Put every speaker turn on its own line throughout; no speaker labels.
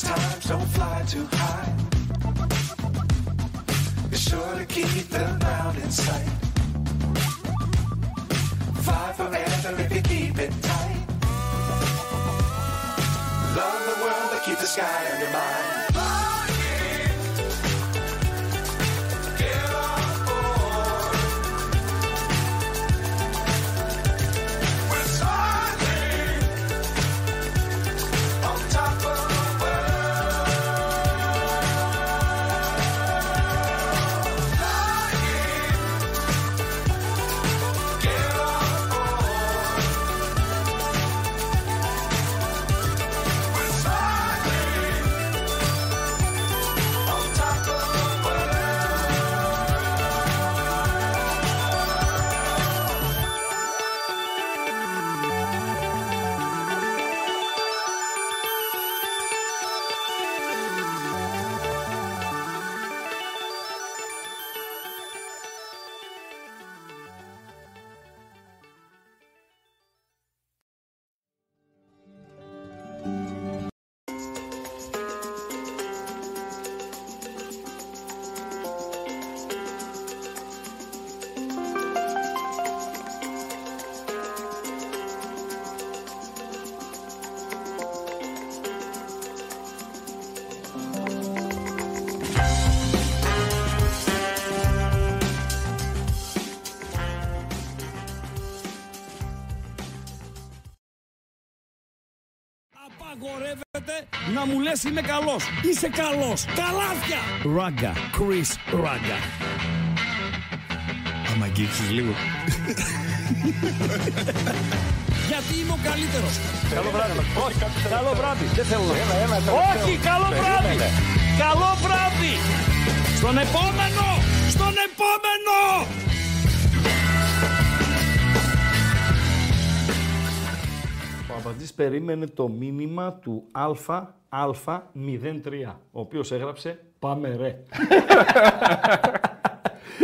This time, don't fly too high. Be sure to keep the ground in sight. Fly forever if you keep it tight. Love the world, but keep the sky on your mind.
να μου λες είμαι καλός. Είσαι καλός. Καλάθια. Ράγκα. Κρις Ράγκα. Άμα αγγίξεις λίγο. Γιατί είμαι ο καλύτερος. Καλό βράδυ. Όχι, καλό βράδυ. Δεν θέλω. Όχι, καλό βράδυ. Καλό βράδυ. Στον επόμενο. Στον επόμενο. Ο περίμενε το μήνυμα του Αλφα Α03, ο οποίος έγραψε «Πάμε ρε».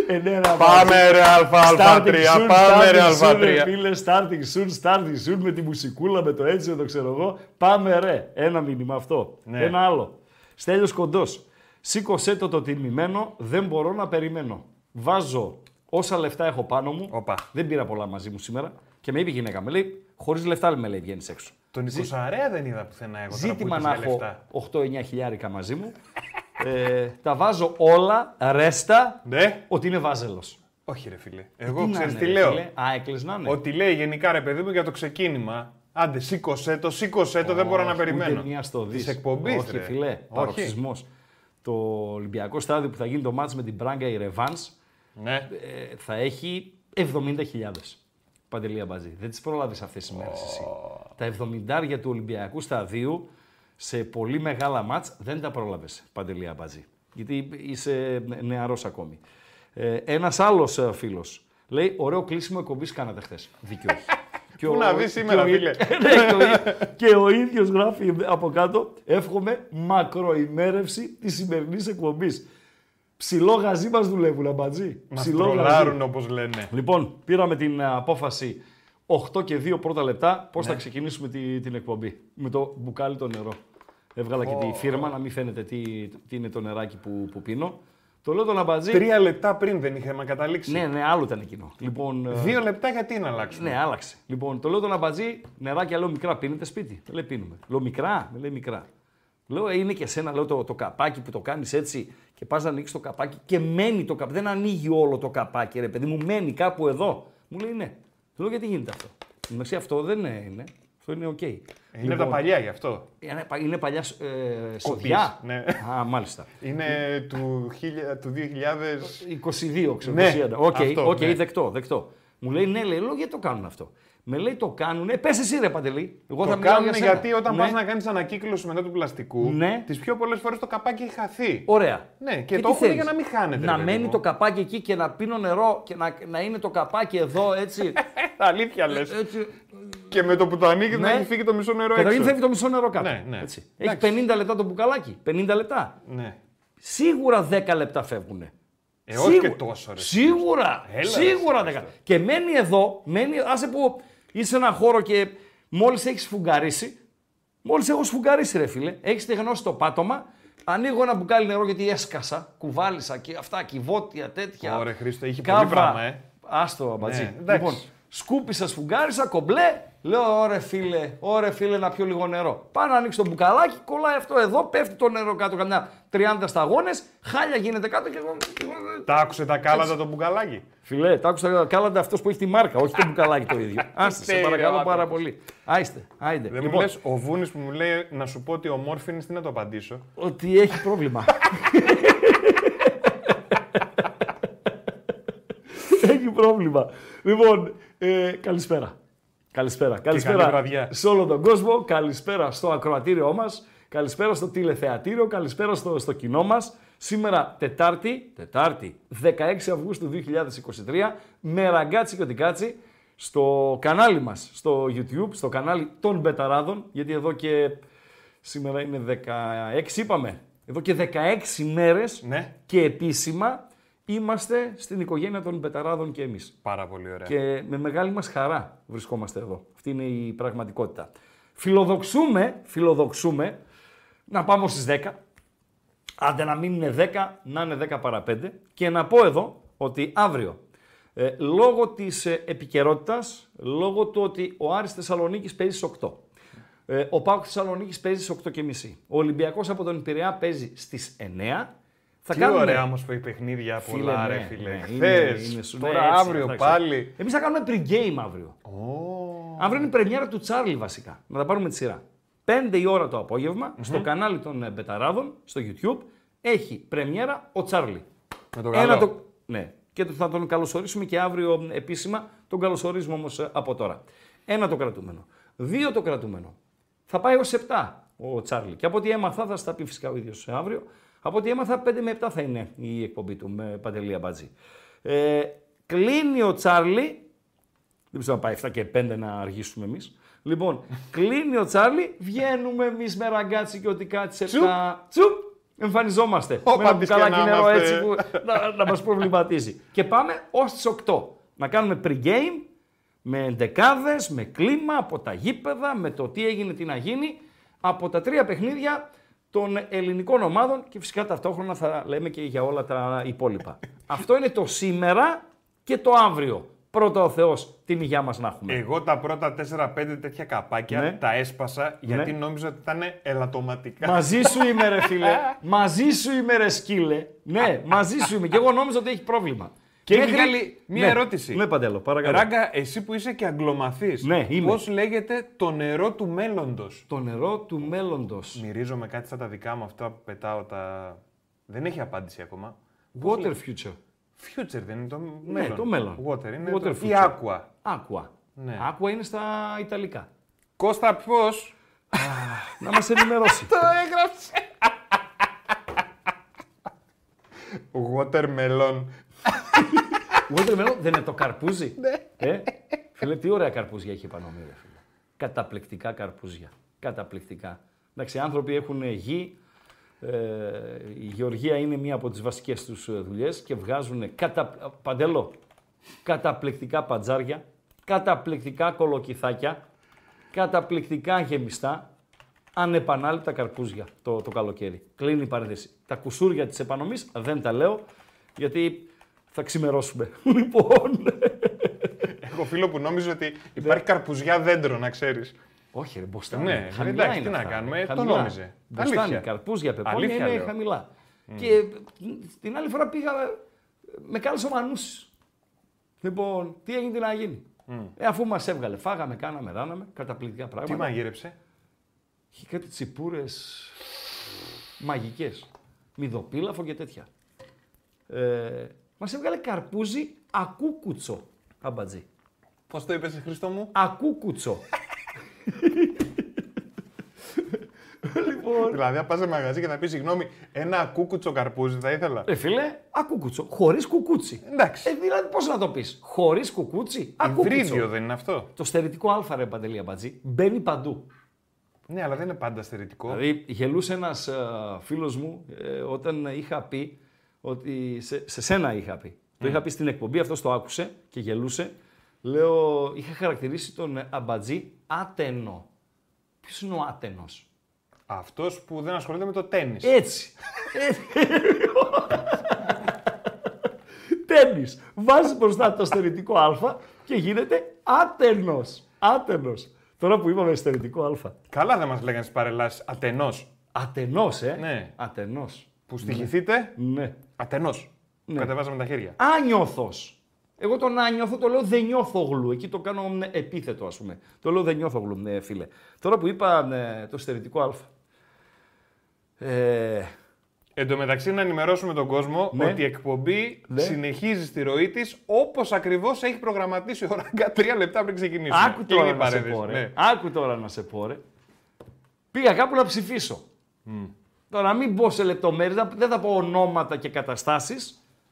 Ενέρα, ναι, πάμε ρε πάμε ρε Α3. Φίλε, starting soon, starting soon με τη μουσικούλα, με το έτσι, το ξέρω εγώ. Πάμε ρε. Ένα μήνυμα αυτό. Ναι. Ένα άλλο. Στέλιος Κοντός. Σήκωσέ το το τιμημένο, δεν μπορώ να περιμένω. Βάζω όσα λεφτά έχω πάνω μου. Οπα. Δεν πήρα πολλά μαζί μου σήμερα. Και με είπε η γυναίκα, με λέει, χωρίς λεφτά με λέει, βγαίνεις έξω. Τον 20 δεν είδα πουθενά εγώ. Ζήτημα να έχω 8-9 χιλιάρικα μαζί μου. ε, τα βάζω όλα, ρέστα, ναι. ότι είναι βάζελος. Όχι, ρε φίλε. Ε, εγώ ξέρω τι λέω. Α, έκλεισνα, ναι. Ότι λέει γενικά ρε παιδί μου για το ξεκίνημα. Άντε, σήκωσέ το, σήκωσέ το, δεν μπορώ να περιμένω. Ούτε μία στο εκπομπής. Όχι, φιλέ. Παροξισμός. Το Ολυμπιακό στάδιο που θα γίνει το μάτς με την Πράγκα η Ρεβάνς ναι. Ε, θα έχει 70.000. Παντελή Μπαζή, Δεν τις πρόλαβε αυτές τις μέρες εσύ. Τα 70 του Ολυμπιακού Σταδίου σε πολύ μεγάλα μάτ δεν τα πρόλαβες, Παντελή μπάζι. Γιατί είσαι νεαρός ακόμη. Ε, Ένας άλλος ε, φίλος λέει: Ωραίο κλείσιμο εκπομπής κάνατε χθες. Δίκιο Και Πού ο... να δεις σήμερα, φίλε. Ναι, και ο ίδιος γράφει από κάτω: Εύχομαι μακροημέρευση της σημερινής εκπομπής. Ψηλό γαζί μας δουλεύουν, αμπατζή. Ψηλό γαζί. όπως λένε. Λοιπόν, πήραμε την ε, απόφαση 8 και 2 πρώτα λεπτά πώς ναι. θα ξεκινήσουμε τη, την εκπομπή. Με το μπουκάλι το νερό. Έβγαλα oh. και τη φίρμα, να μην φαίνεται τι, είναι το νεράκι που, που πίνω. Το λέω τον Αμπατζή. Τρία λεπτά πριν δεν είχαμε καταλήξει. Ναι, ναι, άλλο ήταν εκείνο. Λοιπόν, ε, Δύο λεπτά γιατί να αλλάξει. Ναι, άλλαξε. Λοιπόν, το λέω τον Αμπατζή, νεράκι λέω μικρά πίνετε σπίτι. Δεν λέει πίνουμε. μικρά, λέει μικρά. Λέω, «Ε, είναι και σένα, λέω το, το καπάκι που το κάνεις έτσι και πας να ανοίξεις το καπάκι και μένει το καπάκι. Δεν ανοίγει όλο το καπάκι, ρε παιδί μου, μένει κάπου εδώ. Μου λέει ναι. λέω γιατί γίνεται αυτό. Μεσή αυτό δεν είναι. Αυτό είναι οκ. Okay. Ε, είναι τα λοιπόν, παλιά γι' αυτό. Είναι, είναι παλιά ε, Ναι. Α, μάλιστα. Είναι του, του 2022, ξέρω. Ναι. Okay, αυτό, okay, ναι. δεκτό, δεκτό. Μου λέει ναι, λέει, λέω γιατί το κάνουν αυτό. Με λέει το κάνουν. Ε, πες εσύ ρε Παντελή. Εγώ το θα κάνουν για γιατί όταν ναι. πας να κάνεις ανακύκλωση μετά του πλαστικού, ναι. τις πιο πολλές φορές το καπάκι έχει χαθεί. Ωραία. Ναι, και, και το έχουν για να μην χάνεται. Να μένει το καπάκι εκεί και να πίνω νερό και να, να είναι το καπάκι εδώ έτσι. Αλήθεια λες. Ε, και με το που το ανοίγεις να ναι. έχει φύγει το μισό νερό έξω. Δεν φεύγει το μισό νερό κάτω. Ναι, ναι. Έτσι. Έχει 50 λεπτά το μπουκαλάκι. 50 λεπτά. Ναι. Σίγουρα 10 λεπτά φεύγουν. Ε, όχι και τόσο, ρε. Σίγουρα. σίγουρα. σίγουρα και μένει εδώ, μένει, άσε που είσαι ένα χώρο και μόλις έχεις φουγκαρίσει. Μόλις έχω σφουγγαρίσει, ρε φίλε. Έχεις στεγνώσει το πάτωμα. Ανοίγω ένα μπουκάλι νερό γιατί έσκασα. Κουβάλισα και αυτά, κυβότια, τέτοια. Ωραία, Χρήστο, είχε πολύ πράγμα, ε. Άστο, αμπατζή. Ναι, λοιπόν, σκούπισα, σφουγγάρισα, κομπλέ Λέω, ωρε φίλε, ωρε φίλε να πιω λίγο νερό. Πάνω να ανοίξω το μπουκαλάκι, κολλάει αυτό εδώ, πέφτει το νερό κάτω, καμιά 30 σταγόνες, χάλια γίνεται κάτω και εγώ. Τα άκουσε τα κάλαντα το μπουκαλάκι. Φιλέ, τα άκουσε τα κάλαντα αυτός που έχει τη μάρκα, όχι το μπουκαλάκι το ίδιο. Άστε, σε παρακαλώ πάρα πολύ. Άιστε, άιντε. Δεν λοιπόν. ο Βούνης που μου λέει να σου πω ότι ο Μόρφιν, τι να το απαντήσω. Ότι έχει πρόβλημα. έχει πρόβλημα. Λοιπόν, ε, καλησπέρα. Καλησπέρα. Καλησπέρα σε όλο τον κόσμο. Καλησπέρα στο ακροατήριό μας. Καλησπέρα στο τηλεθεατήριο. Καλησπέρα στο, στο κοινό μας. Σήμερα Τετάρτη, Τετάρτη, 16 Αυγούστου 2023, με ραγκάτσι και οτικάτσι, στο κανάλι μας, στο YouTube, στο κανάλι των Μπεταράδων, γιατί εδώ και σήμερα είναι 16, είπαμε, εδώ και 16 μέρες ναι. και επίσημα Είμαστε στην οικογένεια των Μπεταράδων και εμείς. Πάρα πολύ ωραία. Και με μεγάλη μας χαρά βρισκόμαστε εδώ. Αυτή είναι η πραγματικότητα. Φιλοδοξούμε, φιλοδοξούμε να πάμε στις 10. Άντε να μην είναι 10, να είναι 10 παρα 5. Και να πω εδώ ότι αύριο, ε, λόγω της ε, επικαιρότητας, λόγω του ότι ο Άρης Θεσσαλονίκης παίζει στις 8, ε, ο Πάκος Θεσσαλονίκης παίζει στις 8.30, ο Ολυμπιακός από τον Πειραιά παίζει στις 9 θα κάνουμε... ωραία όμως που παιχνίδια φίλε, πολλά, ναι, ρε φίλε. Ναι, Χθε, τώρα ναι, αύριο πάλι. Εμείς θα κάνουμε pre-game αύριο. Oh. Αύριο είναι η πρεμιέρα του Τσάρλι βασικά. Να τα πάρουμε τη σειρά. 5 η ώρα το απογευμα στο κανάλι των ε, Μπεταράδων, στο YouTube, έχει πρεμιέρα ο Τσάρλι. Με το καλό. το... Ναι. Και θα τον καλωσορίσουμε και αύριο επίσημα. Τον καλωσορίζουμε όμως ε, από τώρα. Ένα το κρατούμενο. Δύο το κρατούμενο. Θα πάει ως 7 ο Τσάρλι. Και από ό,τι έμαθα, θα στα πει φυσικά ο ίδιος αύριο. Από ό,τι έμαθα, 5 με 7 θα είναι η εκπομπή του με Παντελία Μπατζή. Ε, κλείνει ο Τσάρλι. Δεν ξέρω να πάει 7 και 5 να αργήσουμε εμείς. Λοιπόν, κλείνει ο Τσάρλι, βγαίνουμε εμείς με ραγκάτσι και ότι κάτι σε 7. Τσουπ! Εμφανιζόμαστε. Ο με ένα καλά νερό έτσι που να, να μας προβληματίζει. και πάμε ως τις 8. Να κάνουμε pre-game με εντεκάδες, με κλίμα από τα γήπεδα, με το τι έγινε, τι να γίνει. Από τα τρία παιχνίδια των ελληνικών ομάδων και φυσικά ταυτόχρονα θα λέμε και για όλα τα υπόλοιπα. Αυτό είναι το σήμερα και το αύριο. Πρώτα ο Θεός, την υγεία μας να έχουμε. Εγώ τα πρώτα 4-5 τέτοια καπάκια ναι. τα έσπασα γιατί ναι. νόμιζα ότι ήταν ελαττωματικά. Μαζί σου είμαι, ρε φίλε. μαζί σου είμαι, ρε σκύλε. Ναι, μαζί σου είμαι. και εγώ νόμιζα ότι έχει πρόβλημα. Και έχει μία ναι. ερώτηση. Ναι, Παντέλο, παρακαλώ. Ράγκα, εσύ που είσαι και αγκλομαθή. Ναι, Πώς λέγεται το νερό του μέλλοντος. Το νερό του μέλλοντος. Μυρίζομαι κάτι στα τα δικά μου αυτά που πετάω τα. Δεν έχει απάντηση ακόμα. Water future. Future δεν είναι το ναι, μέλλον. Ναι, το μέλλον. Water είναι Water future. Ή aqua. Aqua. Ναι. είναι στα Ιταλικά. Κώστα πώς. να μας ενημερώσει. το έγραψε. Watermelon. Watermelon δεν είναι το καρπούζι. Ναι. Ε, φίλε, τι ωραία καρπούζια έχει πάνω μου, φίλε. Καταπληκτικά καρπούζια. Καταπληκτικά. Εντάξει, οι άνθρωποι έχουν γη. Ε, η γεωργία είναι μία από τις βασικές τους ε, δουλειές και βγάζουν κατα... παντελό. Καταπληκτικά πατζάρια, καταπληκτικά κολοκυθάκια, καταπληκτικά γεμιστά, ανεπανάληπτα καρπούζια το, το καλοκαίρι. Κλείνει η παρένθεση. Τα κουσούρια της επανομής δεν τα λέω, γιατί θα ξημερώσουμε. Λοιπόν. Έχω φίλο που νόμιζε ότι υπάρχει ναι. καρπουζιά δέντρο, να ξέρεις. Όχι, ρε, να Ναι, χαμηλά εντάξει, τι να κάνουμε, το νόμιζε. καρπούζια, πεπόνια είναι ναι, χαμηλά. Και την άλλη φορά πήγα, ε, με κάλεσε ο Λοιπόν, τι έγινε, τι να γίνει. Ε, αφού μας έβγαλε, φάγαμε, κάναμε, δάναμε, καταπληκτικά πράγματα. Τι μαγείρεψε. Είχε κάτι τσιπούρες μαγικές. Μυδοπίλαφο και τέτοια. Ε, Μας έβγαλε καρπούζι ακούκουτσο. Αμπατζή. Πώς το είπες, Χρήστο μου, Ακούκουτσο. λοιπόν. Δηλαδή, αν πας σε μαγαζί και να πεις συγγνώμη, ένα ακούκουτσο καρπούζι θα ήθελα. Ε, φίλε, ακούκουτσο. Χωρίς κουκούτσι. Εντάξει. Ε, δηλαδή, πώς να το πεις. Χωρίς κουκούτσι, ακούκουτσο. Υβρίδιο δεν είναι αυτό. Το στερητικό α, ρε παντελή, αμπατζή, μπαίνει παντού. Ναι, αλλά δεν είναι πάντα στερητικό. Δηλαδή, γελούσε ένας ε, φίλος μου ε, όταν είχα πει ότι σε, σε σένα είχα πει. Το ναι. είχα πει στην εκπομπή, αυτός το άκουσε και γελούσε. Λέω, είχα χαρακτηρίσει τον αμπατζή άτενο. Ποιος είναι ο άτενος, Αυτός που δεν ασχολείται με το τέννη. Έτσι. τέννη. Βάζει μπροστά το αστερητικό Α και γίνεται άτενος. Άτενος. Τώρα που είπαμε αστερητικό Α. Καλά δεν μας λέγανε τις παρελάσεις. Ατενός. Ατενός, ε. Ναι. Ατενός που ναι. στοιχηθείτε. Ναι. Ατενός. Ναι. Κατεβάζαμε τα χέρια. Άνιωθο. Εγώ τον άνιωθο το λέω δεν νιώθω γλου. Εκεί το κάνω ναι, επίθετο, ας πούμε. Το λέω δεν νιώθω γλου, ναι, φίλε. Τώρα που είπα ναι, το στερητικό Α. Ε... Εν τω μεταξύ, να ενημερώσουμε τον κόσμο ότι η εκπομπή συνεχίζει στη ροή της όπως ακριβώς έχει προγραμματίσει ο Ράγκα τρία λεπτά πριν ξεκινήσουμε. Άκου τώρα, να σε πω, Άκου τώρα να σε Πήγα κάπου να ψηφίσω. Mm. Τώρα μην μπω σε λεπτομέρειες, δεν θα πω ονόματα και καταστάσεις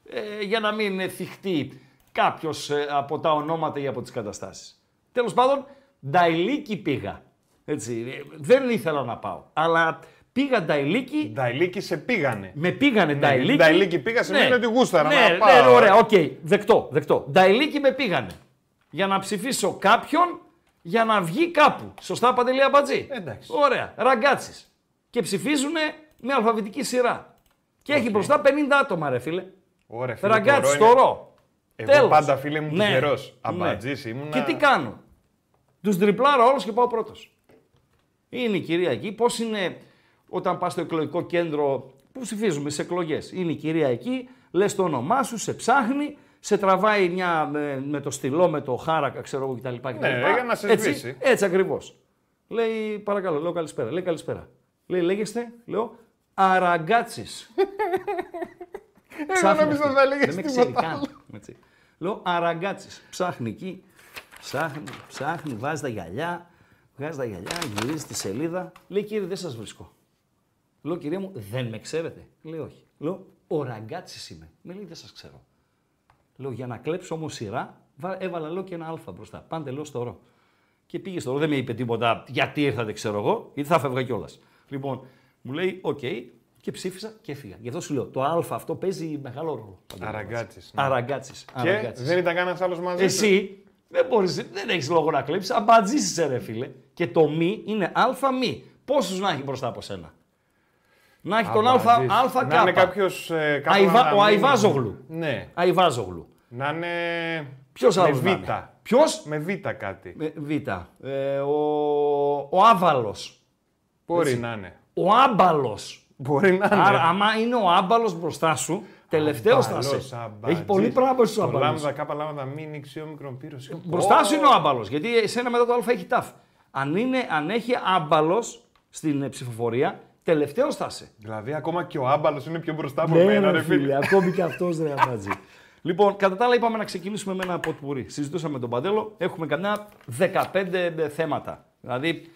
ε, για να μην θυχτεί κάποιος ε, από τα ονόματα ή από τις καταστάσεις. Τέλος πάντων, Νταϊλίκη πήγα. Έτσι, ε, δεν ήθελα να πάω, αλλά Πήγα Νταϊλίκη. Νταϊλίκη σε πήγανε. Με πήγανε ναι, Νταϊλίκη. Νταϊλίκη πήγα σε ναι. ότι γούσταρα να ναι, πάω. Ναι, ωραία, οκ. Okay. Δεκτό, δεκτό. Νταϊλίκη με πήγανε. Για να ψηφίσω κάποιον για να βγει κάπου. Σωστά, Παντελία Αμπατζή. Εντάξει. Ωραία. Ραγκάτσις. Και ψηφίζουν με αλφαβητική σειρά. Και έχει μπροστά 50 άτομα, ρε φίλε. Ωραία, φίλε. Ραγκάτσι, το ρο. Εγώ πάντα, φίλε μου, ναι. τυχερός. Αμπατζή ναι. ήμουν. Και τι κάνω. Τους τριπλάρω όλους και πάω πρώτος. Είναι η κυρία εκεί. Πώς είναι όταν πας στο εκλογικό κέντρο που ψηφίζουμε στι εκλογές. Είναι η κυρία εκεί, λες το όνομά σου, σε ψάχνει, σε τραβάει μια ε, με, το στυλό, με το χάρακα, ξέρω εγώ κτλ. Ναι, για να σε Έτσι, έτσι ακριβώς. Λέει, παρακαλώ, λέω καλησπέρα. Λέει καλησπέρα. Λέει, λέγεστε, λέω, «Αραγκάτσις, Εγώ νόμιζα θα έλεγες Δεν με ξέρει καν. Λέω αραγκάτσι. Ψάχνει εκεί, ψάχνει, ψάχνει, βάζει τα γυαλιά, βγάζει τα γυαλιά, γυρίζει τη σελίδα. Λέει κύριε δεν σας βρίσκω. Λέω κυρία μου δεν με ξέρετε. Λέει όχι. Λέω ο είμαι. Με λέει δεν σας ξέρω. Λέω για να κλέψω όμως σειρά έβαλα λέω και ένα αλφα μπροστά. Πάντε λέω στο ρο. Και πήγε στο ρο, δεν με είπε τίποτα γιατί ήρθατε ξέρω εγώ, γιατί θα φεύγα κιόλας. Λοιπόν, μου λέει, οκ, και ψήφισα και έφυγα. Γι' αυτό σου λέω: Το Α αυτό παίζει μεγάλο ρόλο. Αραγκάτσι. Ναι. Και δεν ήταν κανένας άλλος μαζί. Εσύ δεν, μπορείς, δεν έχεις λόγο να κλέψεις. Αμπατζήσει, ρε φίλε. Και το μη είναι Α μη. Πόσους να έχει μπροστά από σένα. Να έχει τον Α, α, Να είναι κάποιος. Ε, ο Αϊβάζογλου. Ναι. Αϊβάζογλου. Να είναι. Ποιος άλλο. Με Β. Ποιος. Με Β κάτι. Με Β. Ε, ο ο Άβαλος. Μπορεί να είναι ο άμπαλος. Μπορεί να είναι. Άρα, άμα είναι ο άμπαλος μπροστά σου, τελευταίο θα Έχει πολύ πράγμα μπροστά σου. Λάμδα, κάπα λάμδα, μην ο μικρό πύρος. Μπροστά σου είναι ο άμπαλος. Γιατί εσένα μετά το Α έχει τάφ. Αν, είναι, αν έχει άμπαλος στην ε, ψηφοφορία, τελευταίο θα είσαι. Δηλαδή, ακόμα και ο άμπαλος είναι πιο μπροστά από ναι, μένα, ρε φίλε. Ακόμη και αυτός δεν αφάζει. Λοιπόν, κατά τα άλλα, είπαμε να ξεκινήσουμε με ένα ποτπουρί. Συζητούσαμε τον Παντέλο. Έχουμε κανένα 15 ε, θέματα. Δηλαδή,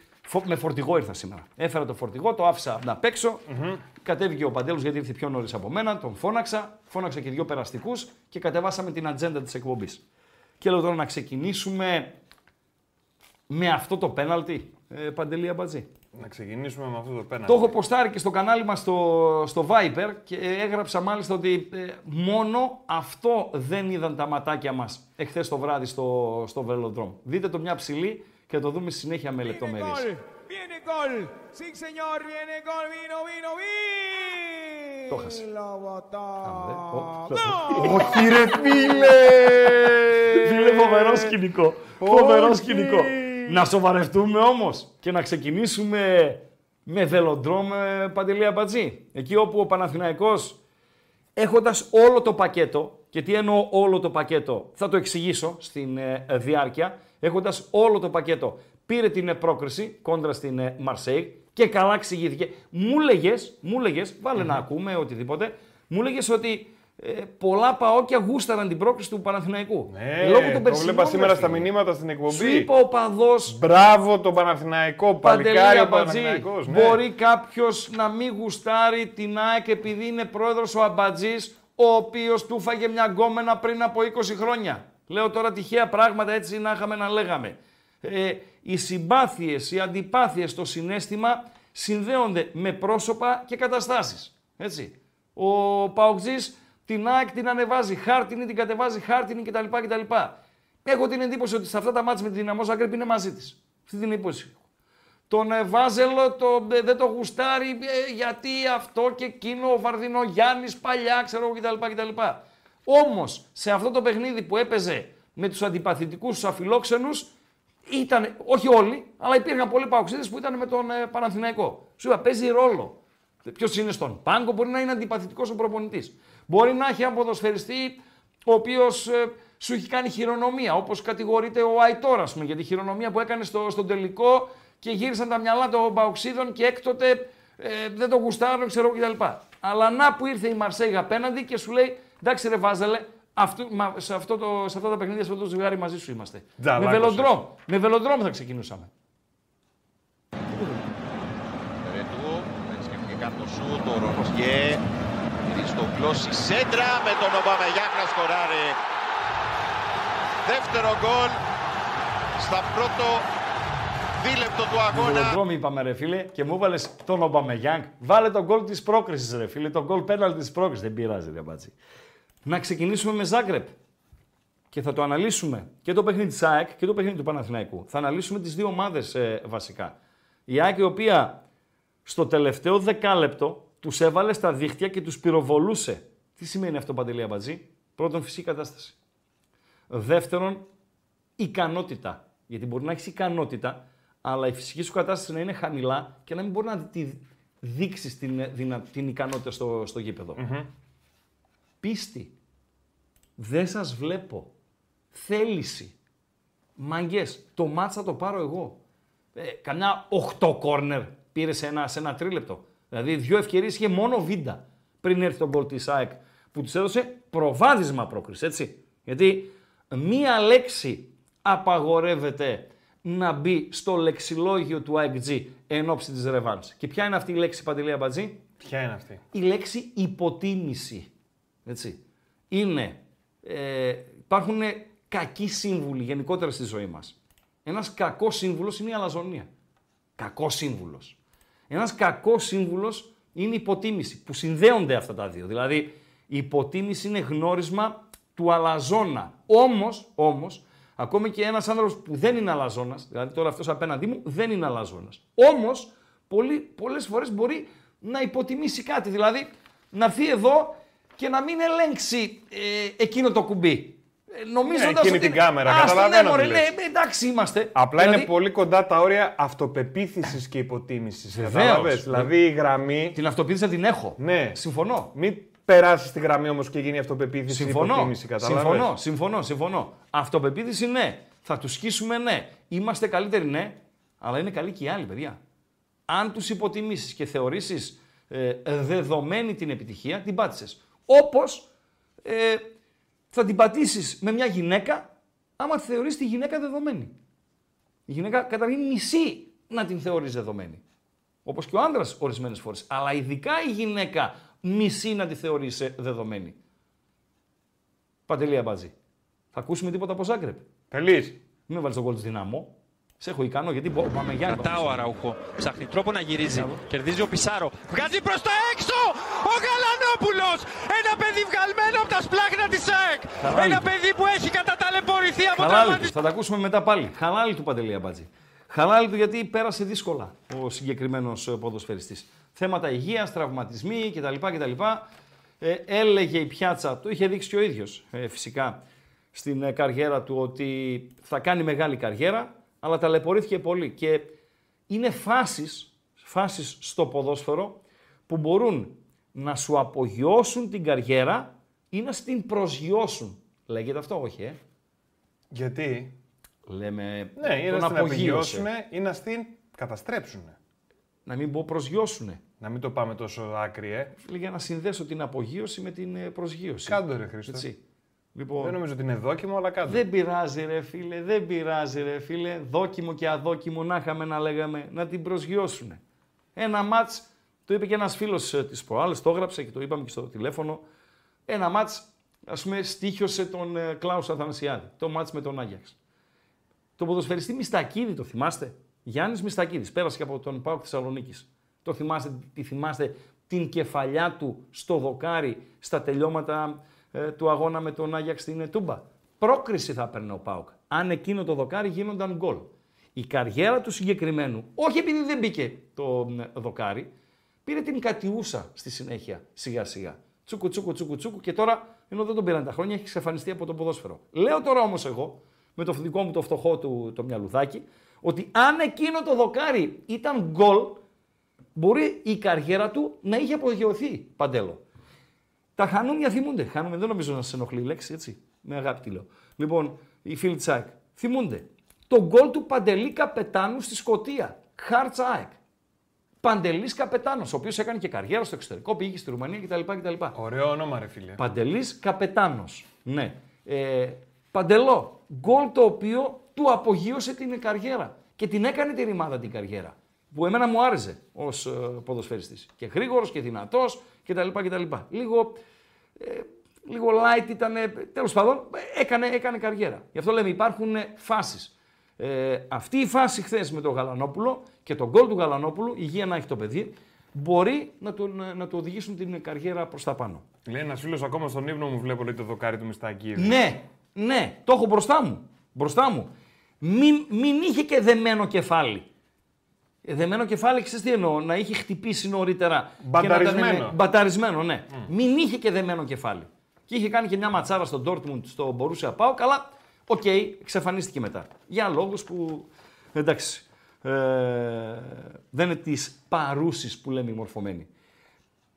με φορτηγό ήρθα σήμερα. Έφερα το φορτηγό, το άφησα να παίξω. Mm-hmm. Κατέβηκε ο Παντέλος γιατί ήρθε πιο νωρίς από μένα. Τον φώναξα, φώναξα και δύο περαστικούς και κατεβάσαμε την ατζέντα της εκπομπής. Και λέω τώρα να ξεκινήσουμε με αυτό το πέναλτι. Ε, Παντελή Αμπατζή. Να ξεκινήσουμε με αυτό το πέναλτι. Το έχω ποστάρει και στο κανάλι μας στο, στο Viper και έγραψα μάλιστα ότι ε, μόνο αυτό δεν είδαν τα ματάκια μας εχθές το βράδυ στο, στο Δείτε το μια ψηλή και το δούμε συνέχεια με λεπτομέρειες. Viene viene Το χάσε. Όχι ρε φίλε! Φίλε φοβερό σκηνικό. Φοβερό σκηνικό. Να σοβαρευτούμε όμως και να ξεκινήσουμε με βελοντρόμ ε, παντελία Μπατζή. Εκεί όπου ο Παναθηναϊκός έχοντας όλο το πακέτο, και τι εννοώ όλο το πακέτο, θα το εξηγήσω στην ε, διάρκεια, έχοντας όλο το πακέτο. Πήρε την πρόκριση κόντρα στην Μαρσέη ε, και καλά εξηγήθηκε. Μου λέγες, μου λεγε βαλε να ακούμε οτιδήποτε, μου λέγες ότι ε, πολλά παόκια γούσταραν την πρόκριση του Παναθηναϊκού. Ναι, Λόγω των το βλέπα σήμερα στα μηνύματα στην εκπομπή. Σου είπα ο παδός. Μπράβο τον Παναθηναϊκό, παλικάρι ο Παναθηναϊκός. Ναι. Μπορεί κάποιος να μην γουστάρει την ΑΕΚ επειδή είναι πρόεδρος ο Αμπατζής, ο οποίος του φάγε μια γκόμενα πριν από 20 χρόνια. Λέω τώρα τυχαία πράγματα έτσι να είχαμε να λέγαμε. Ε, οι συμπάθειες, οι αντιπάθειες, το συνέστημα συνδέονται με πρόσωπα και καταστάσεις. Έτσι. Ο Παοξής την ΑΕΚ την ανεβάζει χάρτινη, την κατεβάζει χάρτινη κτλ. κτλ. Έχω την εντύπωση ότι σε αυτά τα μάτια με τη δυναμό Ζάγκρεπ είναι μαζί της. Αυτή την εντύπωση Τον ε, Βάζελο το, ε, δεν το γουστάρει ε, γιατί αυτό και εκείνο, ο Γιάννη, παλιά, ξέρω εγώ κτλ. Όμως σε αυτό το παιχνίδι που έπαιζε με τους αντιπαθητικούς, τους αφιλόξενους, ήταν, όχι όλοι, αλλά υπήρχαν πολλοί παοξίδες που ήταν με τον ε, Παναθηναϊκό. Σου είπα, παίζει ρόλο. Ποιος είναι στον πάγκο, μπορεί να είναι αντιπαθητικός ο προπονητής. Μπορεί να έχει έναν ποδοσφαιριστή ο οποίος ε, σου έχει κάνει χειρονομία, όπως κατηγορείται ο Αϊτόρα για τη χειρονομία που έκανε στο, στον τελικό και γύρισαν τα μυαλά των Παοξίδων και έκτοτε ε, δεν το γουστάρω ξέρω κτλ. Αλλά να που ήρθε η Μαρσέγ απέναντι και σου λέει Εντάξει, ρε Βάζελε, αυτού, μα, σε, αυτό το, σε αυτά τα παιχνίδια, σε αυτό το ζευγάρι μαζί σου είμαστε. με βελοντρόμ. Με βελοντρόμ θα ξεκινούσαμε. Ρετού, και κάτω σου, το Ρονιέ, γυρίζει το κλώσι σέντρα με τον Ομπαμεγιάκ να σκοράρει. Δεύτερο γκολ στα πρώτο δίλεπτο του αγώνα. Βελοντρόμ είπαμε ρε φίλε και μου έβαλε τον Ομπαμεγιάκ. Βάλε τον γκολ της πρόκρισης ρε φίλε, τον γκολ πέναλ της πρόκρισης. Δεν πειράζει ρε μπάτσι να ξεκινήσουμε με Ζάγκρεπ. Και θα το αναλύσουμε και το παιχνίδι της ΑΕΚ και το παιχνίδι του Παναθηναϊκού. Θα αναλύσουμε τις δύο ομάδες ε, βασικά. Η ΑΕΚ η οποία στο τελευταίο δεκάλεπτο τους έβαλε στα δίχτυα και τους πυροβολούσε. Τι σημαίνει αυτό, Παντελή Αμπατζή. Πρώτον, φυσική κατάσταση. Δεύτερον, ικανότητα. Γιατί μπορεί να έχεις ικανότητα, αλλά η φυσική σου κατάσταση να είναι χαμηλά και να μην μπορεί να τη δείξεις την, ε, την, ικανότητα στο, στο γήπεδο. Πίστη. Δεν σας βλέπω. Θέληση. Μαγκέ. Το μάτσα θα το πάρω εγώ. Ε, καμιά 8 κόρνερ πήρε σε ένα, σε ένα τρίλεπτο. Δηλαδή δύο ευκαιρίες είχε μόνο βίντα πριν έρθει τον κολτή που τους έδωσε προβάδισμα πρόκριση, έτσι. Γιατί μία λέξη απαγορεύεται να μπει στο λεξιλόγιο του IGG εν ώψη της ρεβάλ. Και ποια είναι αυτή η λέξη, Παντελή Μπατζή. Ποια είναι αυτή? Η λέξη υποτίμηση. Έτσι. Είναι ε, υπάρχουν κακοί σύμβουλοι γενικότερα στη ζωή μας. Ένας κακός σύμβουλος είναι η αλαζονία. Κακός σύμβουλος. Ένας κακός σύμβουλος είναι η υποτίμηση που συνδέονται αυτά τα δύο. Δηλαδή, η υποτίμηση είναι γνώρισμα του αλαζόνα. Όμως, όμως, ακόμη και ένας άνθρωπος που δεν είναι αλαζόνας, δηλαδή τώρα αυτός απέναντί μου δεν είναι αλαζόνας. Όμως, πολλές φορές μπορεί να υποτιμήσει κάτι. Δηλαδή, να έρθει εδώ και να μην ελέγξει ε, εκείνο το κουμπί. Ε, Νομίζω ναι, ότι. την κάμερα, Ά, καταλαβαίνω. Ναι, ναι, εντάξει είμαστε. Απλά δηλαδή... είναι πολύ κοντά τα όρια αυτοπεποίθησης και υποτίμησης. Βεβαίως. Δηλαδή η γραμμή. Την αυτοπεποίθηση την έχω. Ναι. Συμφωνώ. Μην περάσεις τη γραμμή όμως και γίνει αυτοπεποίθηση συμφωνώ. υποτίμηση. Καταλάβες. Συμφωνώ, συμφωνώ, συμφωνώ. Αυτοπεποίθηση ναι. Θα τους σκίσουμε ναι. Είμαστε καλύτεροι ναι. Αλλά είναι καλή και οι άλλοι, παιδιά. Αν τους υποτιμήσεις και θεωρήσεις ε, δεδομένη την επιτυχία, την πάτησες. Όπως ε, θα την πατήσεις με μια γυναίκα άμα τη θεωρείς τη γυναίκα δεδομένη. Η γυναίκα καταρχήν μισή να την θεωρείς δεδομένη. Όπως και ο άντρα ορισμένες φορές. Αλλά ειδικά η γυναίκα μισή να τη θεωρείς ε, δεδομένη. Παντελία Μπάζη. Θα ακούσουμε τίποτα από Ζάγκρεπ. Τελεί. Μην βάλεις βάλει τον κόλτο της δυνάμω. Σε έχω ικανό γιατί μπορώ. Πάμε για ο Αραούχο. Ψάχνει τρόπο να γυρίζει. Κερδίζει ο Πισάρο. Βγάζει προς τα έξω ο Γαλανόπουλος. Ένα παιδί βγαλμένο από τα σπλάχνα της ΑΕΚ. Ένα παιδί που έχει καταταλαιπωρηθεί από τα μάτια. Θα τα ακούσουμε μετά πάλι. Χαλάλι του Παντελή Αμπάτζη. Χαλάλι του γιατί πέρασε δύσκολα ο συγκεκριμένος ε, ποδοσφαιριστής. Θέματα υγείας, τραυματισμοί κτλ. κτλ. Ε, έλεγε η πιάτσα, το είχε δείξει και ο ίδιος ε, φυσικά στην ε, καριέρα του ότι θα κάνει μεγάλη καριέρα αλλά ταλαιπωρήθηκε πολύ. Και είναι φάσεις, φάσεις στο ποδόσφαιρο που μπορούν να σου απογειώσουν την καριέρα ή να στην προσγειώσουν. Λέγεται αυτό, όχι, ε. Γιατί. Λέμε. Ναι, ή να την απογειώσουν ή να στην καταστρέψουν. Να μην πω προσγειώσουνε. Να μην το πάμε τόσο άκρη, ε. Για να συνδέσω την απογείωση με την ε, προσγείωση. Κάντο ρε Χρήστο. Έτσι. Λοιπόν, δεν νομίζω ότι είναι δόκιμο, αλλά κάτω. Δεν πειράζει, ρε φίλε, δεν πειράζει, ρε φίλε. Δόκιμο και αδόκιμο να είχαμε να λέγαμε να την προσγειώσουν. Ένα ματ, το είπε και ένας φίλος ε, της προάλλη, το έγραψε και το είπαμε και στο τηλέφωνο. Ένα ματ, ας πούμε, στήχιωσε τον ε, Κλάους Αθανασιάδη. Το ματ με τον Άγιαξ. Το ποδοσφαιριστή Μιστακίδη, το θυμάστε. Γιάννης Μιστακίδης, πέρασε και από τον Πάο Θεσσαλονίκης. Το θυμάστε, τη θυμάστε την κεφαλιά του στο δοκάρι, στα τελειώματα ε, του αγώνα με τον Άγιαξ στην Ετούμπα. Πρόκριση θα έπαιρνε ο Πάουκ. Αν εκείνο το δοκάρι γίνονταν γκολ. Η καριέρα του συγκεκριμένου, όχι επειδή δεν μπήκε το δοκάρι, πήρε την κατιούσα στη συνέχεια σιγά σιγά. Τσούκου, τσούκου, τσούκου, τσούκου και τώρα ενώ δεν τον πήραν τα χρόνια έχει εξαφανιστεί από το ποδόσφαιρο. Λέω τώρα όμως εγώ, με το δικό μου το φτωχό του το μυαλουδάκι, ότι αν εκείνο το δοκάρι ήταν γκολ, μπορεί η καριέρα του να είχε απογειωθεί παντέλο. Τα χανούμια θυμούνται. Χανούμια δεν νομίζω να σε ενοχλεί η λέξη, έτσι. Με αγάπη τη λέω. Λοιπόν, οι φίλοι Τσάικ. θυμούνται. Το γκολ του Παντελή Καπετάνου στη Σκωτία. χάρτ. ΑΕΚ. Παντελής Καπετάνος, ο οποίος έκανε και καριέρα στο εξωτερικό, πήγε στη Ρουμανία κτλ. κτλ. Ωραίο όνομα, ρε φίλε. Παντελής Καπετάνος. Ναι. Ε, παντελό. Γκολ το οποίο του απογείωσε την καριέρα. Και την έκανε τη ρημάδα την καριέρα που εμένα μου άρεσε ως ε, ποδοσφαιριστής. Και γρήγορος και δυνατός κτλ. κτλ. Λίγο, ε, λίγο light ήταν. Τέλος πάντων, έκανε, έκανε καριέρα. Γι' αυτό λέμε υπάρχουν φάσεις. Ε, αυτή η φάση χθες με τον Γαλανόπουλο και τον γκολ του Γαλανόπουλου, υγεία να έχει το παιδί, μπορεί να του να οδηγήσουν την καριέρα προς τα πάνω. Λέει ένας φίλος ακόμα στον ύπνο μου, βλέπω λέει το δοκάρι του Μιστακή. Ναι, ναι, το έχω μπροστά μου. Μπροστά μου. Μην, μην είχε και δεμένο κεφάλι. Ε, δεμένο κεφάλι, ξέρεις τι εννοώ, να είχε χτυπήσει νωρίτερα. Μπαταρισμένο. μπαταρισμένο, ναι. Μην είχε και δεμένο κεφάλι. Και είχε κάνει και μια ματσάρα στον Dortmund, στο μπορούσε να πάω, αλλά οκ, okay, εξαφανίστηκε μετά. Για λόγους που. Εντάξει. Ε, δεν είναι τη παρούση που λέμε οι μορφωμένοι.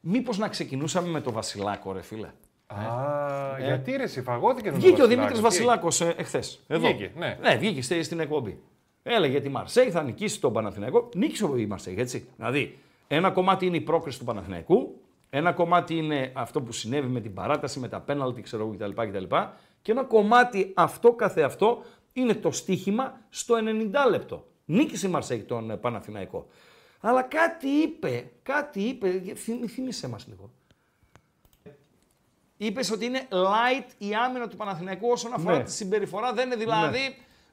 Μήπως να ξεκινούσαμε με το Βασιλάκο, ρε φίλε. Α, γιατί ρε, συμφαγώθηκε τον Βγήκε ο Δημήτρη Βασιλάκος ε, εχθές. Βγήκε, ναι. ναι, βγήκε στην εκπομπή. Έλεγε ότι η Μαρσέη θα νικήσει τον Παναθηναϊκό. Νίκησε η Μαρσέη, έτσι. Δηλαδή, ένα κομμάτι είναι η πρόκριση του Παναθηναϊκού, ένα κομμάτι είναι αυτό που συνέβη με την παράταση, με τα πέναλτι, ξέρω εγώ κτλ, κτλ. Και ένα κομμάτι αυτό καθεαυτό είναι το στοίχημα στο 90 λεπτό. Νίκησε η Μαρσέη τον Παναθηναϊκό. Αλλά κάτι είπε, κάτι είπε, θυμίσέ μας λίγο. Είπες ότι είναι light η άμυνα του Παναθηναϊκού όσον αφορά ναι. τη συμπεριφορά. Δεν είναι δηλαδή ναι.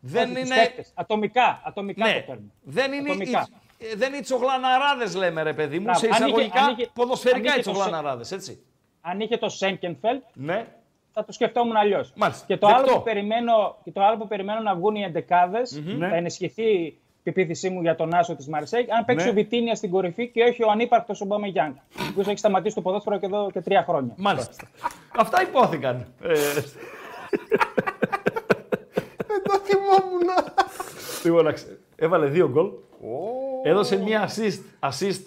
Δεν Όχι, είναι... Τους ατομικά, ατομικά ναι. το παίρνουν. Δεν είναι ατομικά. Οι, ε, δεν είναι τσογλαναράδες, λέμε ρε παιδί μου, σε εισαγωγικά αν είχε, ποδοσφαιρικά οι τσογλαναράδες, έτσι. Αν είχε το Σέγκενφελτ, ναι. θα το σκεφτόμουν αλλιώς. Και, το άλλο που περιμένω, και το άλλο που περιμένω να βγουν οι εντεκάδες, mm-hmm. Ναι. θα ενισχυθεί η πεποίθησή μου για τον Άσο της Μαρσέη. αν παίξει ναι. ο Βιτίνια στην κορυφή και όχι ο ανύπαρκτος ο Γιάνγκ, ο οποίος έχει σταματήσει το ποδόσφαιρο και εδώ και τρία χρόνια. Μάλιστα. Αυτά υπόθηκαν. Ε, Θυμόμουν. Λοιπόν, έβαλε δύο γκολ. Έδωσε μία assist, assist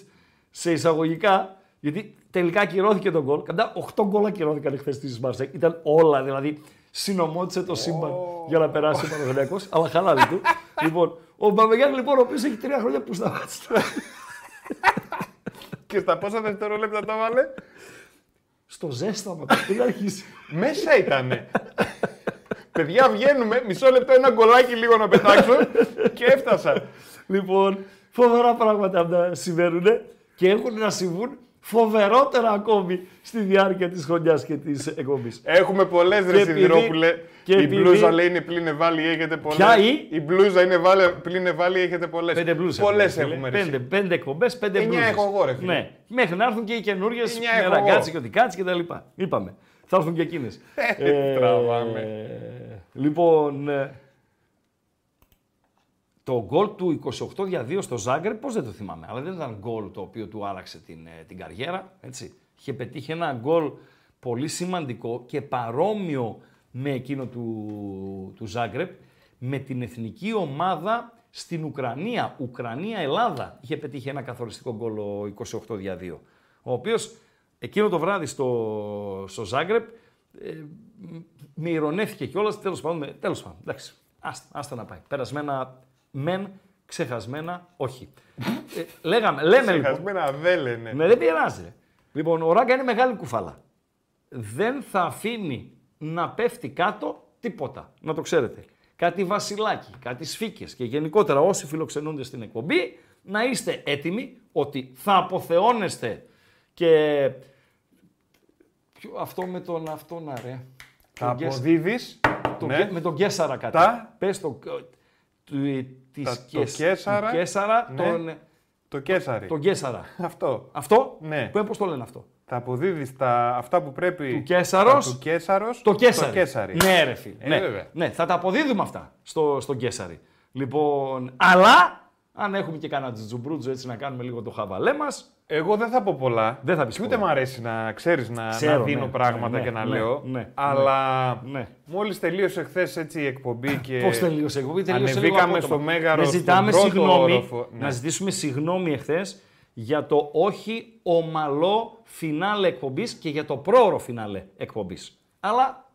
σε εισαγωγικά, γιατί τελικά ακυρώθηκε τον γκολ. Κατά 8 γκολ ακυρώθηκαν χθε τη Μάρσεκ. Ήταν όλα δηλαδή. Συνομότησε το σύμπαν για να περάσει ο Παναγενειακό, αλλά χαλάει του. λοιπόν, ο Μπαμπεγιάννη λοιπόν, ο οποίος έχει τρία χρόνια που σταμάτησε. και στα πόσα δευτερόλεπτα το βάλε. Στο ζέσταμα, πριν αρχίσει. Μέσα ήταν. Παιδιά, βγαίνουμε. Μισό λεπτό, ένα γκολάκι λίγο να πετάξω και έφτασα. Λοιπόν, φοβερά πράγματα να συμβαίνουν ε. και έχουν να συμβούν φοβερότερα ακόμη στη διάρκεια της χρονιάς και της εκπομπής. Έχουμε πολλές ρε Σιδηρόπουλε. Και η μπλούζα λέει είναι πλήν ευάλη, έχετε πολλές. Ποια ή? Η μπλούζα είναι πλήν ευάλη, έχετε πολλές. Πέντε μπλούζες. έχουμε, πέντε, πέντε εκπομπές, πέντε μπλούζε. Εννιά έχω ναι. Μέχρι να έρθουν και οι καινούργιες, με ραγκάτσι και οτικάτσι και τα λοιπά θα έρθουν και εκείνες. Ε, ε, τραβάμε. Λοιπόν, ε, το γκολ του 28 2 στο Ζάγκρεπ, πώς δεν το θυμάμαι, αλλά δεν ήταν γκολ το οποίο του άλλαξε την, την καριέρα. Έτσι. Είχε πετύχει ένα γκολ πολύ σημαντικό και παρόμοιο με εκείνο του, του Ζάγκρεπ με την εθνική ομάδα στην Ουκρανία. Ουκρανία-Ελλάδα είχε πετύχει ένα καθοριστικό γκολ 28 2. Ο οποίος Εκείνο το βράδυ στο, στο Ζάγκρεπ ε, με ηρωνέθηκε κιόλας. Τέλος πάντων, τέλος πάντων. Εντάξει. Άστα, άστα να πάει. Περασμένα μεν, ξεχασμένα όχι. ε, λέγαμε, λέμε λοιπόν. Ξεχασμένα δεν λένε. Με ναι, δεν πειράζει. Λοιπόν, ο Ράγκα είναι μεγάλη κουφάλα. Δεν θα αφήνει να πέφτει κάτω τίποτα. Να το ξέρετε. Κάτι βασιλάκι, κάτι σφίκες και γενικότερα όσοι φιλοξενούνται στην εκπομπή να είστε έτοιμοι ότι θα αποθεώνεστε και αυτό με τον αυτόν να ρε. Τα αποδίδει. Ναι. Με τον Κέσσαρα κάτι. Τα... Πες το. Ε, ε, το Κέσσαρα. Κέσσαρα ναι. τον... Ε, το Κέσσαρι. Το Κέσσαρα. Αυτό. Αυτό. Ναι. Που, πώς το λένε αυτό. Τα αποδίδεις τα... αυτά που πρέπει. Του Κέσσαρο. Του το Κέσσαρι. Το Ναι, ρε φίλε. Ναι. ναι. θα τα αποδίδουμε αυτά στο, στον Κέσσαρι. Λοιπόν, αλλά αν έχουμε και κανένα τζουμπρούτζο έτσι να κάνουμε λίγο το χαβαλέ μας. Εγώ δεν θα πω πολλά. Δεν θα πεις ούτε μου αρέσει να ξέρεις να, δίνω ναι. πράγματα ναι, και να ναι, λέω. αλλά ναι. μόλις τελείωσε χθες η εκπομπή και. Πώς τελείωσε η εκπομπή, τελείωσε Ανεβήκαμε στο μέγαρο. Να ζητάμε συγγνώμη. Να ζητήσουμε συγγνώμη εχθές για το όχι ομαλό φινάλε εκπομπής και για το πρόωρο φινάλε εκπομπής. Αλλά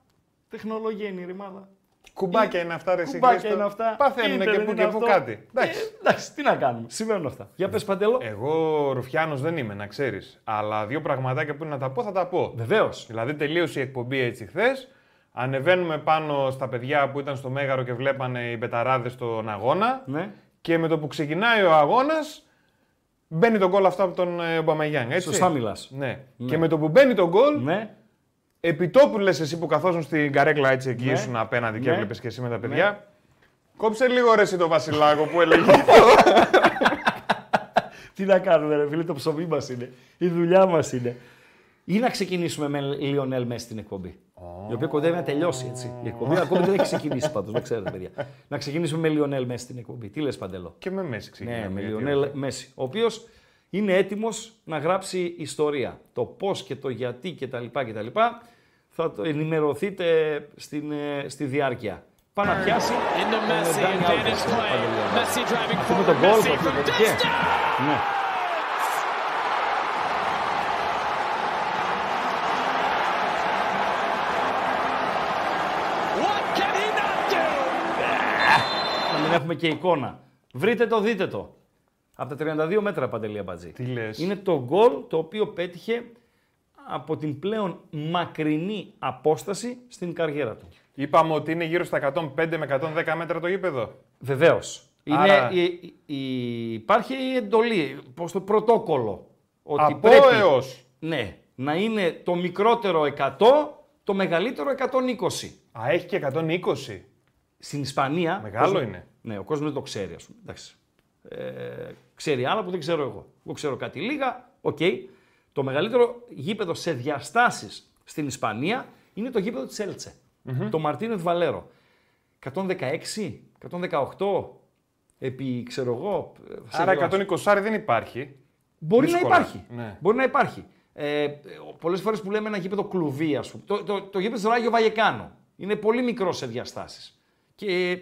τεχνολογία είναι η ρημάδα. Κουμπάκια είναι αυτά, ρε Κουμπάκια είναι αυτά. Παθαίνουν και που και που κάτι. Ε, εντάξει, τι να κάνουμε. Συμβαίνουν αυτά. Για πες παντελώ. Εγώ ρουφιάνος δεν είμαι, να ξέρεις. Αλλά δύο πραγματάκια που είναι να τα πω θα τα πω. Βεβαίως. Δηλαδή τελείωσε η εκπομπή έτσι χθες. Ανεβαίνουμε πάνω στα παιδιά που ήταν στο Μέγαρο και βλέπανε οι πεταράδες τον αγώνα. Ναι. Και με το που ξεκινάει ο αγώνας, μπαίνει τον γκολ αυτό από τον ε, Μπαμαγιάν. Σωστά μιλάς. Ναι. ναι. Και με το που μπαίνει τον γκολ, ναι επιτόπου λες εσύ που καθόσουν στην καρέκλα έτσι εκεί ναι. ήσουν απέναντι και ναι. έβλεπες και εσύ με τα ναι. παιδιά. Ναι. Κόψε λίγο ρε εσύ το Βασιλάκο που έλεγε. Τι να κάνουμε, ρε φίλε, το ψωμί μας είναι. Η δουλειά μας είναι. Ή να ξεκινήσουμε με Λιονέλ μέσα στην εκπομπή. Oh. Η οποία κοντεύει να τελειώσει έτσι. Η εκπομπή ακόμη δεν έχει ξεκινήσει πάντως, δεν ξέρετε, παιδιά. Να ξεκινήσουμε με Λιονέλ μέσα στην εκπομπή. Τι λες παντελώ. Και με Μέση Ναι, με Λιονέλ Μέση. Ο οποίος είναι έτοιμος να γράψει ιστορία. Το πώς και το γιατί κτλ. θα το ενημερωθείτε ε, στη διάρκεια. Πάμε να πιάσει τον τον ναι. Να μην έχουμε και εικόνα. Βρείτε το, δείτε το. Από τα 32 μέτρα, Παντελή Αμπατζή.
Τι
Είναι το γκολ το οποίο πέτυχε από την πλέον μακρινή απόσταση στην καριέρα του.
Είπαμε ότι είναι γύρω στα 105 με 110 μέτρα το γήπεδο.
Βεβαίως. υπάρχει η εντολή, προς το πρωτόκολλο.
Ότι από πρέπει,
Ναι, να είναι το μικρότερο 100, το μεγαλύτερο 120.
Α, έχει και 120.
Στην Ισπανία.
Μεγάλο είναι.
Ναι, ο κόσμος δεν το ξέρει, ας Εντάξει. Ε, ξέρει άλλα που δεν ξέρω εγώ. Εγώ ξέρω κάτι λίγα, οκ. Το μεγαλύτερο γήπεδο σε διαστάσεις στην Ισπανία είναι το γήπεδο της ελτσε Το Μαρτίνετ Βαλέρο. 116, 118, επί ξέρω εγώ.
Άρα
120
δεν
υπάρχει. Μπορεί να υπάρχει. Ναι. Μπορεί να υπάρχει. Ε, Πολλές φορές που λέμε ένα γήπεδο κλουβί, ας πούμε. Το, το, γήπεδο του Ράγιο Βαγεκάνο είναι πολύ μικρό σε διαστάσεις. Και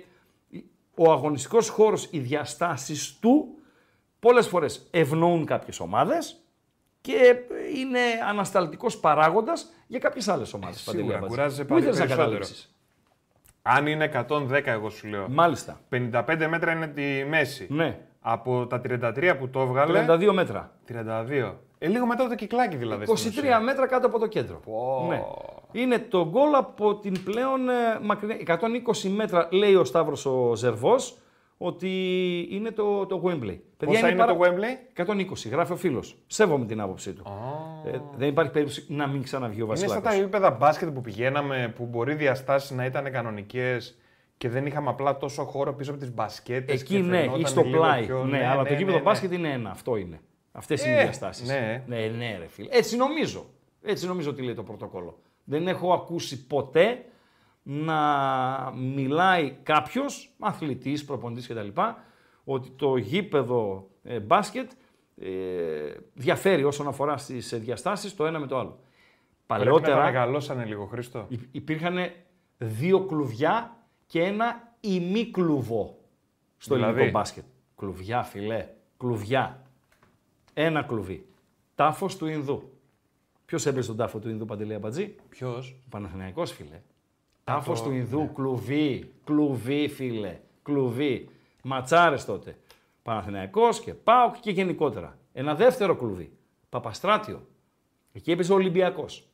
ο αγωνιστικός χώρος, οι διαστάσεις του Πολλές φορές ευνοούν κάποιες ομάδες και είναι ανασταλτικός παράγοντας για κάποιες άλλες ομάδες.
Ε, σίγουρα, κουράζεσαι πάλι περισσότερο. Αν είναι 110 εγώ σου λέω.
Μάλιστα.
55 μέτρα είναι τη μέση.
Ναι.
Από τα 33 που το έβγαλε.
32 μέτρα.
32. Ε, λίγο μετά το κυκλάκι δηλαδή. 23
μέτρα κάτω από το κέντρο. Ναι. Είναι το γκολ από την πλέον ε, μακρινή. 120 μέτρα λέει ο Σταύρος ο Ζερβός ότι είναι το, το Wembley.
Πόσα είναι, είναι παρα... το Wembley? 120,
γράφει ο φίλος. Σέβομαι την άποψή του. Ε, δεν υπάρχει περίπτωση να μην ξαναβγεί ο Βασιλάκος. Είναι σαν
τα επίπεδα μπάσκετ που πηγαίναμε, που μπορεί διαστάσεις να ήταν κανονικές και δεν είχαμε απλά τόσο χώρο πίσω από τις μπασκέτες.
Εκεί και ναι, ή στο πλάι. Ναι, ναι, αλλά το γήπεδο ναι, ναι, ναι. μπάσκετ είναι ένα. Αυτό είναι. Αυτές είναι οι ε, διαστάσεις. Ναι. ναι, ναι, ρε φίλε. Έτσι νομίζω. Έτσι νομίζω ότι λέει το πρωτόκολλο. Δεν έχω ακούσει ποτέ να μιλάει κάποιος, αθλητής, προπονητής κτλ, ότι το γήπεδο ε, μπάσκετ ε, διαφέρει όσον αφορά στις ε, διαστάσεις το ένα με το άλλο.
Παλαιότερα μεγαλώσανε λίγο, Χρήστο.
Υπήρχαν δύο κλουβιά και ένα ημίκλουβο στο δηλαδή. ελληνικό μπάσκετ. Κλουβιά, φιλέ. Κλουβιά. Ένα κλουβί. Τάφος του Ινδού. Ποιος έπεσε στον τάφο του Ινδού Παντελέα Μπατζή.
Ποιος.
Ο Παναθηναϊκός, φιλέ. Τάφος του Ιδού, ναι. κλουβί, κλουβί φίλε, κλουβί. Ματσάρες τότε. Παναθηναϊκός και πάω και γενικότερα. Ένα δεύτερο κλουβί. Παπαστράτιο. Εκεί έπαιζε ο Ολυμπιακός.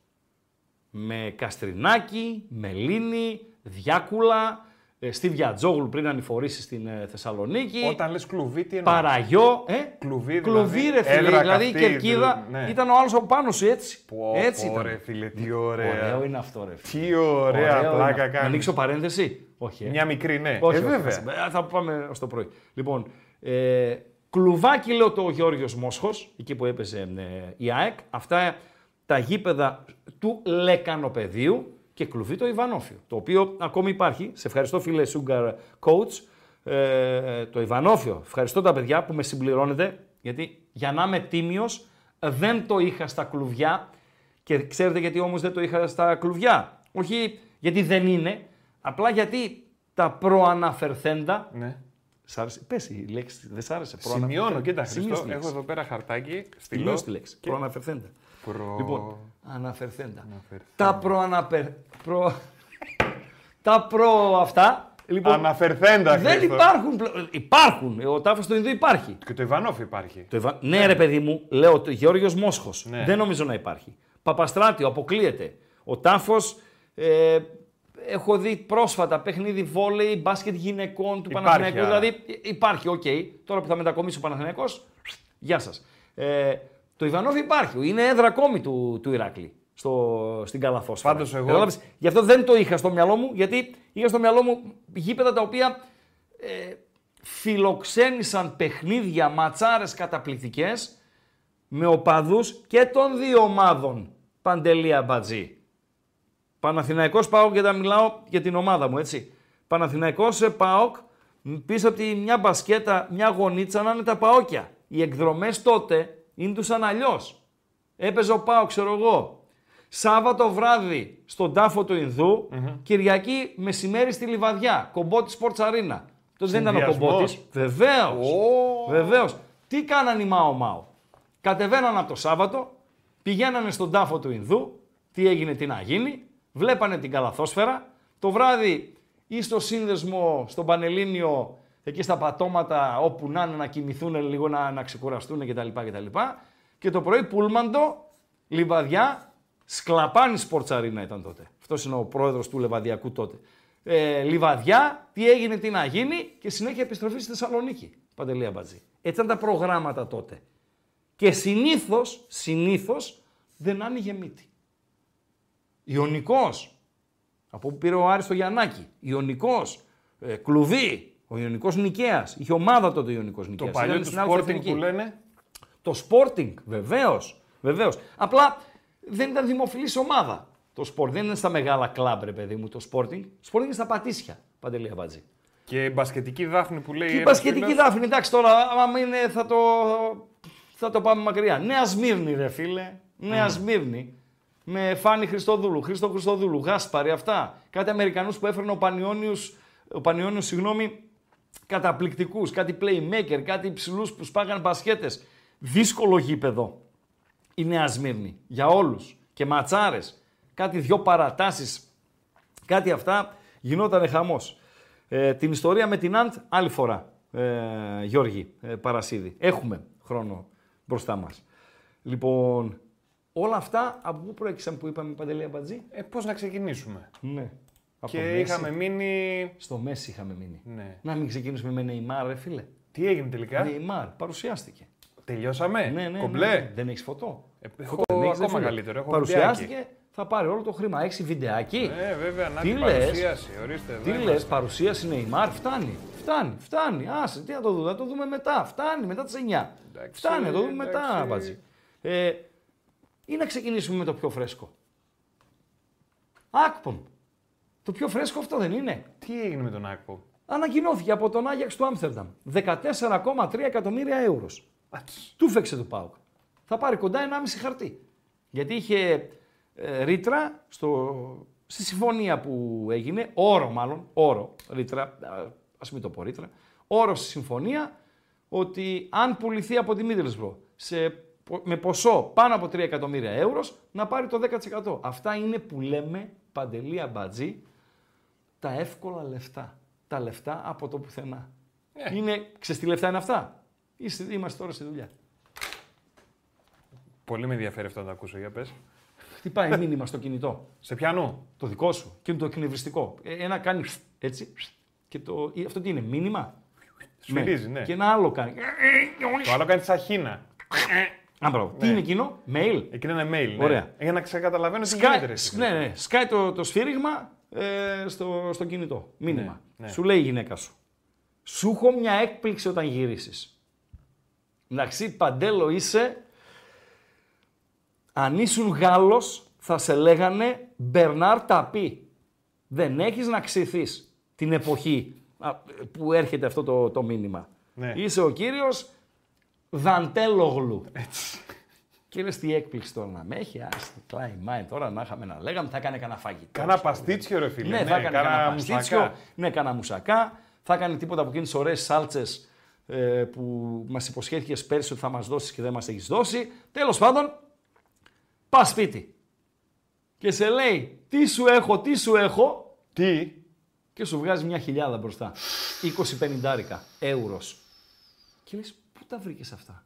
Με καστρινάκι Μελίνη, Διάκουλα, Στίβ ε, Γιατζόγλου πριν ανηφορήσει στην ε, Θεσσαλονίκη.
Όταν λες κλουβί, τι
εννοείς. Παραγιό.
Ε? Κλουβί, δηλαδή. Κλουβί, ρε
φίλε. δηλαδή η κερκίδα δηλαδή, ναι. ήταν ο άλλος από πάνω σου έτσι.
Πω, έτσι πω, ρε φίλε, τι
ωραία. Ωραίο είναι αυτό, ρε
φίλε. Τι ωραία πλάκα κάνεις. Να
ανοίξω παρένθεση.
Όχι. Ε. Μια μικρή, ναι.
Όχι, ε, βέβαια. Όχι, ε, θα πάμε στο πρωί. Λοιπόν, ε, κλουβάκι λέω το Γιώργιος Μόσχος, εκεί που έπαιζε ε, η ΑΕΚ. Αυτά τα γήπεδα του Λεκανοπεδίου και κλουβεί το Ιβανόφιο, το οποίο ακόμη υπάρχει. Σε ευχαριστώ φίλε Sugar Coach, ε, το Ιβανόφιο. Ευχαριστώ τα παιδιά που με συμπληρώνετε, γιατί για να είμαι τίμιος, δεν το είχα στα κλουβιά και ξέρετε γιατί όμως δεν το είχα στα κλουβιά. Όχι γιατί δεν είναι, απλά γιατί τα προαναφερθέντα ναι. Σ' άρεσε. πες η λέξη, δεν σ' άρεσε.
Σημειώνω, κοίτα. Χριστό, έχω εδώ πέρα χαρτάκι.
Στυλό τη λέξη. Προαναφερθέντα. Προ... Λοιπόν, αναφερθέντα. Τα Τα Αναπερ... Προ... Τα προ αυτά
Λοιπόν, Αναφερθέντα,
Δεν υπάρχουν Υπάρχουν. Ο τάφος του Ινδού υπάρχει.
Και το Ιβανόφ υπάρχει. Το
Ιβα... ναι, ρε παιδί μου, λέω το Γεώργιος Μόσχος. Ναι. Δεν νομίζω να υπάρχει. Παπαστράτιο, αποκλείεται. Ο τάφος. Ε, έχω δει πρόσφατα παιχνίδι βόλεϊ, μπάσκετ γυναικών του υπάρχει, Παναθηναϊκού. Άρα. Δηλαδή ε, υπάρχει, οκ. Τώρα που θα μετακομίσει ο Παναθηναϊκός, γεια σας. Ε, το Ιβανόβ υπάρχει. Είναι έδρα ακόμη του, του Ηράκλη στην Καλαθόσφαιρα. Πάντως εγώ. Γι' αυτό δεν το είχα στο μυαλό μου, γιατί είχα στο μυαλό μου γήπεδα τα οποία ε, φιλοξένησαν παιχνίδια, ματσάρες καταπληκτικές με οπαδούς και των δύο ομάδων. Παντελία Μπατζή. Παναθηναϊκός ΠΑΟΚ και τα μιλάω για την ομάδα μου, έτσι. Παναθηναϊκός ε, ΠΑΟΚ πίσω από τη μια μπασκέτα, μια γονίτσα να είναι τα παόκια. Οι εκδρομές τότε Ίντουσαν αλλιώς. Έπαιζε ο Πάο, ξέρω εγώ. Σάββατο βράδυ στον τάφο του ινδου Κυριακή μεσημέρι στη Λιβαδιά, κομπότη Sports Arena. Αυτό δεν ήταν ο κομπότη. Βεβαίω. Βεβαίως. Τι κάνανε οι Μάο Μάο. Κατεβαίναν από το Σάββατο, πηγαίνανε στον τάφο του Ινδού, τι έγινε, τι να γίνει, βλέπανε την καλαθόσφαιρα. Το βράδυ ή στο σύνδεσμο στον Πανελλήνιο εκεί στα πατώματα όπου να είναι να κοιμηθούν λίγο, να, να ξεκουραστούν κτλ. Και το πρωί πούλμαντο, λιβαδιά, σκλαπάνη σπορτσαρίνα ήταν τότε. Αυτός είναι ο πρόεδρος του λεβαδιακού τότε. Ε, λιβαδιά, τι έγινε, τι να γίνει και συνέχεια επιστροφή στη Θεσσαλονίκη. Παντελή Αμπατζή. Έτσι ήταν τα προγράμματα τότε. Και συνήθως, συνήθως δεν άνοιγε μύτη. Ιωνικός, από που πήρε ο Άριστο Γιαννάκη, Ιωνικός, ε, Κλουβί, ο Ιωνικός Νικαίας. Είχε ομάδα τότε ο Ιωνικός Νικαία. Το παλιό του Sporting που λένε. Το Sporting, βεβαίως. Βεβαίως. Απλά δεν ήταν δημοφιλής ομάδα το Sporting. Δεν είναι στα μεγάλα κλαμπ, ρε παιδί μου, το Sporting. Sporting είναι στα πατήσια. Παντελή Αμπατζή. Και η μπασκετική δάφνη που λέει. Και η μπασκετική φίλος... δάφνη, εντάξει τώρα, άμα είναι, θα το, θα το πάμε μακριά. Νέα Σμύρνη, ρε φίλε. Νέα mm. Σμύρνη. Με Φάνη Χριστοδούλου, Χρήστο Χριστοδούλου, Γάσπαρη, αυτά. Κάτι Αμερικανούς που έφερνε ο Πανιόνιος, ο Πανιόνιος, συγγνώμη, καταπληκτικούς, κάτι playmaker, κάτι υψηλούς που σπάγαν μπασκέτες. Δύσκολο γήπεδο η Νέα Σμύρνη για όλους. Και ματσάρες. Κάτι δυο παρατάσεις, Κάτι αυτά γινόταν χαμός. Ε, την ιστορία με την Αντ άλλη φορά. Ε, Γιώργη ε, Έχουμε χρόνο μπροστά μας. Λοιπόν, όλα αυτά από πού προέκυψαν που είπαμε Παντελή Αμπατζή. Ε, πώς να ξεκινήσουμε. Ναι και μέση. είχαμε μείνει. Στο Μέση είχαμε μείνει. Ναι. Να μην ξεκινήσουμε με Νεϊμάρ, ρε φίλε. Τι έγινε τελικά. Νεϊμάρ, παρουσιάστηκε. Τελειώσαμε. Ναι, ναι, ναι, ναι. Κομπλέ. Ναι. Δεν έχεις φωτό. Ε, φωτό έχεις, ακόμα καλύτερο. Έχω παρουσιάστηκε. Βιντεάκι. Θα πάρει όλο το χρήμα. Έχεις βιντεάκι. Ναι, βέβαια, να τι λες, παρουσίαση. Ορίστε, τι λε, παρουσίαση Νεϊμάρ. φτάνει. Φτάνει, φτάνει. Άσε, τι να το δούμε, Θα το δούμε μετά. Φτάνει μετά τις 9. φτάνει, Θα το
δούμε μετά, Μπατζή. Ε, ή να ξεκινήσουμε με το πιο φρέσκο. Άκπον. Το πιο φρέσκο αυτό δεν είναι. Τι έγινε με τον Άκπο. Ανακοινώθηκε από τον Άγιαξ του Άμστερνταμ. 14,3 εκατομμύρια ευρώ. Του φέξε το Πάουκ. Θα πάρει κοντά 1,5 χαρτί. Γιατί είχε ε, ρήτρα στο, στη συμφωνία που έγινε, όρο μάλλον, όρο, ρήτρα, α μην το πω ρήτρα, όρο στη συμφωνία ότι αν πουληθεί από τη Μίδελσβρο σε, με ποσό πάνω από 3 εκατομμύρια ευρώ, να πάρει το 10%. Αυτά είναι που λέμε παντελή αμπατζή τα εύκολα λεφτά. Τα λεφτά από το πουθενά. Ε. Είναι, ξέρεις τι λεφτά είναι αυτά. Είστε, είμαστε τώρα στη δουλειά. Πολύ με ενδιαφέρει αυτό να το ακούσω, για πες. πάει μήνυμα στο κινητό. Σε πιανού. Το δικό σου. Και είναι το εκνευριστικό. Ε, ένα κάνει έτσι. Και το... Ε, αυτό τι είναι, μήνυμα. Σφυρίζει, ναι. Και ένα άλλο κάνει. Το άλλο κάνει σαχίνα. Α, Τι ναι. είναι εκείνο, mail. Εκείνο είναι mail. Ναι. Ωραία. Για να ξεκαταλαβαίνω τι γίνεται. Ναι, ναι. Σκάει το, το σφύριγμα, ε, στο, στο κινητό. Μήνυμα. Ναι, ναι. Σου λέει η γυναίκα σου. Σου έχω μια έκπληξη όταν γυρίσεις. Εντάξει, παντέλο είσαι. Αν ήσουν Γάλλος, θα σε λέγανε Μπερνάρ Ταπί. Δεν έχεις να ξηθείς την εποχή που έρχεται αυτό το, το μήνυμα. Ναι. Είσαι ο κύριος Δαντέλογλου. Έτσι. Και λες τι έκπληξη τώρα να με έχει. Α κλάει τώρα να είχαμε να λέγαμε, θα έκανε κανένα φαγητό. Κάνα παστίτσιο, ρε φίλε. Ναι, ναι θα έκανε κανένα παστίτσιο. Μουσακά. Ναι, κανένα μουσακά. Ναι, θα έκανε τίποτα από εκείνες τις ωραίες σάλτσες ε, που μας υποσχέθηκες πέρσι ότι θα μας δώσεις και δεν μας έχεις δώσει. Τέλος πάντων, πας σπίτι. Και σε λέει, τι σου έχω, τι σου έχω. Τι. Και σου βγάζει μια χιλιάδα μπροστά. 20 20-50 ευρώ. Και λες, πού τα βρήκες αυτά.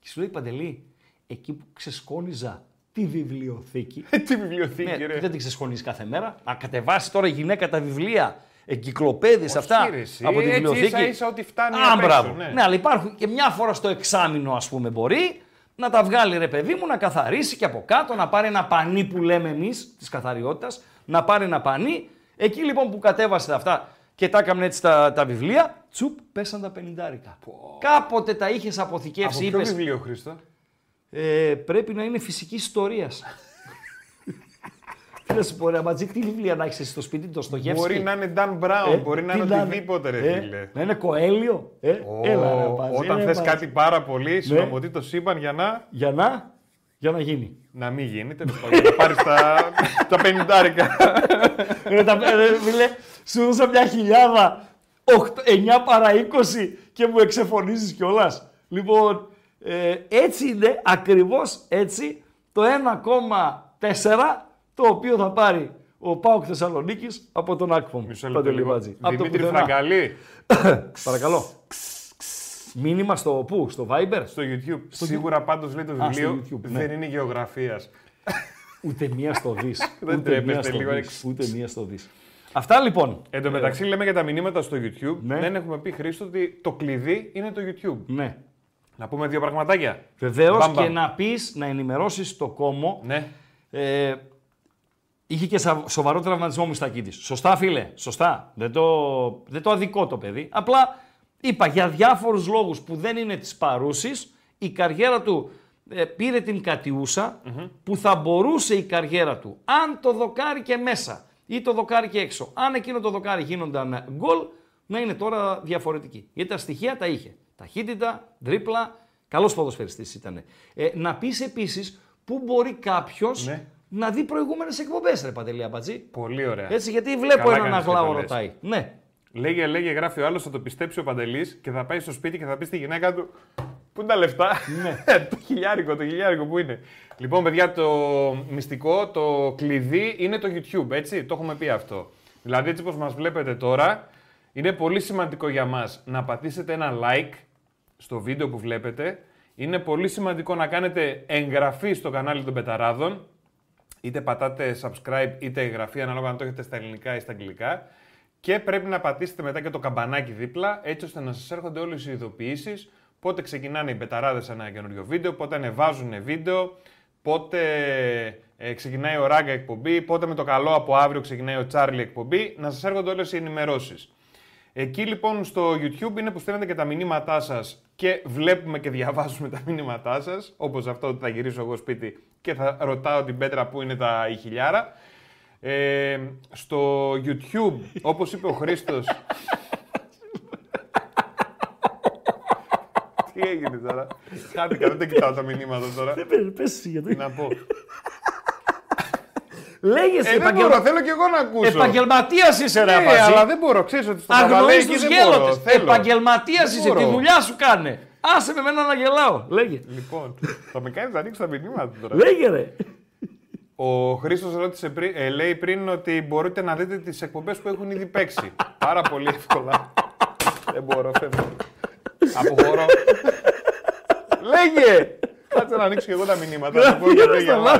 Και σου λέει, Παντελή, εκεί που ξεσκόλιζα τη βιβλιοθήκη. Ε, τη βιβλιοθήκη, ναι, ρε. Δεν την ξεσκόλιζες κάθε μέρα. Να κατεβάσεις τώρα η γυναίκα τα βιβλία, Εγκυκλοπαίδε αυτά ρεσί, από τη βιβλιοθήκη. Έτσι, ίσα, ίσα ότι φτάνει Α, απέξω, ναι. ναι, αλλά υπάρχουν και μια φορά στο εξάμεινο, ας πούμε, μπορεί να τα βγάλει ρε παιδί μου, να καθαρίσει και από κάτω, να πάρει ένα πανί που λέμε εμείς της καθαριότητας, να πάρει ένα πανί. Εκεί λοιπόν που κατέβασε αυτά και τα έκαμε έτσι τα, τα βιβλία, τσουπ, πέσαν τα πενιντάρικα. Κάποτε τα είχες αποθηκεύσει. Από ποιο βιβλίο, Χρήστο? ε, πρέπει να είναι φυσική ιστορίας. Τι να σου πω, ρε Ματζή, τι βιβλία να έχεις στο σπίτι του, στο γεύμα. Μπορεί να είναι Dan ε, μπορεί να είναι οτιδήποτε, ρε ε, φίλε. Να είναι Κοέλιο. Ε, έλα, ρε, Ματζή, όταν θε κάτι πάρα πολύ, ναι. συνομωτεί το σύμπαν για να. Για να. Για να γίνει.
Να μην γίνει, τέλος Να πάρεις τα, τα 50 ε, ε, Ρε, τα,
φίλε, σου δώσα μια χιλιάδα. 9 παρά 20 και μου εξεφωνίζεις κιόλας. Λοιπόν, ε, έτσι είναι, ακριβώς έτσι, το 1,4 το οποίο θα πάρει ο Πάοκ Θεσσαλονίκης από τον λίγο. Δημήτρη
Φραγκαλή.
Παρακαλώ. Μήνυμα στο πού, στο Viber.
Στο YouTube. Σίγουρα πάντως λέει το βιβλίο, ναι. δεν είναι γεωγραφίας.
Ούτε μία στο δις.
Δεν τρέπεστε λίγο.
Ούτε μία στο δις. Αυτά λοιπόν.
Εν τω ε, μεταξύ λέμε για τα μηνύματα στο YouTube. Ναι. Δεν έχουμε πει Χρήστο ότι το κλειδί είναι το YouTube. Ναι. Να πούμε δύο πραγματάκια.
Βεβαίως και να πεις, να ενημερώσεις το κόμμα.
Ναι. Ε,
είχε και σοβαρό τραυματισμό Μουστακίτη. Σωστά, φίλε. Σωστά. Δεν το, δεν το αδικό το παιδί. Απλά είπα για διάφορους λόγους που δεν είναι της παρούσης, η καριέρα του ε, πήρε την κατιουσα που θα μπορούσε η καριέρα του αν το δοκάρει και μέσα ή το δοκάρει και έξω. Αν εκείνο το δοκάρι γίνονταν γκολ, να είναι τώρα διαφορετική. Γιατί τα στοιχεία τα είχε. Ταχύτητα, τρίπλα, καλός ποδοσφαιριστής ήταν. Ε, να πεις επίσης πού μπορεί κάποιος ναι. να δει προηγούμενες εκπομπές, ρε Παντελή Αμπατζή.
Πολύ ωραία.
Έτσι, γιατί βλέπω έναν αγλάο ρωτάει. Ναι.
Λέγε, λέγε, γράφει ο άλλος, θα το πιστέψει ο Παντελής και θα πάει στο σπίτι και θα πει στη γυναίκα του. Πού είναι τα λεφτά. Ναι. το χιλιάρικο, το χιλιάρικο που είναι. Λοιπόν, παιδιά, το μυστικό, το κλειδί είναι το YouTube, έτσι. Το έχουμε πει αυτό. Δηλαδή, έτσι όπως μας βλέπετε τώρα, είναι πολύ σημαντικό για μας να πατήσετε ένα like, στο βίντεο που βλέπετε, είναι πολύ σημαντικό να κάνετε εγγραφή στο κανάλι των Πεταράδων. Είτε πατάτε subscribe είτε εγγραφή, ανάλογα αν το έχετε στα ελληνικά ή στα αγγλικά. Και πρέπει να πατήσετε μετά και το καμπανάκι δίπλα, έτσι ώστε να σας έρχονται όλες οι ειδοποιήσεις, πότε ξεκινάνε οι πεταράδες ένα καινούριο βίντεο, πότε ανεβάζουν βίντεο, πότε ε, ξεκινάει ο Ράγκα εκπομπή, πότε με το καλό από αύριο ξεκινάει ο Τσάρλι εκπομπή, να σας έρχονται όλες οι ενημερώσεις. Εκεί λοιπόν στο YouTube είναι που στέλνετε και τα μηνύματά σας και βλέπουμε και διαβάζουμε τα μήνυματά σας, όπως αυτό ότι θα γυρίσω εγώ σπίτι και θα ρωτάω την Πέτρα που είναι τα η χιλιάρα. Ε, στο YouTube, όπως είπε ο Χρήστος. Τι έγινε τώρα. Χάθηκα, δεν κοιτάω τα μηνύματα τώρα.
Δεν πες, γιατί.
να πω.
Λέγε, ε,
επαγγελ... δεν μπορώ, θέλω και εγώ να ακούσω.
Επαγγελματίας είσαι, ρε Ναι,
αλλά δεν μπορώ, ξέρεις ότι στο Αγνοεί τους μπορώ.
Επαγγελματία είσαι, τη δουλειά σου κάνε. Άσε με μένα να γελάω. Λέγε.
Λοιπόν, θα με κάνεις να ανοίξει τα μηνύματα τώρα.
Λέγε, ρε.
Ο Χρήστος ρώτησε πριν, ε, λέει πριν ότι μπορείτε να δείτε τις εκπομπές που έχουν ήδη παίξει. Πάρα πολύ εύκολα. Δεν μπορώ, φεύγω. Αποχωρώ.
Λέγε! Κάτσε να ανοίξω και εγώ
τα
μηνύματα.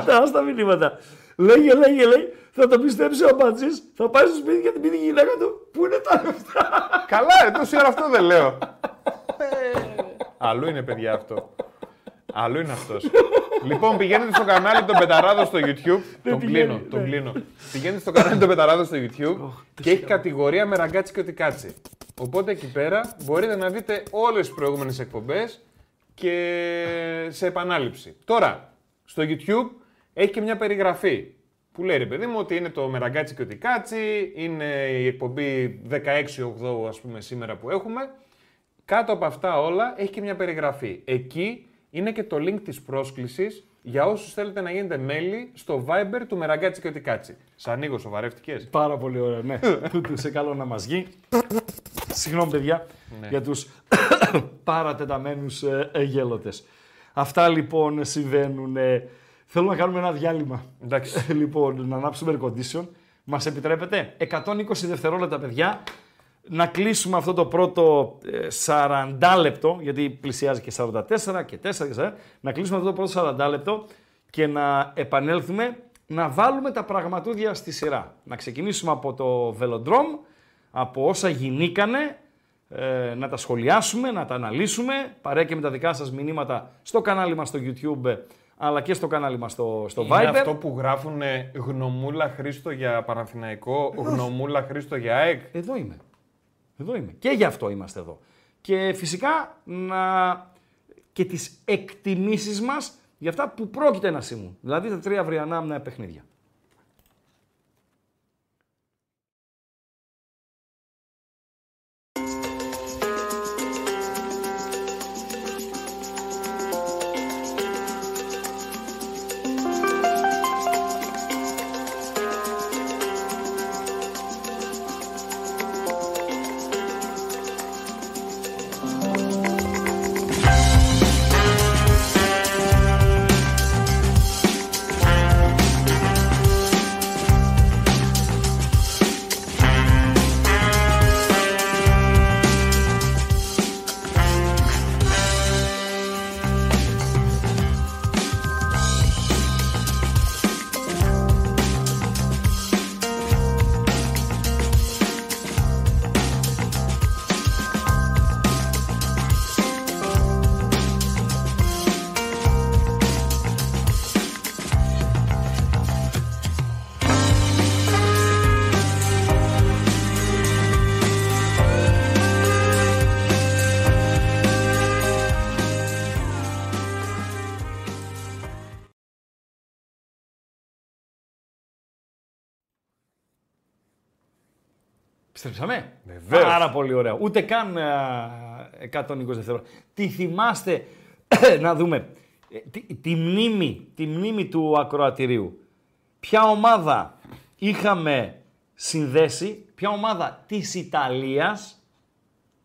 άστα τα μηνύματα.
Λέγε, λέγε, λέγε. Θα το πιστέψει ο Μπατζής, θα πάει στο σπίτι για την πίνη γυναίκα του. Πού είναι τα λεφτά.
Καλά, εντός τόση αυτό δεν λέω. Ε. Αλλού είναι, παιδιά, αυτό. Αλλού είναι αυτός. λοιπόν, πηγαίνετε στο κανάλι των Πεταράδων στο YouTube. τον κλείνω, τον ναι. κλείνω. πηγαίνετε στο κανάλι των Πεταράδων στο YouTube και έχει κατηγορία με ραγκάτσι και κάτσι. Οπότε εκεί πέρα μπορείτε να δείτε όλες τις προηγούμενες εκπομπές και σε επανάληψη. Τώρα, στο YouTube έχει και μια περιγραφή. Που λέει ρε παιδί μου ότι είναι το μεραγκάτσι και ο τικάτσι, είναι η εκπομπή 16-8 ας πούμε σήμερα που έχουμε. Κάτω από αυτά όλα έχει και μια περιγραφή. Εκεί είναι και το link της πρόσκλησης για όσους θέλετε να γίνετε μέλη στο Viber του Μεραγκάτσι και ο Τικάτσι. Σα ανοίγω, σοβαρεύτηκες.
Πάρα πολύ ωραία, ναι. Τούτου σε καλό να μας γει. Συγγνώμη, παιδιά, ναι. για τους παρατεταμένους ε, ε Αυτά λοιπόν συμβαίνουν Θέλω να κάνουμε ένα διάλειμμα. Εντάξει. Ε, λοιπόν, να ανάψουμε air condition. Μας επιτρέπετε 120 δευτερόλεπτα, παιδιά, να κλείσουμε αυτό το πρώτο 40 ε, λεπτό, γιατί πλησιάζει και 44 και 4 και να κλείσουμε αυτό το πρώτο 40 λεπτό και να επανέλθουμε να βάλουμε τα πραγματούδια στη σειρά. Να ξεκινήσουμε από το Velodrome, από όσα γινήκανε, ε, να τα σχολιάσουμε, να τα αναλύσουμε, παρέα και με τα δικά σας μηνύματα στο κανάλι μας στο YouTube αλλά και στο κανάλι μας στο, στο Είναι Viber. Είναι
αυτό που γράφουν γνωμούλα Χρήστο για Παναθηναϊκό, εδώ... γνωμούλα Χρήστο για ΑΕΚ.
Εδώ είμαι. Εδώ είμαι. Και γι' αυτό είμαστε εδώ. Και φυσικά να... και τις εκτιμήσεις μας για αυτά που πρόκειται να σήμουν. Δηλαδή τα τρία αυριανά παιχνίδια. πολύ Ούτε καν 120 δευτερόλεπτα. Τι θυμάστε, να δούμε, ε, τη, μνήμη, τη μνήμη του ακροατηρίου. Ποια ομάδα είχαμε συνδέσει, ποια ομάδα της Ιταλίας,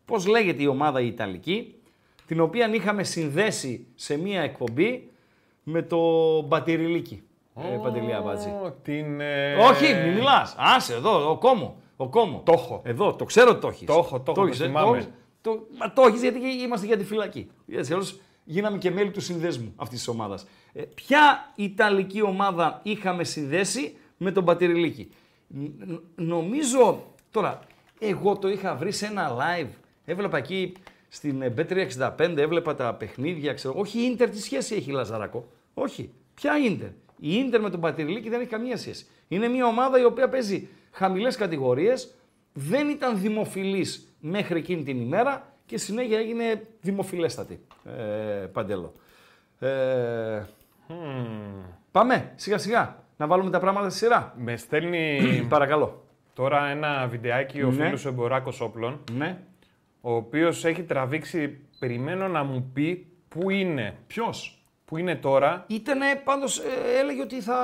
πώς λέγεται η ομάδα η Ιταλική, την οποία είχαμε συνδέσει σε μία εκπομπή με το Μπατιριλίκη. ε, Την... Ε, Όχι, μην Άσε εδώ, ο ο κόμμο. Το έχω. Εδώ, το ξέρω ότι το έχεις.
Το έχω, το έχω. Το, ε? θυμάμαι. το,
μα, το γιατί είμαστε για τη φυλακή. Έτσι, όλος, γίναμε και μέλη του συνδέσμου αυτής της ομάδας. Ε, ποια Ιταλική ομάδα είχαμε συνδέσει με τον Πατηρηλίκη. Νομίζω τώρα, εγώ το είχα βρει σε ένα live. Έβλεπα εκεί στην B365, ε, έβλεπα τα παιχνίδια. Ξέρω. Όχι, η Ιντερ τι σχέση έχει, η Λαζαράκο. Όχι. Ποια Ιντερ. Η Ιντερ με τον Πατηρηλίκη δεν έχει καμία σχέση. Είναι μια ομάδα η οποία παίζει χαμηλές κατηγορίες, δεν ήταν δημοφιλής μέχρι εκείνη την ημέρα και συνέχεια έγινε δημοφιλέστατη. Ε, παντελό. Ε, hm. Πάμε σιγά σιγά να βάλουμε τα πράγματα στη σειρά.
Με στέλνει.
Παρακαλώ.
Τώρα ένα βιντεάκι ο ναι. φίλος Εμποράκος Όπλων,
ναι.
ο οποίος έχει τραβήξει, περιμένω να μου πει πού είναι.
Ποιος?
Πού είναι τώρα.
Ήτανε, πάντως ε, έλεγε ότι θα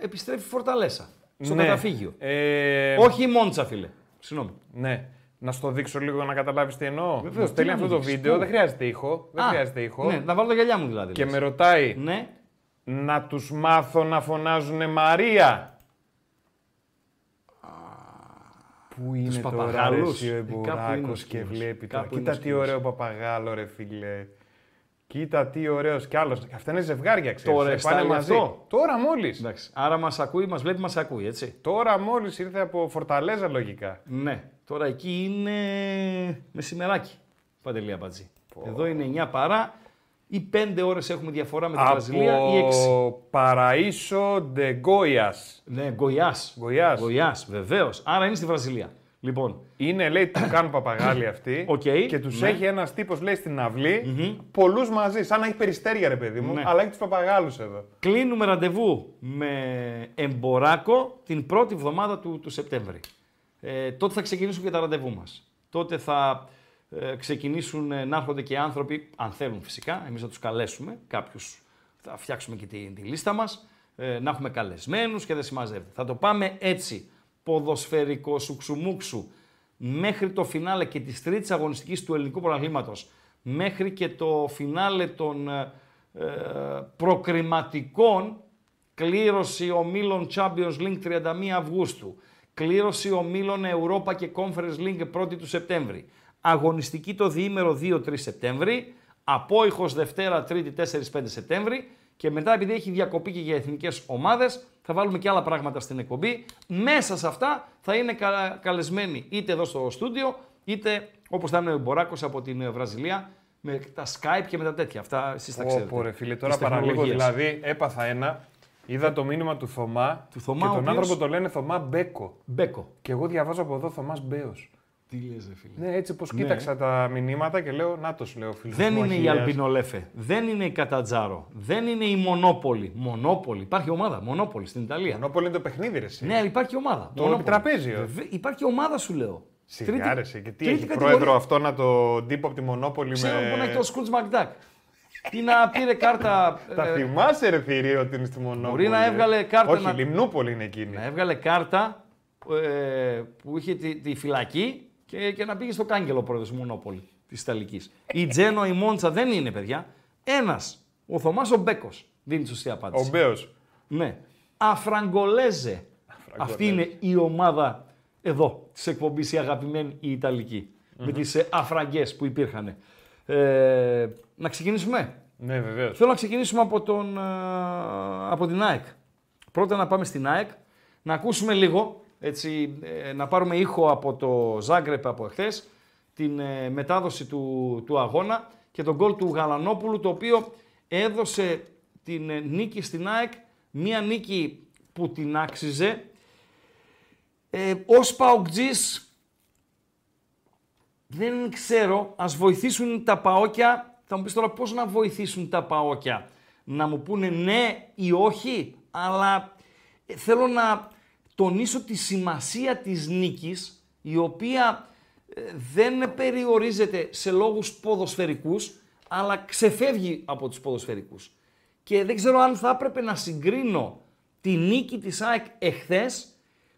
επιστρέφει Φορταλέσα στο ναι. καταφύγιο. Ε... Όχι η Μόντσα, φίλε. Συγγνώμη.
Ναι. Να στο δείξω λίγο να καταλάβεις τι εννοώ. Βεβαίως. Στέλνει αυτό το βίντεο, δεν χρειάζεται ήχο. Δεν χρειάζεται ήχο. Ναι,
να βάλω τα γυαλιά μου δηλαδή.
Και με ρωτάει
ναι.
να τους μάθω να φωνάζουν Μαρία. Πού είναι τώρα ο ε, και βλέπει τώρα. Κοίτα τι ωραίο παπαγάλο ρε φίλε. Κοίτα τι ωραίος κι άλλος. Αυτά είναι ζευγάρια, ξέρεις.
Τώρα πάνε μαζί.
Τώρα μόλις.
Άρα μας ακούει, μας βλέπει, μας ακούει, έτσι.
Τώρα μόλις ήρθε από Φορταλέζα, λογικά.
Ναι. Τώρα εκεί είναι μεσημεράκι. Παντελή Παντελία Oh. Εδώ είναι 9 παρά ή 5 ώρες έχουμε διαφορά με τη Βραζιλία ή
6. Παραίσο Ντεγκόια. Ναι, Γκοιά.
Γκοιά, βεβαίως. Άρα είναι στη Βραζιλία. Λοιπόν,
είναι λέει που κάνουν παπαγάλοι αυτοί okay, και τους ναι. έχει ένας τύπος λέει στην αυλη mm-hmm. πολλούς μαζί. Σαν να έχει περιστέρια ρε παιδί μου, ναι. αλλά έχει τους παπαγάλους εδώ.
Κλείνουμε ραντεβού με εμποράκο την πρώτη βδομάδα του, του Σεπτέμβρη. Ε, τότε θα ξεκινήσουν και τα ραντεβού μας. Τότε θα ε, ξεκινήσουν ε, να έρχονται και άνθρωποι, αν θέλουν φυσικά, εμείς θα τους καλέσουμε κάποιους. Θα φτιάξουμε και τη, τη λίστα μας, ε, να έχουμε καλεσμένους και δεν συμμαζεύεται. Θα το πάμε έτσι ποδοσφαιρικό σουξουμούξου μέχρι το φινάλε και της τρίτης αγωνιστικής του ελληνικού πρωταθλήματος μέχρι και το φινάλε των ε, ε προκριματικών κλήρωση ομίλων Champions League 31 Αυγούστου, κλήρωση ομίλων Europa και Conference League 1 του Σεπτέμβρη, αγωνιστική το διήμερο 2-3 Σεπτέμβρη, απόϊχος Δευτέρα 4 4-5 Σεπτέμβρη και μετά, επειδή έχει διακοπή και για εθνικές ομάδες, θα βάλουμε και άλλα πράγματα στην εκπομπή. Μέσα σε αυτά θα είναι καλεσμένοι είτε εδώ στο στούντιο, είτε όπως θα είναι ο Μποράκος από την ε, Βραζιλία, με τα Skype και με τα τέτοια. Αυτά εσείς τα ξέρετε. Ω,
ρε, φίλε, τώρα παραλίγο δηλαδή έπαθα ένα. Είδα το μήνυμα του Θωμά, του Θωμά και τον οποίος... άνθρωπο το λένε Θωμά Μπέκο.
Μπέκο.
Και εγώ διαβάζω από εδώ Θωμάς Μπέος.
Τι λες, φίλε.
Ναι, έτσι όπως ναι. κοίταξα τα μηνύματα και λέω, να το σου λέω, φίλε.
Δεν είναι η Αλμπινολέφε. Δεν είναι η Κατατζάρο. Δεν είναι η Μονόπολη. Μονόπολη. Υπάρχει ομάδα. Μονόπολη στην Ιταλία.
Μονόπολη είναι το παιχνίδι, ρε.
Ναι, υπάρχει ομάδα.
Το όλο τραπέζιο.
Υπάρχει ομάδα, σου λέω.
Σιγάρεσαι. Και τι έχει πρόεδρο αυτό να το τύπω από τη Μονόπολη
Ξέρω, με. που να έχει το Σκούτ Μακντάκ. Τι να πήρε κάρτα.
Τα ε, θυμάσαι, ρε ότι είναι στη Μονόπολη.
Μπορεί να έβγαλε κάρτα.
Όχι, Λιμνούπολη είναι εκείνη.
Να έβγαλε κάρτα ε, που είχε τη φυλακή και, και να πήγε στο κάγκελο πρόεδρο Μονόπολη της Ιταλικής. Η Τζένο, η Μόντσα δεν είναι παιδιά. Ένας, ο Θωμάς ο Μπέκος δίνει τη σωστή απάντηση.
Ο Μπέος.
Ναι. Αφραγκολέζε. Αφραγκολέζε. Αυτή είναι η ομάδα εδώ της εκπομπής, η αγαπημένη η Ιταλική. Mm-hmm. Με τις ε, αφραγκές που υπήρχαν. Ε, να ξεκινήσουμε.
Ναι, βεβαίως.
Θέλω να ξεκινήσουμε από, τον, ε, από την ΑΕΚ. Πρώτα να πάμε στην ΑΕΚ, να ακούσουμε λίγο έτσι, ε, να πάρουμε ήχο από το Ζάγκρεπ από εχθές, την ε, μετάδοση του, του αγώνα και τον γκολ του Γαλανόπουλου, το οποίο έδωσε την ε, νίκη στην ΑΕΚ, μία νίκη που την άξιζε. Ε, ως Παοκτζής δεν ξέρω, ας βοηθήσουν τα Παόκια, θα μου πεις τώρα πώς να βοηθήσουν τα Παόκια. Να μου πούνε ναι ή όχι, αλλά θέλω να, τονίσω τη σημασία της νίκης, η οποία ε, δεν περιορίζεται σε λόγους ποδοσφαιρικούς, αλλά ξεφεύγει από τους ποδοσφαιρικούς. Και δεν ξέρω αν θα έπρεπε να συγκρίνω τη νίκη της ΑΕΚ εχθές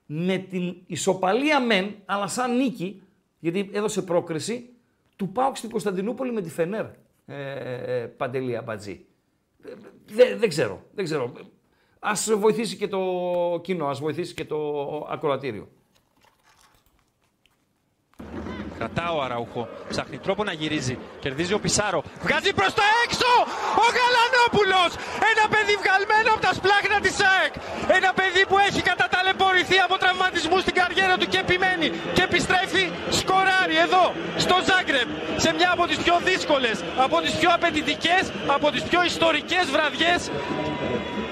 με την ισοπαλία μεν, αλλά σαν νίκη, γιατί έδωσε πρόκριση, του πάω στην Κωνσταντινούπολη με τη Φενέρ, ε, ε, ε, ε δεν, δεν ξέρω, δεν ξέρω. Ας βοηθήσει και το κοινό, ας βοηθήσει και το ακροατήριο. Κρατάω ο Αραούχο. Ψάχνει τρόπο να γυρίζει. Κερδίζει ο Πισάρο. Βγάζει προς τα έξω! Ο Γαλανόπουλος! Ένα παιδί βγαλμένο από τα σπλάχνα της ΑΕΚ. Ένα παιδί που έχει καταταλεπορηθεί από τραυματισμούς στην καριέρα του και επιμένει. Και επιστρέφει, σκοράρι εδώ, στο Ζάγκρεπ. Σε μια από τις πιο δύσκολες, από τις πιο απαιτητικές, από τις πιο ιστορικές βραδιές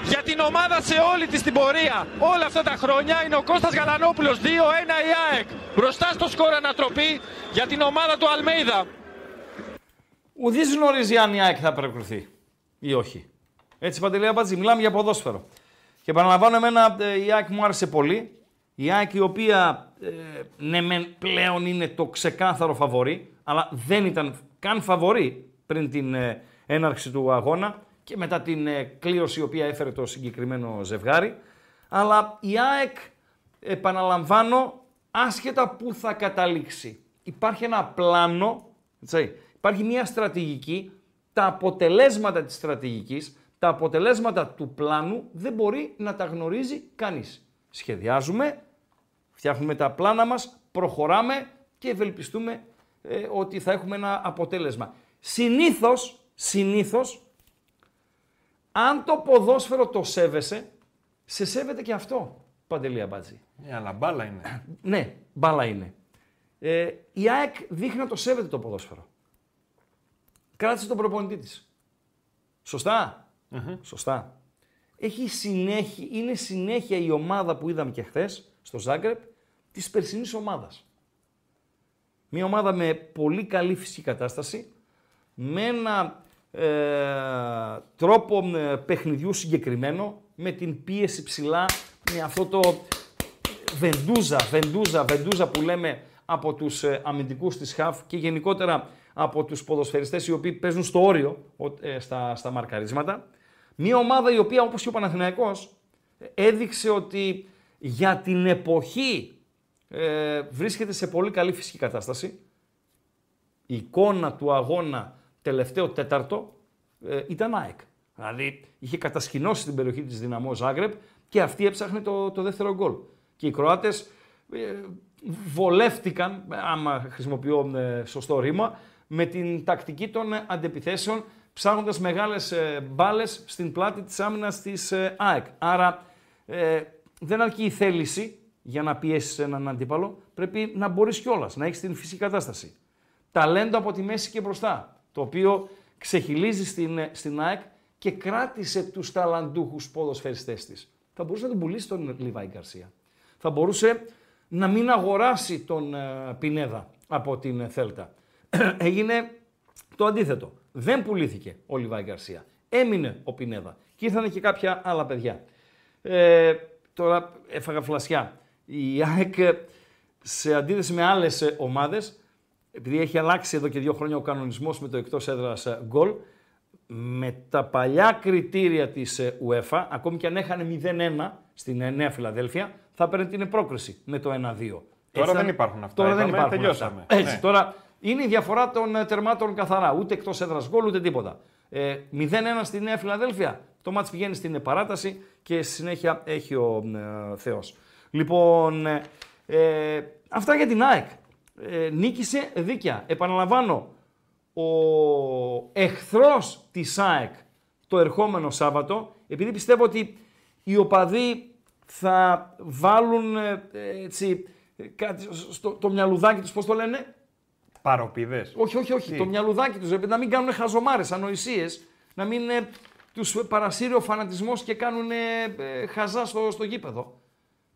για την ομάδα σε όλη της την πορεία όλα αυτά τα χρόνια είναι ο Κώστας Γαλανόπουλος 2-1 η ΑΕΚ μπροστά στο σκορ ανατροπή για την ομάδα του Αλμέιδα. Ουδής γνωρίζει αν η ΑΕΚ θα παρακολουθεί ή όχι. Έτσι Παντελέα Μπατζή, μιλάμε για ποδόσφαιρο. Και επαναλαμβάνω ε, η ΑΕΚ μου άρεσε πολύ. Η ΑΕΚ η οποία ε, ναι πλέον είναι το ξεκάθαρο φαβορή αλλά δεν ήταν καν φαβορή πριν την ε, έναρξη του αγώνα και μετά την ε, κλήρωση η οποία έφερε το συγκεκριμένο ζευγάρι. Αλλά η ΑΕΚ, επαναλαμβάνω, άσχετα που θα καταλήξει. Υπάρχει ένα πλάνο, έτσι, υπάρχει μια στρατηγική, τα αποτελέσματα της στρατηγικής, τα αποτελέσματα του πλάνου δεν μπορεί να τα γνωρίζει κανείς. Σχεδιάζουμε, φτιάχνουμε τα πλάνα μας, προχωράμε και ευελπιστούμε ε, ότι θα έχουμε ένα αποτέλεσμα. Συνήθως, συνήθως, αν το ποδόσφαιρο το σέβεσαι, σε σέβεται και αυτό, παντελία Μπάτζη.
Ναι, ε, αλλά μπάλα είναι.
ναι, μπάλα είναι. Ε, η ΑΕΚ δείχνει να το σέβεται το ποδόσφαιρο. Κράτησε τον προπονητή της. σωστα Σωστά. Έχει συνέχεια, είναι συνέχεια η ομάδα που είδαμε και χθες στο Ζάγκρεπ της περσινής ομάδας. Μια ομάδα με πολύ καλή φυσική κατάσταση, με ένα ε, τρόπο ε, παιχνιδιού συγκεκριμένο, με την πίεση ψηλά, με αυτό το βεντούζα, βεντούζα, βεντούζα που λέμε από τους ε, αμυντικούς της ΧΑΦ και γενικότερα από τους ποδοσφαιριστές οι οποίοι παίζουν στο όριο στα, στα μαρκαρίσματα. Μια ομάδα η οποία όπως και ο Παναθηναϊκός έδειξε ότι για την εποχή ε, βρίσκεται σε πολύ καλή φυσική κατάσταση. Η εικόνα του αγώνα τελευταίο τέταρτο ε, ήταν ΑΕΚ. Δηλαδή είχε κατασκηνώσει την περιοχή της Δυναμό Ζάγκρεπ και αυτή έψαχνε το, το δεύτερο γκολ. Και οι Κροάτες ε, βολεύτηκαν, άμα χρησιμοποιώ ε, σωστό ρήμα, με την τακτική των αντεπιθέσεων, ψάχνοντας μεγάλες ε, μπάλες στην πλάτη της άμυνας της ε, ΑΕΚ. Άρα ε, δεν αρκεί η θέληση για να πιέσεις έναν αντίπαλο, πρέπει να μπορείς κιόλας να έχεις την φυσική κατάσταση. Ταλέντο από τη μέση και μπροστά το οποίο ξεχυλίζει στην, ε, στην ΑΕΚ και κράτησε τους ταλαντούχους ποδοσφαιριστές της. Θα μπορούσε να τον πουλήσει τον Λιβάη Γκαρσία. Θα μπορούσε να μην αγοράσει τον ε, Πινέδα από την ε, Θέλτα. Έγινε το αντίθετο. Δεν πουλήθηκε ο Λιβάη Γκαρσία. Έμεινε ο Πινέδα. Και ήρθαν και κάποια άλλα παιδιά. Ε, τώρα έφαγα φλασιά. Η ΑΕΚ σε αντίθεση με άλλες ομάδες επειδή έχει αλλάξει εδώ και δύο χρόνια ο κανονισμός με το εκτός έδρας ε, γκολ, με τα παλιά κριτήρια της ε, UEFA, ακόμη και αν έχανε 0-1 στην ε, Νέα Φιλαδέλφια, θα έπαιρνε την πρόκριση με το
1-2. Τώρα δεν υπάρχουν αυτά.
Τώρα δεν υπάρχουν
Αυτά.
Έτσι, ναι. τώρα είναι η διαφορά των τερμάτων καθαρά. Ούτε εκτός έδρας γκολ ούτε τίποτα. Ε, 0-1 στη Νέα Φιλαδέλφια. Το μάτς πηγαίνει στην παράταση και στη συνέχεια έχει ο ε, Θεός. Λοιπόν, ε, αυτά για την ΑΕΚ. Ε, νίκησε δίκαια. Επαναλαμβάνω, ο εχθρός της ΑΕΚ το ερχόμενο Σάββατο, επειδή πιστεύω ότι οι οπαδοί θα βάλουν ε, έτσι, κάτι στο, το μυαλουδάκι τους, πώς το λένε,
παροπιδές
Όχι, όχι, όχι. Το μυαλουδάκι τους. Να μην κάνουν χαζομάρες, ανοησίες, Να μην ε, τους παρασύρει ο φανατισμός και κάνουν ε, χαζά στο, στο γήπεδο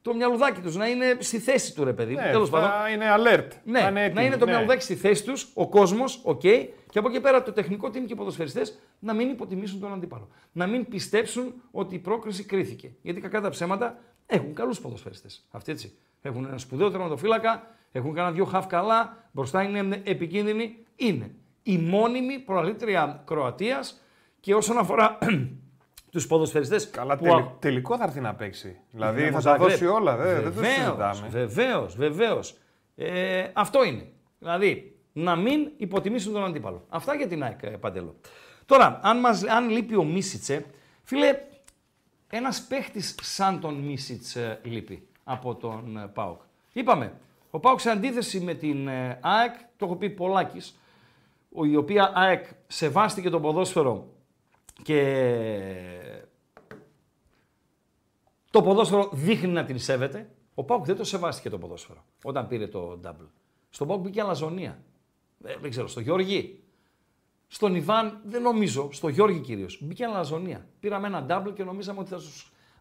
το μυαλουδάκι τους να είναι στη θέση του ρε παιδί. Ναι, πάντων. Να
είναι alert.
Ναι, να είναι, να είναι το ναι. μυαλουδάκι στη θέση τους, ο κόσμος, οκ. και από εκεί πέρα το τεχνικό team και οι ποδοσφαιριστές να μην υποτιμήσουν τον αντίπαλο. Να μην πιστέψουν ότι η πρόκριση κρίθηκε. Γιατί κακά τα ψέματα έχουν καλούς ποδοσφαιριστές. Αυτοί έτσι. Έχουν ένα σπουδαίο τερματοφύλακα, έχουν κανένα δυο χαφ καλά, μπροστά είναι επικίνδυνοι. Είναι η μόνιμη προαλήτρια Κροατίας και όσον αφορά τους ποδοσφαιριστές.
Καλά, που... τελικό θα έρθει να παίξει. Δηλαδή ναι, θα τα δώσει όλα, δεν το συζητάμε.
Βεβαίως, βεβαίως. Ε, αυτό είναι. Δηλαδή να μην υποτιμήσουν τον αντίπαλο. Αυτά για την ΑΕΚ, ε, Παντελό. Τώρα, αν, μας, αν λείπει ο Μίσιτσε, φίλε, ένας παίχτης σαν τον Μίσιτσε λείπει από τον ε, Πάοκ. Είπαμε, ο Πάοκ σε αντίθεση με την ΑΕΚ, το έχω πει πολλάκις, η οποία ΑΕΚ σεβάστηκε το ποδόσφαιρο και το ποδόσφαιρο δείχνει να την σέβεται. Ο Πάουκ δεν το σεβάστηκε το ποδόσφαιρο όταν πήρε το double. Στον Πάουκ μπήκε αλαζονία. Ε, δεν ξέρω, στο Γιώργη. Στον Ιβάν δεν νομίζω, στο Γιώργη κυρίως. Μπήκε αλαζονία. Πήραμε ένα double και νομίζαμε ότι θα του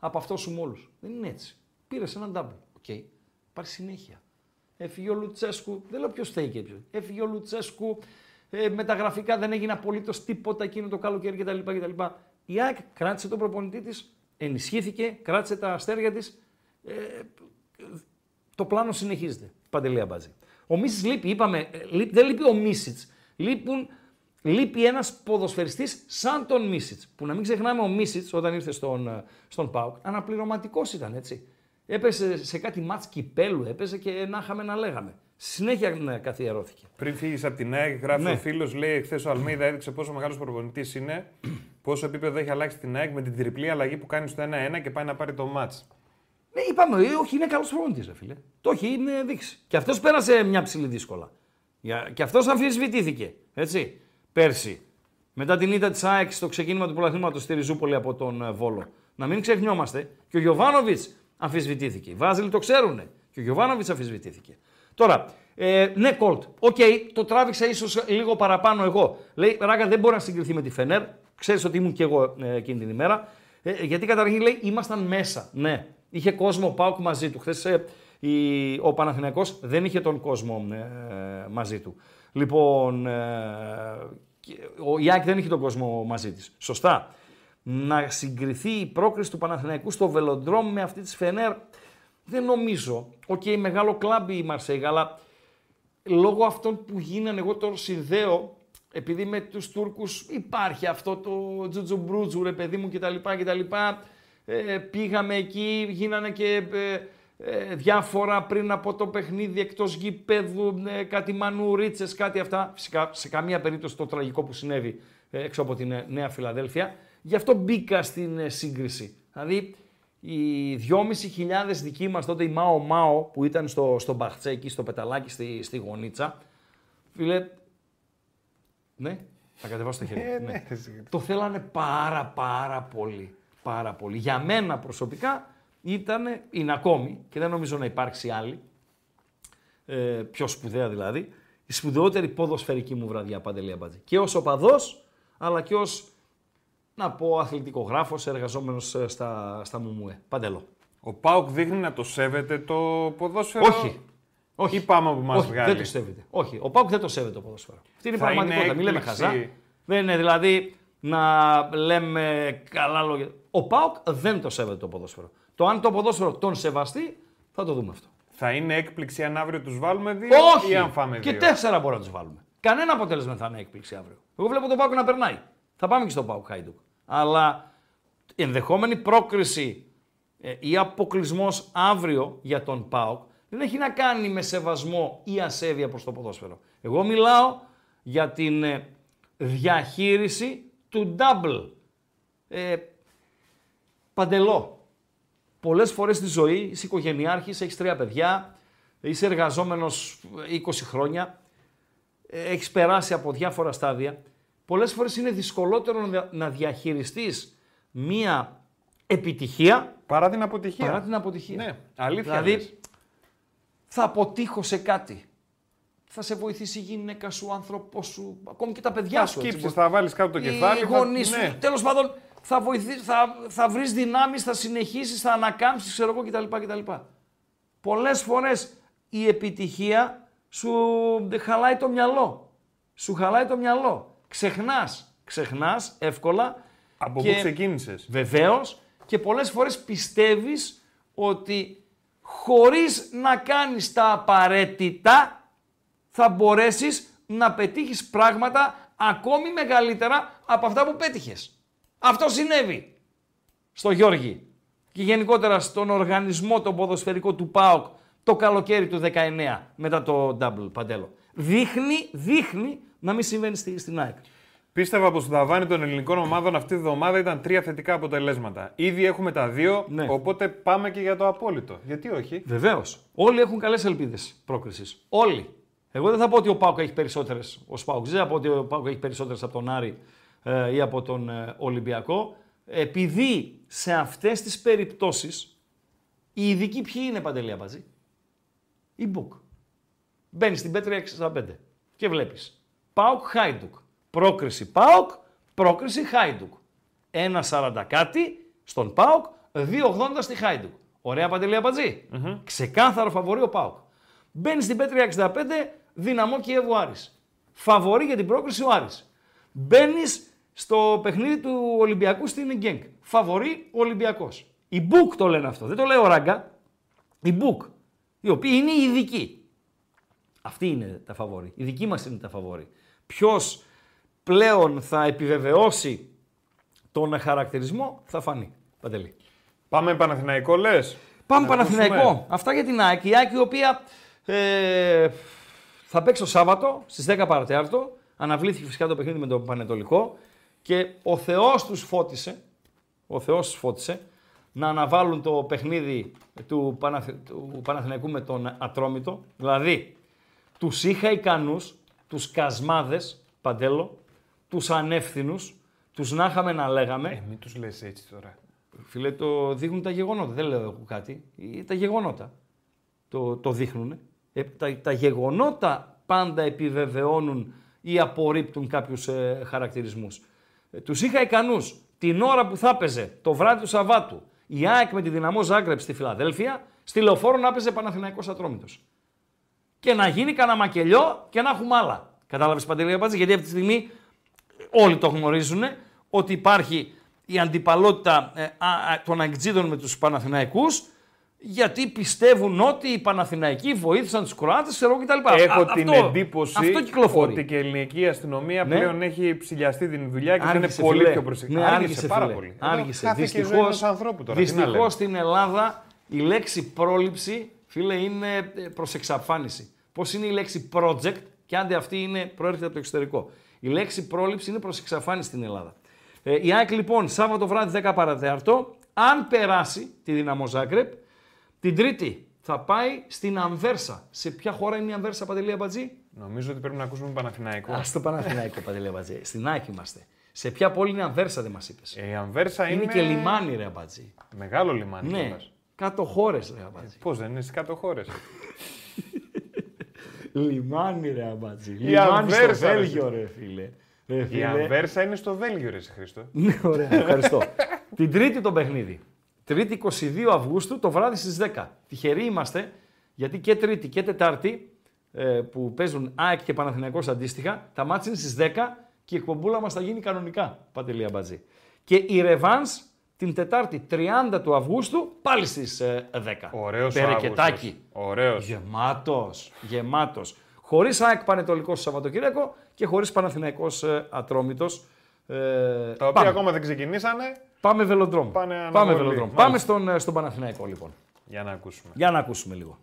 απαυτώσουμε όλους. Δεν είναι έτσι. Πήρε ένα double. Okay. Υπάρχει συνέχεια. Έφυγε ο Λουτσέσκου. Δεν λέω ποιος στέκει. Έφυγε ο Λουτσέσκου ε, με τα γραφικά δεν έγινε απολύτως τίποτα εκείνο το καλοκαίρι κτλ. κτλ. Η ΑΕΚ κράτησε τον προπονητή της, ενισχύθηκε, κράτησε τα αστέρια της. Ε, το πλάνο συνεχίζεται. Παντελεία μπάζη. Ο Μίσιτ λείπει, είπαμε, ε, λείπει, δεν λείπει ο Μίσιτ. Λείπουν λείπει ένας ποδοσφαιριστής σαν τον Μίσιτ. Που να μην ξεχνάμε, ο Μίσιτ όταν ήρθε στον, ε, στον Πάουκ, αναπληρωματικός ήταν έτσι. Έπεσε σε κάτι μάτς κυπέλου, έπεσε και να είχαμε να λέγαμε συνέχεια να καθιερώθηκε. Πριν φύγεις από την ΑΕΚ, γράφει ναι. ο φίλος, λέει: Χθες ο Αλμίδα έδειξε πόσο μεγάλος προπονητής είναι, πόσο επίπεδο έχει αλλάξει την ΑΕΚ με την τριπλή αλλαγή που κάνει στο 1-1 και πάει να πάρει το μάτ. Ναι, είπαμε, ε, όχι, είναι καλός προπονητής, φίλε. Το έχει είναι δείξει. Και αυτός πέρασε μια ψηλή δύσκολα. Και αυτός αμφισβητήθηκε. Έτσι, πέρσι. Μετά την ήττα της ΑΕΚ στο ξεκίνημα του πρωταθλήματος στη Ριζούπολη από τον ε, Βόλο. Να μην ξεχνιόμαστε. Και ο Γιωβάνοβιτ αμφισβητήθηκε. Οι το ξέρουν. Και ο Γιωβάνοβιτ αμφισβητήθηκε. Τώρα, ε, ναι, Κολτ. Οκ, okay, το τράβηξα ίσως λίγο παραπάνω εγώ. Λέει, Ράγκα δεν μπορεί να συγκριθεί με τη Φενέρ. Ξέρεις ότι ήμουν και εγώ ε, εκείνη την ημέρα. Ε, γιατί καταρχήν λέει, ήμασταν μέσα. Ναι, είχε κόσμο ο Πάουκ μαζί του. Χθες ε, ο Παναθηναϊκός δεν είχε τον κόσμο μαζί του. Λοιπόν, ο Ιάκ δεν είχε τον κόσμο μαζί της. Σωστά. Να συγκριθεί η πρόκριση του Παναθηναϊκού στο βελοντρόμ με αυτή της Φενέρ, δεν νομίζω. Οκ, μεγάλο κλαμπ η Μαρσέγα, αλλά λόγω αυτών που γίνανε, εγώ το συνδέω, επειδή με τους Τούρκους υπάρχει αυτό το τζουτζουμπρούτζου, ρε παιδί μου κτλ. κτλ. Ε, πήγαμε
εκεί, γίνανε και ε, ε, διάφορα πριν από το παιχνίδι εκτός γηπέδου, ε, κάτι μανουρίτσες, κάτι αυτά. Φυσικά σε καμία περίπτωση το τραγικό που συνέβη ε, έξω από την Νέα Φιλαδέλφια. Γι' αυτό μπήκα στην σύγκριση. Δηλαδή, οι 2.500 δικοί μας τότε, η Μάο Μάο που ήταν στο, στο Μπαχτσέκι, στο Πεταλάκι, στη, στη Γονίτσα, φίλε, ναι, θα κατεβάσω το χέρι. Ε, ναι. ναι το θέλανε πάρα πάρα πολύ, πάρα πολύ. Για μένα προσωπικά ήταν, είναι ακόμη και δεν νομίζω να υπάρξει άλλη, ε, πιο σπουδαία δηλαδή, η σπουδαιότερη ποδοσφαιρική μου βραδιά, Παντελία Μπατζή. Και ως οπαδός, αλλά και ως να πω αθλητικογράφος εργαζόμενος ε, στα, στα ΜΟΜΟΕ. Παντελώ. Ο Πάουκ δείχνει να το σέβεται το ποδόσφαιρο. Όχι. Όχι. Ή πάμε που μα βγάλει. Δεν το σέβεται. Όχι. Ο Πάουκ δεν το σέβεται το ποδόσφαιρο. Αυτή είναι η πραγματικότητα. Μην λέμε χαζά. Δεν είναι δηλαδή να λέμε καλά λόγια. Ο Πάουκ δεν το σέβεται το ποδόσφαιρο. Το αν το ποδόσφαιρο τον σεβαστεί, θα το δούμε αυτό. Θα είναι έκπληξη αν αύριο τους βάλουμε δύο Όχι. ή αν φάμε δύο. Και τέσσερα μπορούμε να τους βάλουμε. Κανένα αποτέλεσμα θα είναι έκπληξη αύριο. Εγώ βλέπω τον Πάουκ να περνάει. Θα πάμε και στον Πάουκ Χάιντουκ αλλά ενδεχόμενη πρόκριση ε, ή αποκλεισμός αύριο για τον ΠΑΟΚ δεν έχει να κάνει με σεβασμό ή ασέβεια προς το ποδόσφαιρο. Εγώ μιλάω για την ε, διαχείριση του double. Ε, παντελώ. Πολλές φορές στη ζωή είσαι οικογενειάρχης, έχεις τρία παιδιά, είσαι εργαζόμενος 20 χρόνια, ε, έχεις περάσει από διάφορα στάδια πολλές φορές είναι δυσκολότερο να διαχειριστείς μία επιτυχία
παρά την αποτυχία.
Παρά την αποτυχία.
Ναι, αλήθεια. Δηλαδή,
θα αποτύχω σε κάτι. Θα σε βοηθήσει η γυναίκα σου, ο άνθρωπός σου, ακόμη και τα παιδιά σου.
Σκύψεις, έτσι, θα βάλεις κάτω το κεφάλι. Οι σου.
Ναι. Τέλος πάντων, θα, βοηθήσεις, θα, θα βρεις δυνάμεις, θα συνεχίσεις, θα ανακάμψεις, ξέρω εγώ κτλ. κτλ. Πολλές φορές η επιτυχία σου χαλάει το μυαλό. Σου χαλάει το μυαλό ξεχνάς. Ξεχνάς εύκολα.
Από πού ξεκίνησες.
Βεβαίως. Και πολλές φορές πιστεύεις ότι χωρίς να κάνεις τα απαραίτητα θα μπορέσεις να πετύχεις πράγματα ακόμη μεγαλύτερα από αυτά που πέτυχες. Αυτό συνέβη στο Γιώργη και πολλε φορε πιστευει οτι χωρις να κανεις τα απαραιτητα θα μπορέσει να πετυχεις πραγματα ακομη μεγαλυτερα απο αυτα που πετυχες αυτο συνεβη στο γιωργη και γενικοτερα στον οργανισμό το ποδοσφαιρικό του ΠΑΟΚ το καλοκαίρι του 19 μετά το double παντέλο. Δείχνει, δείχνει να μην συμβαίνει στη, στην ΑΕΚ.
Πίστευα πως το ταβάνι των ελληνικών ομάδων αυτή τη βδομάδα ήταν τρία θετικά αποτελέσματα. Ήδη έχουμε τα δύο, ναι. οπότε πάμε και για το απόλυτο. Γιατί όχι.
Βεβαίως. Όλοι έχουν καλές ελπίδες πρόκρισης. Όλοι. Εγώ δεν θα πω ότι ο Πάουκ έχει περισσότερες. Ο Σπάουκ δεν θα πω ότι ο Πάουκ έχει περισσότερες από τον Άρη ε, ή από τον ε, Ολυμπιακό. Επειδή σε αυτές τις περιπτώσεις οι ειδικοί ποιοι είναι παντελεια παντελεία Η Μπουκ. Μπαίνεις στην Πέτρια 65 και βλέπεις. Πάοκ Χάιντουκ. Πρόκριση Πάοκ, πρόκριση Χάιντουκ. Ένα κάτι στον Πάοκ, 2,80 στη Χάιντουκ. Ωραία παντελή απατζή. Mm-hmm. Ξεκάθαρο φαβορή ο Πάοκ. Μπαίνει στην Πέτρια 65, δυναμό Κιέβου Άρης. Φαβορή για την πρόκριση ο Άρης. Μπαίνεις στο παιχνίδι του Ολυμπιακού στην Γκένκ. Φαβορή ο Ολυμπιακός. Η Μπουκ το λένε αυτό. Δεν το λέει ο Ράγκα. Η Μπουκ. Οι οποίοι είναι οι ειδικοί. Αυτοί είναι τα φαβορή. Οι δικοί μας είναι τα φαβορή. Ποιος πλέον θα επιβεβαιώσει τον χαρακτηρισμό θα φανεί. Παντελή.
Πάμε Παναθηναϊκό λες.
Πάμε Παναθηναϊκό. Αυτά για την ΑΕΚ. Η ΑΕΚ η οποία ε, θα παίξει το Σάββατο στις 10 παρατέταρτο. Αναβλήθηκε φυσικά το παιχνίδι με τον Πανετολικό και ο Θεός τους φώτισε, ο Θεός τους φώτισε να αναβάλουν το παιχνίδι του, Παναθη, του Παναθηναϊκού με τον Ατρόμητο. Δηλαδή, τους είχα ικανούς τους κασμάδες, Παντέλο, τους ανεύθυνους, τους να είχαμε να λέγαμε. Ε,
μην τους λες έτσι τώρα.
Φίλε, το δείχνουν τα γεγονότα, δεν λέω εγώ κάτι. Ε, τα γεγονότα το, το δείχνουν. Ε, τα, γεγονότα πάντα επιβεβαιώνουν ή απορρίπτουν κάποιους ε, χαρακτηρισμούς. Ε, τους είχα ικανούς την ώρα που θα έπαιζε, το βράδυ του Σαββάτου, η ΑΕΚ με τη δυναμό Ζάγκρεπ στη Φιλαδέλφια, στη λεωφόρο να έπαιζε Παναθηναϊκός Ατρόμητος και να γίνει κανένα μακελιό και να έχουμε άλλα. Κατάλαβες Παντελή Παπάτζη, γιατί αυτή τη στιγμή όλοι το γνωρίζουν ότι υπάρχει η αντιπαλότητα ε, των Αγκτζίδων με τους Παναθηναϊκούς γιατί πιστεύουν ότι οι Παναθηναϊκοί βοήθησαν τους Κροάτες, ξέρω κτλ.
Έχω α, την αυτό, εντύπωση ότι και η ελληνική αστυνομία ναι. πλέον έχει ψηλιαστεί την δουλειά και είναι πολύ πιο προσεκτική. Ναι,
άργησε, άργησε πάρα
φίλε. πολύ.
Άργησε. στην Ελλάδα η λέξη πρόληψη φίλε, είναι ε, προς εξαφάνιση. Πώς είναι η λέξη project και άντε αυτή είναι, προέρχεται από το εξωτερικό. Η λέξη πρόληψη είναι προς εξαφάνιση στην Ελλάδα. Ε, η ΑΕΚ λοιπόν, Σάββατο βράδυ 10 παρατέταρτο, αν περάσει τη δυναμό Ζάγκρεπ, την Τρίτη θα πάει στην Αμβέρσα. Σε ποια χώρα είναι η Αμβέρσα, Παντελή Αμπατζή?
Νομίζω ότι πρέπει να ακούσουμε Παναθηναϊκό.
Ας το Παναθηναϊκό, Παντελή Αμπατζή. Στην ΑΕΚ είμαστε. Σε ποια πόλη είναι η Αμβέρσα, δεν μας είπες.
Ε, η ανβέρσα
είναι. Είναι και λιμάνι, ρε Αμπατζή.
Μεγάλο λιμάνι. Ναι.
Κάτω χώρες, ρε αμπάτζι.
Πώς δεν είναι στις κάτω χώρες.
Λιμάνι, ρε Άμπατζη.
Λιμάνι στο
Βέλγιο, ρε φίλε.
Η Αμβέρσα είναι στο Βέλγιο, ρε
Χρήστο. ναι, ωραία, ευχαριστώ. Την Τρίτη το παιχνίδι. Τρίτη 22 Αυγούστου το βράδυ στις 10. Τυχεροί είμαστε γιατί και Τρίτη και Τετάρτη ε, που παίζουν ΑΕΚ και Παναθηναϊκός αντίστοιχα, τα μάτς είναι στις 10 και η εκπομπούλα μας θα γίνει κανονικά, Παντελία Μπατζή. Και η Ρεβάνς την Τετάρτη 30 του Αυγούστου πάλι στις
10. Ε, Ωραίος
Περικετάκι.
Ωραίος.
Γεμάτος. Γεμάτος. Χωρίς ΑΕΚ Πανετολικό Σαββατοκύριακο και χωρίς Παναθηναϊκός ε, Ατρόμητος. Ε,
Τα πάμε. ακόμα δεν ξεκινήσανε.
Πάμε βελοντρόμ. Πάνε
πάμε, βελοντρόμ.
πάμε στον, ε, στον Παναθηναϊκό λοιπόν.
Για να ακούσουμε.
Για να ακούσουμε λίγο.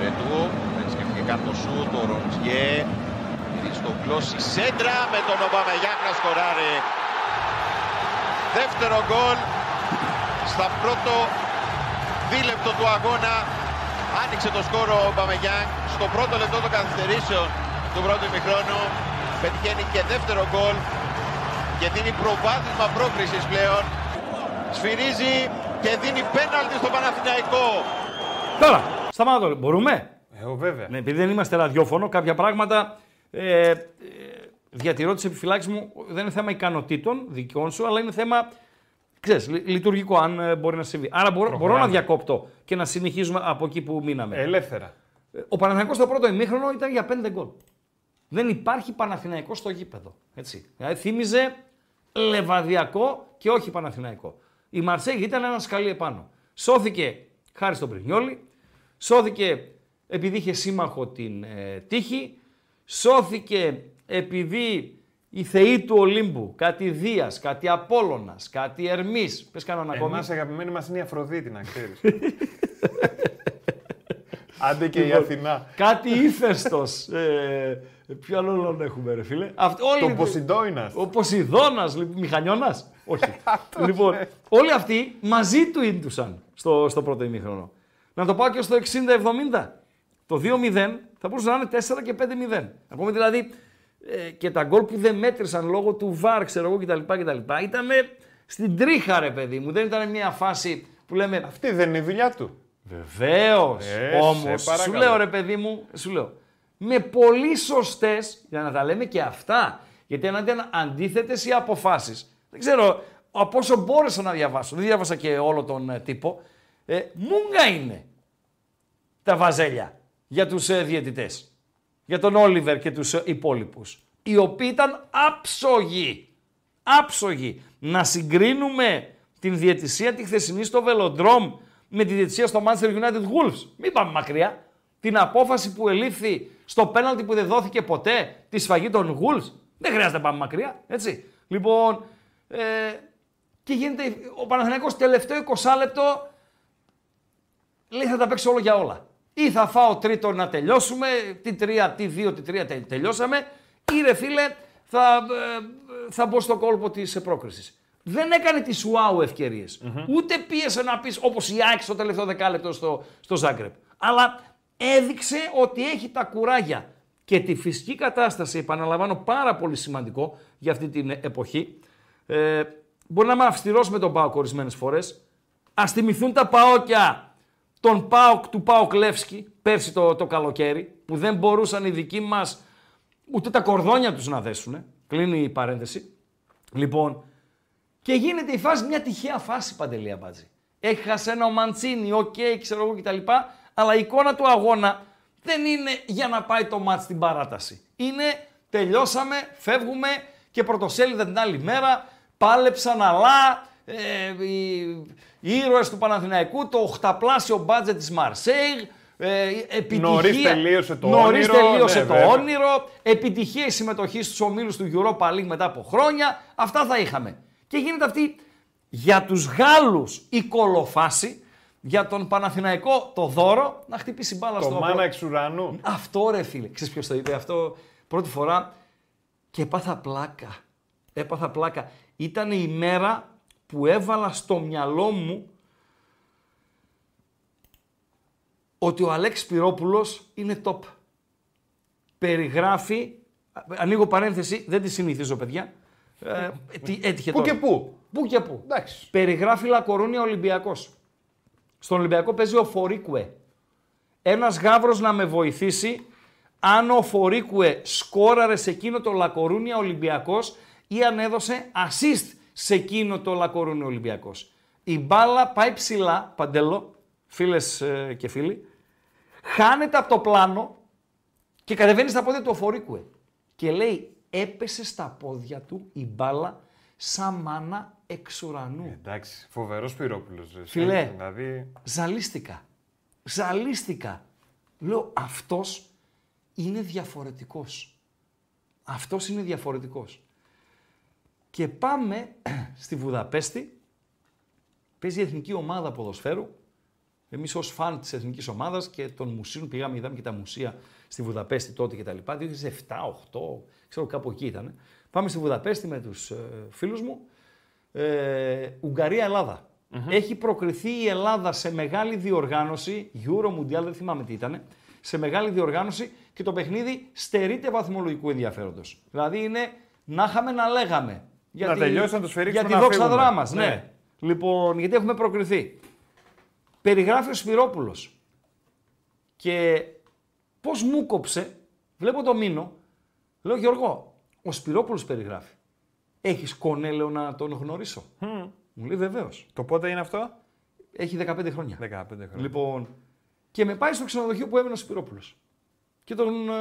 Ρετού, σκέφτηκε κάτω σου, το Ροντιέ, στο σέντρα με τον Ομπαμεγιάκ να σκοράρει δεύτερο γκολ στα πρώτο δίλεπτο του αγώνα άνοιξε το σκόρο ο Μπαμεγιάνγκ στο πρώτο λεπτό των καθυστερήσεων του πρώτου ημιχρόνου πετυχαίνει και δεύτερο γκολ και δίνει προβάδισμα πρόκρισης πλέον σφυρίζει και δίνει πέναλτι στο Παναθηναϊκό
Τώρα, σταμάτω, μπορούμε.
Ε, βέβαια.
Ναι, επειδή δεν είμαστε ραδιόφωνο, κάποια πράγματα ε, ε διατηρώ τις επιφυλάξεις μου. Δεν είναι θέμα ικανοτήτων δικών σου, αλλά είναι θέμα ξέρεις, λειτουργικό, αν ε, μπορεί να συμβεί. Άρα μπορώ, μπορώ, να διακόπτω και να συνεχίζουμε από εκεί που μείναμε.
Ελεύθερα.
Ε, ο Παναθηναϊκός στο πρώτο ημίχρονο ήταν για πέντε γκολ. Δεν υπάρχει Παναθηναϊκός στο γήπεδο. Έτσι. Δηλαδή θύμιζε λεβαδιακό και όχι Παναθηναϊκό. Η Μαρσέγη ήταν ένας σκαλί επάνω. Σώθηκε χάρη στον Πρινιόλη, σώθηκε επειδή είχε σύμμαχο την ε, τύχη, σώθηκε επειδή οι θεοί του Ολύμπου, κάτι Δίας, κάτι Απόλωνα, κάτι Ερμής. Πες κανέναν ακόμα. Εμάς αγαπημένοι μας είναι η Αφροδίτη, να ξέρεις.
Άντε και η λοιπόν, Αθηνά.
Κάτι ύφεστο. Ε, ποιο άλλο έχουμε, ρε φίλε. όλοι,
το Ποσειδώνας.
Ο Ποσειδώνας, λοιπόν, Μηχανιώνας. Όχι. λοιπόν, όλοι αυτοί μαζί του ίντουσαν στο, στο πρώτο ημίχρονο. Να το πάω και στο 60-70. Το 2-0 θα μπορούσε να είναι 4 και 5-0. δηλαδή ε, και τα γκολ που δεν μέτρησαν λόγω του βάρ, ξέρω εγώ κτλ. κτλ. Ήτανε στην τρίχα, ρε παιδί μου. Δεν ήταν μια φάση που λέμε.
Αυτή δεν είναι η δουλειά του.
Βεβαίως. Ε, Όμως, σου λέω ρε παιδί μου, σου λέω. Με πολύ σωστές, για να τα λέμε και αυτά. Γιατί αν αντίθετες οι αποφάσεις. Δεν ξέρω από όσο μπόρεσα να διαβάσω. Δεν διάβασα και όλο τον ε, τύπο. Ε, μούγκα είναι τα βαζέλια για τους ε, διαιτητές για τον Όλιβερ και τους υπόλοιπους, οι οποίοι ήταν άψογοι. Άψογοι. Να συγκρίνουμε την διαιτησία τη χθεσινή στο Βελοντρόμ με τη διαιτησία στο Manchester United Wolves. Μην πάμε μακριά. Την απόφαση που ελήφθη στο πέναλτι που δεν δόθηκε ποτέ, τη σφαγή των Wolves. Δεν χρειάζεται να πάμε μακριά, έτσι. Λοιπόν, ε, και γίνεται ο Παναθηναϊκός τελευταίο 20 λεπτό λέει θα τα παίξει όλο για όλα ή θα φάω τρίτο να τελειώσουμε, τι τρία, τι δύο, τι τρία τελειώσαμε, ή ρε φίλε θα, ε, θα μπω στο κόλπο της πρόκριση. Δεν έκανε τις wow ευκαιρίες. ούτε πίεσε να πεις όπως η Άκη στο τελευταίο δεκάλεπτο στο, στο Ζάγκρεπ. Αλλά έδειξε ότι έχει τα κουράγια και τη φυσική κατάσταση, επαναλαμβάνω πάρα πολύ σημαντικό για αυτή την εποχή, ε, μπορεί να είμαι αυστηρός με τον Πάο ορισμένες φορές, ας θυμηθούν τα Παόκια τον Πάοκ του Πάοκ Λεύσκη πέρσι το, το καλοκαίρι, που δεν μπορούσαν οι δικοί μας ούτε τα κορδόνια τους να δέσουν. Ε. Κλείνει η παρένθεση. Λοιπόν, και γίνεται η φάση μια τυχαία φάση παντελία βάζει Έχασε ένα ο Μαντσίνη, οκ, okay, ξέρω εγώ κτλ. Αλλά η εικόνα του αγώνα δεν είναι για να πάει το μάτ στην παράταση. Είναι τελειώσαμε, φεύγουμε και πρωτοσέλιδα την άλλη μέρα. Πάλεψαν, αλλά ε, οι, του Παναθηναϊκού, το οχταπλάσιο μπάτζετ της Μαρσέιγ,
ε, επιτυχία. Νωρίς τελείωσε το
όνειρο. Τελείωσε ναι, το όνειρο. Επιτυχία η συμμετοχή στους ομίλους του Europa League μετά από χρόνια. Αυτά θα είχαμε. Και γίνεται αυτή για τους Γάλλους η κολοφάση, για τον Παναθηναϊκό το δώρο, να χτυπήσει μπάλα το
στο
μάνα
εξ ουρανού.
Αυτό ρε φίλε. Ξέρεις ποιος το είπε αυτό πρώτη φορά και έπαθα πλάκα. Έπαθα πλάκα. Ήταν η μέρα που έβαλα στο μυαλό μου ότι ο Αλέξ Πυρόπουλος είναι top. Περιγράφει, ανοίγω παρένθεση, δεν τη συνηθίζω παιδιά, ε, τι έτυχε
Πού και πού.
Πού και πού. Εντάξει. Περιγράφει Λακορούνια Ολυμπιακός. Στον Ολυμπιακό παίζει ο Φορίκουε. Ένας γάβρος να με βοηθήσει αν ο Φορίκουε σκόραρε σε εκείνο το Λακορούνια Ολυμπιακός ή αν έδωσε assist σε εκείνο το λακορούν ο Ολυμπιακός. Η μπάλα πάει ψηλά, παντελό, φίλες ε, και φίλοι, χάνεται από το πλάνο και κατεβαίνει στα πόδια του Οφορίκουε. Και λέει, έπεσε στα πόδια του η μπάλα σαν μάνα εξ ουρανού. Ε,
εντάξει, φοβερός πυρόπουλο.
Φιλέ, δηλαδή... ζαλίστηκα. Ζαλίστηκα. Λέω, αυτός είναι διαφορετικός. Αυτός είναι διαφορετικός. Και πάμε στη Βουδαπέστη. Παίζει η εθνική ομάδα ποδοσφαίρου. Εμείς ως φαν της εθνικής ομάδας και των μουσείων πήγαμε, είδαμε και τα μουσεία στη Βουδαπέστη τότε και τα λοιπά. 2007, 2008, ξέρω κάπου εκεί ήταν. Πάμε στη Βουδαπέστη με τους ε, φίλους μου. Ε, Ουγγαρία-Ελλάδα. εχει προκριθεί η Ελλάδα σε μεγάλη διοργάνωση, Euro Mundial, δεν θυμάμαι τι ήταν, σε μεγάλη διοργάνωση και το παιχνίδι στερείται βαθμολογικού ενδιαφέροντος. Δηλαδή είναι να είχαμε να λέγαμε.
Για να τη... τελειώσουν του σφυρίξιμο
Για τη δόξα δράμας. ναι. ναι. Λοιπόν, γιατί έχουμε προκριθεί. Περιγράφει ο σφυρόπουλο. Και πώς μου κόψε, βλέπω το μήνο, λέω Γιώργο, ο Σπυρόπουλος περιγράφει. Έχεις λέω, να τον γνωρίσω. Μου λέει βεβαίως.
Το πότε είναι αυτό.
Έχει 15 χρόνια. 15
χρόνια.
Λοιπόν, και με πάει στο ξενοδοχείο που έμενε ο Σπυρόπουλος. Και τον ε,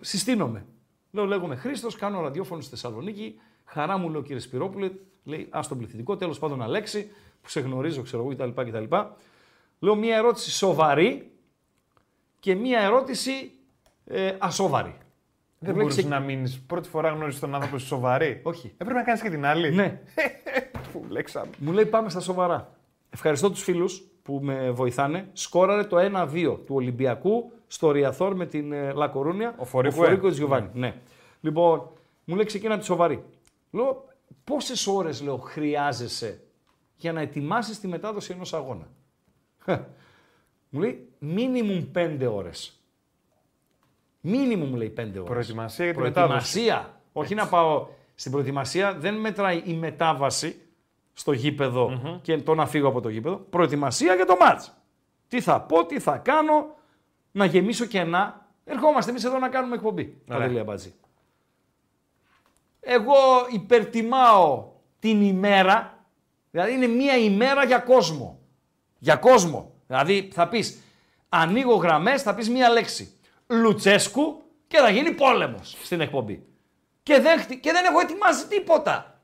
συστήνομαι. Λέω, λέγομαι Χρήστος, κάνω ραδιόφωνο στη Θεσσαλονίκη. Χαρά μου λέει ο κύριε Σπυρόπουλε, λέει Ας τον πληθυντικό, τέλος πάντων Αλέξη, που σε γνωρίζω, ξέρω εγώ κτλ. κτλ. Λέω μία ερώτηση σοβαρή και μία ερώτηση ε, ασόβαρη.
Δεν μπορεί ξε... να μείνεις. Πρώτη φορά γνώρισε τον άνθρωπο σοβαρή.
Όχι. Ε,
Έπρεπε να κάνεις και την άλλη.
Ναι.
που
Μου λέει πάμε στα σοβαρά. Ευχαριστώ
τους
φίλους που με βοηθάνε. Σκόραρε το 1-2 του Ολυμπιακού στο Ριαθόρ με την ε, Λακορούνια.
Ο Φορίκο ε.
Τζιουβάνι. Ναι. ναι. Λοιπόν, μου λέει ξεκίνα τη σοβαρή. Λέω, πόσες ώρες λέω χρειάζεσαι για να ετοιμάσεις τη μετάδοση ενός αγώνα. Μου λέει, μίνιμουμ πέντε ώρες. Μίνιμουμ λέει πέντε ώρες.
Προετοιμασία για τη Προετοιμασία.
Όχι να πάω στην προετοιμασία, δεν μετράει η μετάβαση στο γηπεδο και το να φύγω από το γήπεδο. Προετοιμασία για το μάτ! Τι θα πω, τι θα κάνω, να γεμίσω κενά. Ερχόμαστε εμείς εδώ να κάνουμε εκπομπή. Παντελία Μπατζή εγώ υπερτιμάω την ημέρα, δηλαδή είναι μία ημέρα για κόσμο. Για κόσμο. Δηλαδή θα πεις, ανοίγω γραμμές, θα πεις μία λέξη. Λουτσέσκου και θα γίνει πόλεμος στην εκπομπή. Και δεν, και δεν έχω ετοιμάσει τίποτα.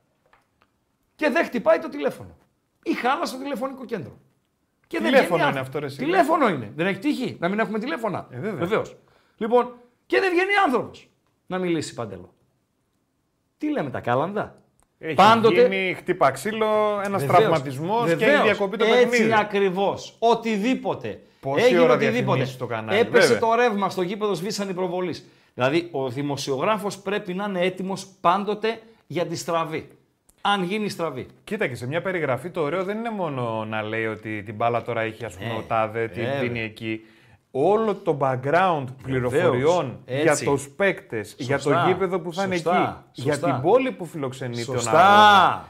Και δεν χτυπάει το τηλέφωνο. Ή χάλα στο τηλεφωνικό κέντρο.
Και τηλέφωνο δεν είναι αυτό, ρε,
Τηλέφωνο είναι. Δεν έχει τύχει να μην έχουμε τηλέφωνα. Ε, Βεβαίως. Λοιπόν, και δεν βγαίνει άνθρωπος να μιλήσει παντελώ. Τι λέμε τα κάλανδα.
Έχει Πάντοτε... γίνει χτύπα ξύλο, ένας τραυματισμός και η διακοπή των
παιχνιδιών. Έτσι ακριβώς. Οτιδήποτε.
Πόση Έγινε ώρα οτιδήποτε.
Το
κανάλι,
Έπεσε το ρεύμα στο γήπεδο, σβήσαν οι Δηλαδή, ο δημοσιογράφος πρέπει να είναι έτοιμος πάντοτε για τη στραβή. Αν γίνει στραβή.
Κοίτα και σε μια περιγραφή το ωραίο δεν είναι μόνο να λέει ότι την μπάλα τώρα έχει ας πούμε ναι. ο Τάδε, την δίνει εκεί όλο το background πληροφοριών για τους παίκτες, για το γήπεδο που θα είναι εκεί, για την πόλη που φιλοξενεί τον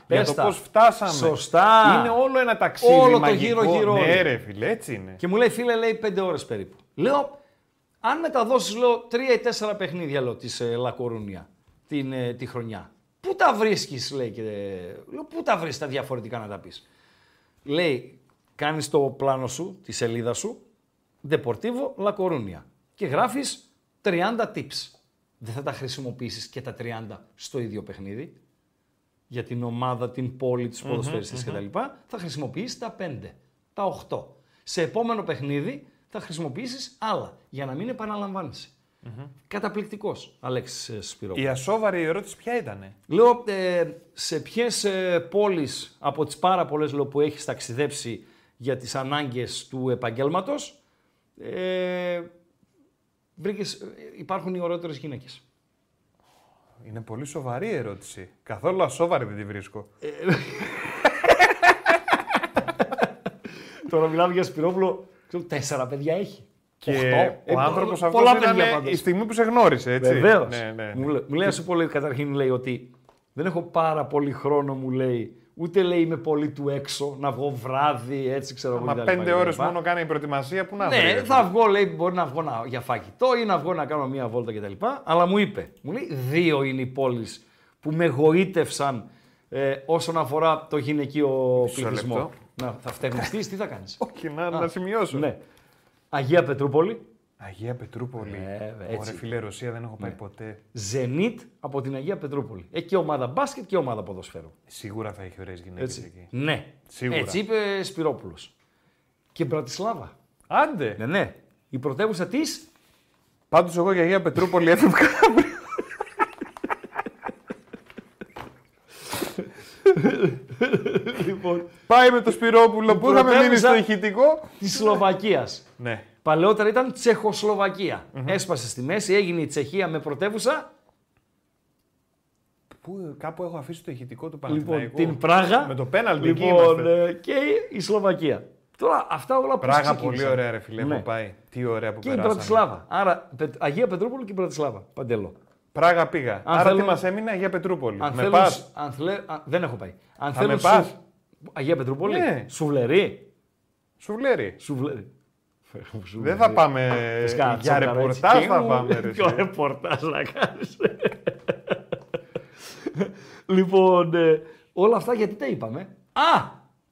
για το πώς φτάσαμε.
Σωστά.
Είναι όλο ένα ταξίδι Όλο μαγικό. το γύρω-γύρω.
Ναι Και μου λέει φίλε, λέει πέντε ώρες περίπου. Λέω, αν μεταδώσεις λέω τρία ή τέσσερα παιχνίδια λέω, της ε, Λακορούνια ε, τη χρονιά, πού τα βρίσκεις, λέει, και, ε, λέω, πού τα βρει τα διαφορετικά να τα πεις, Λέει, κάνεις το πλάνο σου, τη σελίδα σου, Deportivo La και γράφεις 30 tips. Δεν θα τα χρησιμοποιήσεις και τα 30 στο ίδιο παιχνίδι για την ομάδα, την πόλη, τους ποδοσφαιριστές mm-hmm, Θα χρησιμοποιήσεις τα 5, τα 8. Σε επόμενο παιχνίδι θα χρησιμοποιήσεις άλλα για να μην επαναλαμβάνεσαι. Mm-hmm. Καταπληκτικός Αλέξης ε, Σπυρό.
Η ασόβαρη ερώτηση ποια ήταν.
Λέω ε, σε ποιες ε, από τις πάρα πολλές που έχεις ταξιδέψει για τις ανάγκες του επαγγέλματος, ε, υπάρχουν οι ωραίτερες γυναίκες.
Είναι πολύ σοβαρή η ερώτηση. Καθόλου ασόβαρη δεν τη βρίσκω. Ε,
Τώρα μιλάμε για Σπυρόπουλο, τέσσερα παιδιά έχει. Και ο
ε, άνθρωπος αυτός αυτό ήταν η στιγμή που σε γνώρισε,
ναι, ναι. Μου λέει, σου πολύ καταρχήν λέει ότι δεν έχω πάρα πολύ χρόνο, μου λέει, ούτε λέει είμαι πολύ του έξω, να βγω βράδυ, έτσι ξέρω εγώ. Μα
πέντε
ώρες
μόνο κάνει η προετοιμασία που να βγει. Ναι,
θα βγω, λέει, μπορεί να βγω να, για φαγητό ή να βγω να κάνω μία βόλτα κτλ. Αλλά μου είπε, μου λέει, δύο είναι οι πόλεις που με γοήτευσαν ε, όσον αφορά το γυναικείο πληθυσμό. Να, θα τι θα κάνεις.
Όχι, να, να, σημειώσω.
Ναι. Αγία Πετρούπολη,
Αγία Πετρούπολη. Ε, Ωραία, φίλε, Ρωσία δεν έχω πάει ναι. ποτέ.
Ζενίτ από την Αγία Πετρούπολη. Έχει και ομάδα μπάσκετ και ομάδα ποδοσφαίρου.
Σίγουρα θα έχει ωραίες γυναίκες εκεί.
Ναι, Σίγουρα. έτσι είπε Σπυρόπουλος. Και Μπρατισλάβα.
Άντε.
Ναι, ναι. Η πρωτεύουσα της.
Πάντως εγώ για Αγία Πετρούπολη έφευγα.
λοιπόν,
Πάει με το Σπυρόπουλο που είχαμε μείνει στο ηχητικό.
Της Σλοβακίας.
ναι.
Παλαιότερα ήταν Τσεχοσλοβακία. Mm-hmm. Έσπασε στη μέση, έγινε η Τσεχία με πρωτεύουσα.
Πού, κάπου έχω αφήσει το ηχητικό του λοιπόν, Παναθηναϊκού.
Λοιπόν, την Πράγα.
Με το πέναλτι λοιπόν, ε,
και η Σλοβακία. Τώρα αυτά όλα που Πράγα
πολύ ωραία ρε φίλε ναι. που πάει. Τι ωραία που και περάσαμε.
η Πρατισλάβα. Άρα Αγία Πετρούπολη και η Πρατισλάβα. Παντελώ.
Πράγα πήγα. Αν Άρα τι μας έμεινε Αγία Πετρούπολη. Αν με πας.
Δεν έχω πάει.
Αν Θα
Αγία Πετρούπολη. Ναι. Σουβλερή.
Σουβλερή. Σουβλερή. Δεν θα πάμε για ρεπορτάζ θα πάμε. Ρε. Ποιο
ρεπορτάζ να κάνεις. λοιπόν, ε, όλα αυτά γιατί τα είπαμε. Α,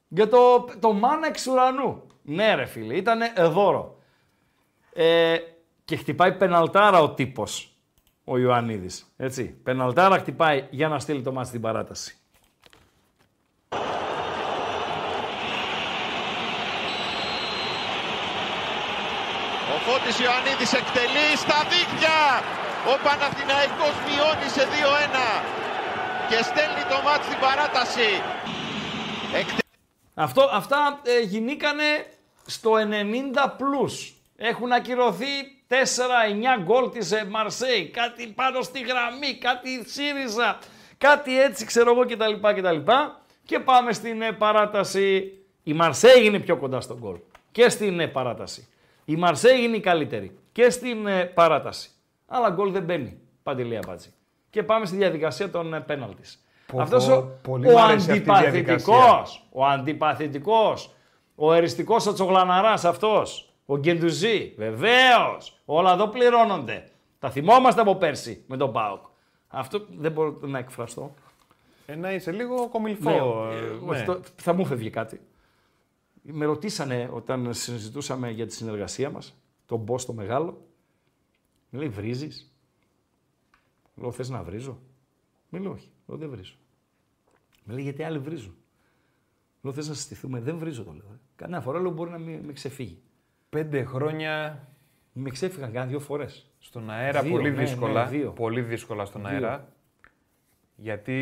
για το, το μάνα εξ ουρανού. Ναι ρε φίλε, ήταν δώρο. Ε, και χτυπάει πεναλτάρα ο τύπος, ο Ιωαννίδης. Έτσι, πεναλτάρα χτυπάει για να στείλει το μάτι στην παράταση.
Φώτης Ιωαννίδης εκτελεί στα δίκτυα. Ο Παναθηναϊκός μειώνει σε 2-1 και στέλνει το μάτς στην παράταση. Εκτε... Αυτό, αυτά ε, γινήκανε στο 90 plus. Έχουν ακυρωθεί 4-9 γκολ της ε, Μαρσέη, κάτι πάνω στη γραμμή, κάτι ΣΥΡΙΖΑ, κάτι έτσι ξέρω εγώ κτλ. κτλ. Και πάμε στην ε, παράταση. Η Μαρσέη είναι πιο κοντά στον γκολ και στην ε, παράταση. Η Μαρσέη είναι η καλύτερη και στην ε, παράταση. Αλλά γκολ δεν μπαίνει. Παντελή Αμπάτζη. Και πάμε στη διαδικασία των ε, πέναλτη. Αυτός ο, ο αντιπαθητικός, ο αντιπαθητικός, ο εριστικός ο τσογλαναράς αυτός, ο Γκεντουζή, βεβαίως. Όλα εδώ πληρώνονται. Τα θυμόμαστε από πέρσι με τον Πάοκ. Αυτό δεν μπορώ να εκφραστώ. Ε, να είσαι λίγο ναι, κομιλφό. Ε, ε, ναι, Θα μου φεύγει κάτι με ρωτήσανε όταν συζητούσαμε για τη συνεργασία μας, τον μπόστο το μεγάλο, μου λέει βρίζεις. Λέω θες να βρίζω. Μου λέει όχι, εγώ δεν βρίζω. Με λέει γιατί άλλοι βρίζουν. Λέω θες να συστηθούμε, δεν βρίζω το λέω. Ε. Κανένα φορά λέω μπορεί να με ξεφύγει. Πέντε χρόνια με ξέφυγαν κανένα δύο φορές. Στον αέρα πολύ ναι, ναι, δύσκολα. Πολύ δύσκολα στον αέρα. Γιατί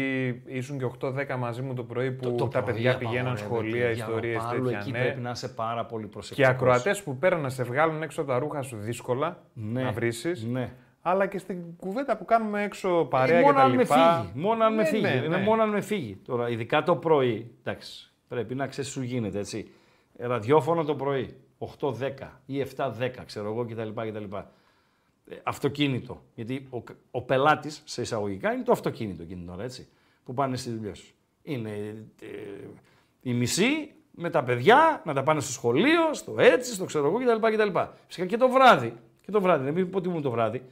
ήσουν και 8-10 μαζί μου το πρωί που το, το τα παιδιά πηγαίναν ε, σχολεία, ιστορίε τέτοια. Εκεί ναι. πρέπει να είσαι πάρα πολύ προσεκτικός. Και ακροατές που πέραν να σε βγάλουν έξω τα ρούχα σου δύσκολα ναι, να βρει. Ναι. Αλλά και στην κουβέντα που κάνουμε έξω παρέα ε, μόνο και τα αν λοιπά. Με φύγει, μόνο αν με ναι, φύγει. Ναι, ε, ναι, μόνο αν με φύγει. Τώρα, ειδικά το πρωί. Εντάξει, πρέπει να ξέρεις σου γίνεται έτσι. Ε, ραδιόφωνο το πρωί. 8-10 ή 7-10, ξέρω εγώ κτλ. Ε, αυτοκίνητο. Γιατί ο, ο πελάτης σε εισαγωγικά είναι το αυτοκίνητο εκείνη την έτσι. Που πάνε στη δουλειά σου. Είναι η ε, μισή με τα παιδιά να τα πάνε στο σχολείο, στο έτσι, στο ξέρω εγώ κτλ. Φυσικά και το βράδυ.
Και το βράδυ, δεν μην μου το βράδυ.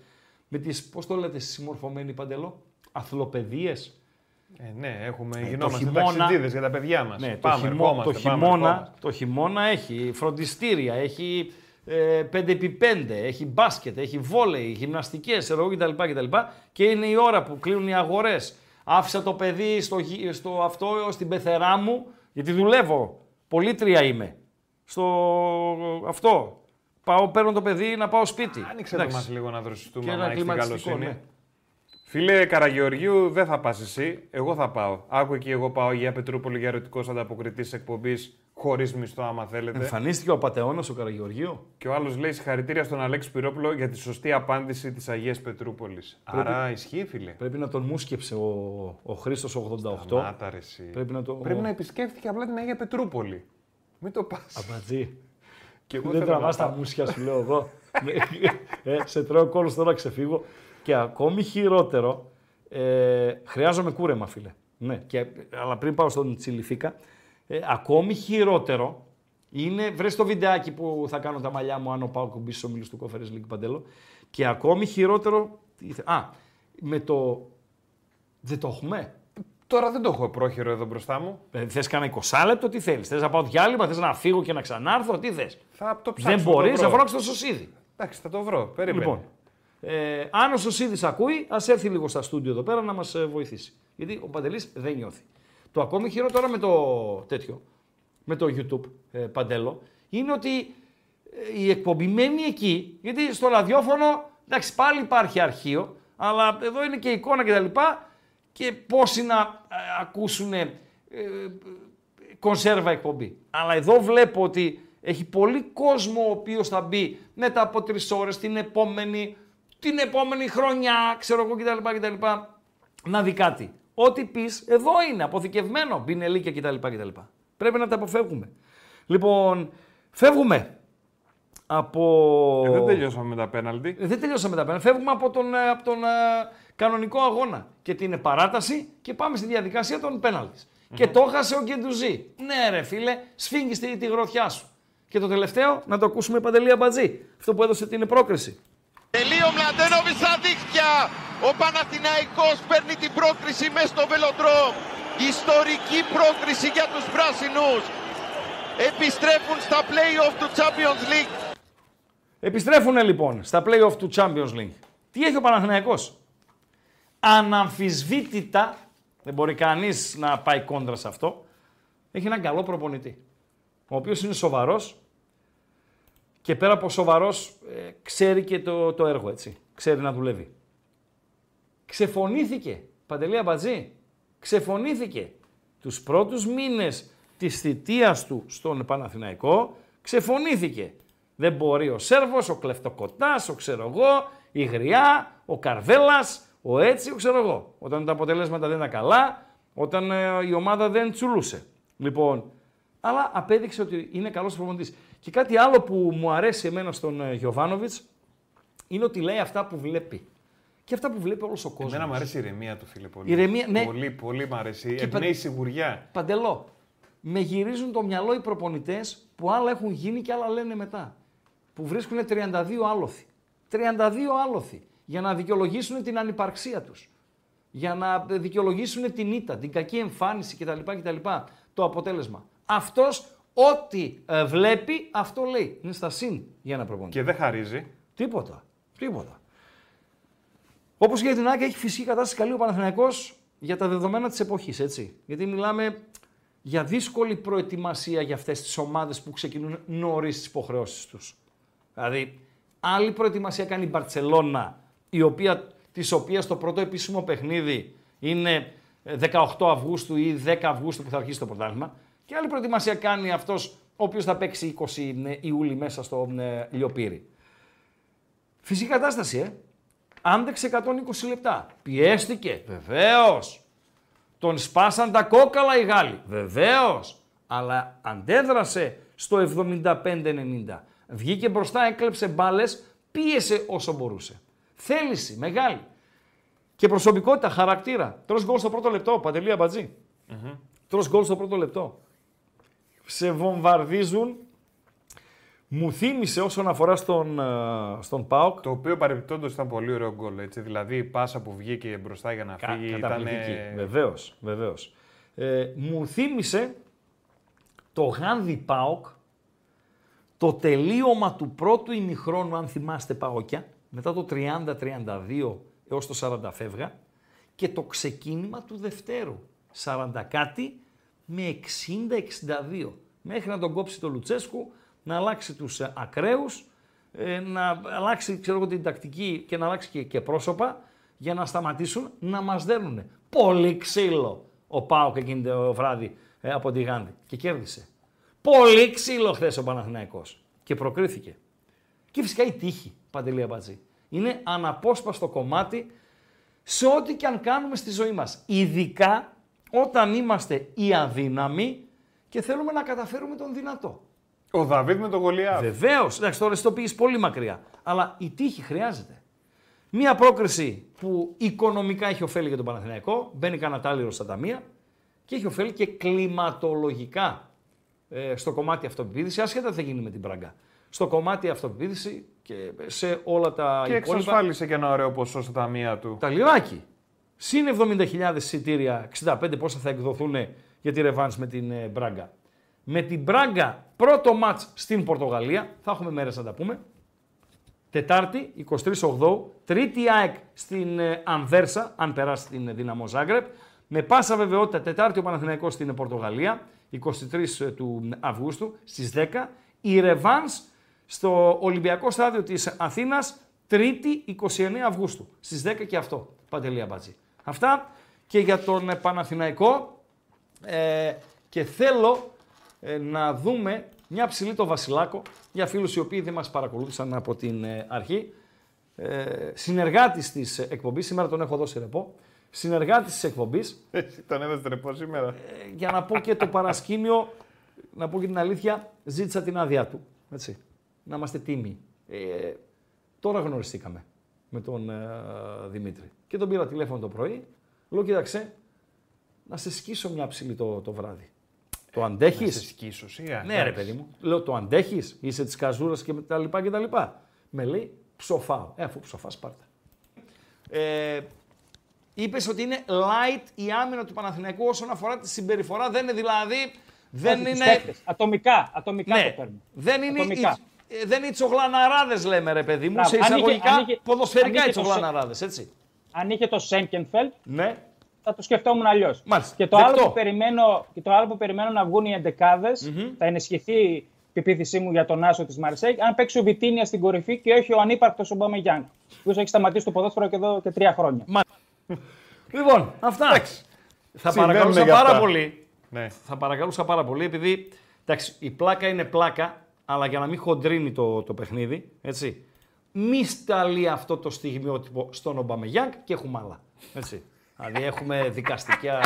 Με τις, πώς το λέτε, συμμορφωμένοι παντελώ, αθλοπαιδίες. Ε, ναι, έχουμε, ε, γινόμαστε ταξιδίδες για τα παιδιά μας. Ναι, πάμε, το, χειμώ, το, χειμώνα, το χειμώνα έχει φροντιστήρια, έχει 5x5, έχει μπάσκετ, έχει βόλεϊ, γυμναστικές εγώ κτλ, κτλ. Και είναι η ώρα που κλείνουν οι αγορές. Άφησα το παιδί στο, στο αυτό, στην πεθερά μου, γιατί δουλεύω. Πολύτρια είμαι. Στο αυτό. Πάω, παίρνω το παιδί να πάω σπίτι. Άνοιξε το μας λίγο να δροσιστούμε, να έχεις την καλοσύνη. Ναι. Φίλε Καραγεωργίου, δεν θα πας εσύ. Εγώ θα πάω. Άκου εκεί, εγώ πάω για Πετρούπολη για ερωτικός ανταποκριτής εκπομπής χωρίς μισθό, άμα θέλετε. Εμφανίστηκε ο Πατεώνα ο Καραγεωργίου. Και ο άλλος λέει συγχαρητήρια στον Αλέξη Πυρόπουλο για τη σωστή απάντηση της Αγίας Πετρούπολης. Άρα ισχύει, φίλε. Πρέπει να τον μουσκεψε ο, ο Χρήστος 88. Σταμάτα, ρε, πρέπει να, το... πρέπει να επισκέφθηκε απλά την Αγία Πετρούπολη. Μην το πας. Απαντή. δεν τραβάς τα μουσια, σου λέω εγώ. ε, σε τρώω κόλλο τώρα ξεφύγω. Και ακόμη χειρότερο, ε, χρειάζομαι κούρεμα, φίλε. Ναι, και, αλλά πριν πάω στον Τσιλιφίκα, ε, ακόμη χειρότερο είναι, βρες το βιντεάκι που θα κάνω τα μαλλιά μου αν πάω μπει στο ομίλους του Conference Λίγκ Παντέλο. Και ακόμη χειρότερο, α, με το, δεν το έχουμε. Τώρα δεν το έχω πρόχειρο εδώ μπροστά μου. Ε, θες κανένα, 20 λεπτό, τι θέλεις. Θες να πάω διάλειμμα, θες να φύγω και να ξανάρθω, τι θες. Θα το ψάξω. Δεν μπορεί να φωνάξει το σωσίδι. Εντάξει, θα το βρω. Περίμενε. Λοιπόν, ε, αν ο Σωσίδης ακούει, ας έρθει λίγο στα στούντιο εδώ πέρα να μας ε, βοηθήσει. Γιατί ο Παντελής δεν νιώθει. Το ακόμη χειρότερο με το τέτοιο, με το YouTube, ε, Παντέλο, είναι ότι η ε, εκπομπή μένει εκεί, γιατί στο ραδιόφωνο, εντάξει, πάλι υπάρχει αρχείο, αλλά εδώ είναι και εικόνα κτλ. Και, και πόσοι να ε, ακούσουν ε, κονσέρβα εκπομπή. Αλλά εδώ βλέπω ότι έχει πολύ κόσμο ο οποίος θα μπει μετά από τρεις ώρες την επόμενη, την επόμενη χρονιά, ξέρω εγώ κτλ, κτλ. Να δει κάτι. Ό,τι πεις εδώ είναι, αποθηκευμένο. Μπινελίκια κτλ, κτλ. Πρέπει να τα αποφεύγουμε. Λοιπόν, φεύγουμε από.
Ε, δεν τελειώσαμε με τα πέναλτι.
Ε, δεν τελειώσαμε με τα πέναλτι. Φεύγουμε από τον, ε, από τον ε, κανονικό αγώνα. Και την παράταση και πάμε στη διαδικασία των πεναλτι Και το έχασε ο Κεντουζή. Ναι, ρε φίλε, σφίγγεις τη, τη γροθιά σου. Και το τελευταίο, να το ακούσουμε παντελή αμπατζή. Αυτό που έδωσε την πρόκριση.
Τελείο Μλαντένοβι στα δίχτυα. Ο Παναθηναϊκός παίρνει την πρόκριση μέσα στο Βελοτρόμ. Ιστορική πρόκριση για τους πράσινους. Επιστρέφουν στα play-off του Champions League.
Επιστρέφουν λοιπόν στα play-off του Champions League. Τι έχει ο Παναθηναϊκός. Αναμφισβήτητα, δεν μπορεί κανείς να πάει κόντρα σε αυτό, έχει έναν καλό προπονητή. Ο οποίος είναι σοβαρός, και πέρα από σοβαρός, ε, ξέρει και το, το έργο έτσι. Ξέρει να δουλεύει. Ξεφωνήθηκε. παντελία Μπατζή. Ξεφωνήθηκε. Τους πρώτους μήνες της θητείας του στον Παναθηναϊκό ξεφωνήθηκε. Δεν μπορεί ο Σέρβος, ο Κλεφτοκοτάς, ο ξέρω εγώ, η Γριά, ο Καρβέλας, ο έτσι, ο ξέρω εγώ. Όταν τα αποτελέσματα δεν ήταν καλά, όταν ε, η ομάδα δεν τσουλούσε. Λοιπόν, αλλά απέδειξε ότι είναι καλός προπονητής. Και κάτι άλλο που μου αρέσει εμένα στον ε, Γιωβάνοβιτ είναι ότι λέει αυτά που βλέπει. Και αυτά που βλέπει όλος ο κόσμος.
Εμένα μου αρέσει η ηρεμία του, φίλε. Πολύ, ηρεμία, ναι. πολύ, πολύ μου αρέσει. Και Εμπνέει ναι, σιγουριά.
Παντελώ. Με γυρίζουν το μυαλό οι προπονητές που άλλα έχουν γίνει και άλλα λένε μετά. Που βρίσκουν 32 άλοθη. 32 άλοθη. Για να δικαιολογήσουν την ανυπαρξία τους. Για να ε, δικαιολογήσουν την ήττα, την κακή εμφάνιση κτλ. κτλ. Το αποτέλεσμα. Αυτός Ό,τι ε, βλέπει, αυτό λέει. Είναι στα συν για να προπονητή.
Και δεν χαρίζει.
Τίποτα. Τίποτα. Όπως για την Άκη, έχει φυσική κατάσταση καλή ο Παναθηναϊκός για τα δεδομένα της εποχής, έτσι. Γιατί μιλάμε για δύσκολη προετοιμασία για αυτές τις ομάδες που ξεκινούν νωρίς τις υποχρεώσεις τους. Δηλαδή, άλλη προετοιμασία κάνει η Μπαρσελόνα, η οποία, της οποίας το πρώτο επίσημο παιχνίδι είναι 18 ε, Αυγούστου ή 10 Αυγούστου που θα αρχίσει το πρωτάθλημα. Και άλλη προετοιμασία κάνει αυτός ο οποίος θα παίξει 20 ναι, Ιούλη μέσα στο ναι, Λιοπύρι. Φυσική κατάσταση, ε. Άντεξε 120 λεπτά. Πιέστηκε. Βεβαίως. Τον σπάσαν τα κόκαλα οι Γάλλοι. Βεβαίως. Αλλά αντέδρασε στο 75-90. Βγήκε μπροστά, έκλεψε μπάλες, πίεσε όσο μπορούσε. Θέληση μεγάλη. Και προσωπικότητα, χαρακτήρα. Τρως γκολ στο πρώτο Παντελή Αμπατζή. Μπατζή. γκολ στο πρώτο λεπτό σε βομβαρδίζουν. Μου θύμισε όσον αφορά στον, ε, στον Πάοκ.
Το οποίο παρεμπιπτόντως ήταν πολύ ωραίο γκολ. Έτσι. Δηλαδή η πάσα που βγήκε μπροστά για να Κα, φύγει
ήταν. Βεβαίως, βεβαίως. Ε, μου θύμισε το Γάνδι Πάοκ το τελείωμα του πρώτου ημιχρόνου, αν θυμάστε Παόκια, μετά το 30-32 έως το 40 φεύγα, και το ξεκίνημα του δευτέρου, 40 κάτι, με 60-62 μέχρι να τον κόψει το Λουτσέσκου, να αλλάξει τους ε, ακραίους, ε, να αλλάξει ξέρω, την τακτική και να αλλάξει και, πρόσωπα για να σταματήσουν να μας δέρνουν. Πολύ ξύλο ο Πάοκ εκείνη το βράδυ ε, από τη Γάνδη και κέρδισε. Πολύ ξύλο χθες ο Παναθηναϊκός και προκρίθηκε. Και φυσικά η τύχη, Παντελία Μπατζή, Είναι αναπόσπαστο κομμάτι σε ό,τι και αν κάνουμε στη ζωή μας. Ειδικά όταν είμαστε οι αδύναμοι και θέλουμε να καταφέρουμε τον δυνατό.
Ο Δαβίδ με τον Γολιά.
Βεβαίως. Εντάξει, τώρα το πήγες πολύ μακριά. Αλλά η τύχη χρειάζεται. Μία πρόκριση που οικονομικά έχει ωφέλη για τον Παναθηναϊκό, μπαίνει κανένα τάλιρο στα ταμεία και έχει ωφέλη και κλιματολογικά ε, στο κομμάτι αυτοπεποίθηση, ασχέτα θα γίνει με την Πράγκα. Στο κομμάτι αυτοπεποίθηση και σε όλα τα
υπόλοιπα. Και εξασφάλισε και ένα ωραίο ποσό στα ταμεία του.
Τα λιράκι. Συν 70.000 εισιτήρια, 65 πόσα θα εκδοθούν για τη ρεβάνς με την ε, Μπράγκα. Με την Μπράγκα πρώτο μάτς στην Πορτογαλία, θα έχουμε μέρες να τα πούμε. Τετάρτη, 23 23-8, τρίτη ΑΕΚ στην ε, Ανδέρσα, αν περάσει την ε, Δυναμό Ζάγκρεπ. Με πάσα βεβαιότητα, Τετάρτη ο Παναθηναϊκός στην Πορτογαλία, 23 του Αυγούστου, στις 10. Η Ρεβάνς στο Ολυμπιακό Στάδιο της Αθήνας, Τρίτη 29 Αυγούστου, στις 10 και αυτό. Παντελία Μπατζή. Αυτά και για τον Παναθηναϊκό ε, και θέλω ε, να δούμε μια ψηλή το Βασιλάκο για φίλους οι οποίοι δεν μας παρακολούθησαν από την ε, αρχή. Ε, συνεργάτης της εκπομπής, σήμερα τον έχω δώσει ρεπό, συνεργάτης της εκπομπής.
Έτσι, τον έδωσε ρεπό σήμερα. Ε,
για να πω και το παρασκήνιο, να πω και την αλήθεια, ζήτησα την άδειά του. Έτσι. Να είμαστε τίμοι. τώρα γνωριστήκαμε με τον ε, Δημήτρη. Και τον πήρα τηλέφωνο το πρωί, λέω κοίταξε, να σε σκίσω μια ψηλή το, το βράδυ. Το αντέχεις. Να σε
σκίσω, σιγά.
Ναι, ρε παιδί μου. Λέω, το αντέχεις, είσαι της καζούρας και τα λοιπά και τα λοιπά. Με λέει, ψοφάω. Ε, αφού ψοφάς, πάρτε. Ε, Είπες ότι είναι light η άμυνα του Παναθηναϊκού όσον αφορά τη συμπεριφορά. Δεν είναι δηλαδή.
Δεν είναι... Ατομικά, ατομικά ναι, το παίρνουμε.
Δεν είναι ατομικά. Ε, δεν είναι τσογλαναράδε, λέμε ρε παιδί μου. Σε εισαγωγικά ποδοσφαιρικά οι τσογλαναράδε, έτσι.
Αν είχε το Σέγκενφελτ, ναι. θα το σκεφτόμουν αλλιώς. Και, το άλλο που περιμένω, το άλλο που να βγουν οι εντεκάδες, mm-hmm. θα ενισχυθεί η πεποίθησή μου για τον Άσο της Μαρσέη, αν παίξει ο Βιτίνια στην κορυφή και όχι ο ανύπαρκτος Ομπάμε Γιάνγκ, ο οποίος έχει σταματήσει το ποδόσφαιρο και εδώ και τρία χρόνια.
λοιπόν, αυτά. Εντάξει. Θα παρακαλούσα πάρα πολύ. Ναι. Θα παρακαλούσα πάρα πολύ, επειδή εντάξει, η πλάκα είναι πλάκα, αλλά για να μην χοντρίνει το, το παιχνίδι, έτσι. Μη σταλεί αυτό το στιγμιότυπο στον Γιάνκ και έχουμε άλλα. Έτσι. δηλαδή έχουμε δικαστικά.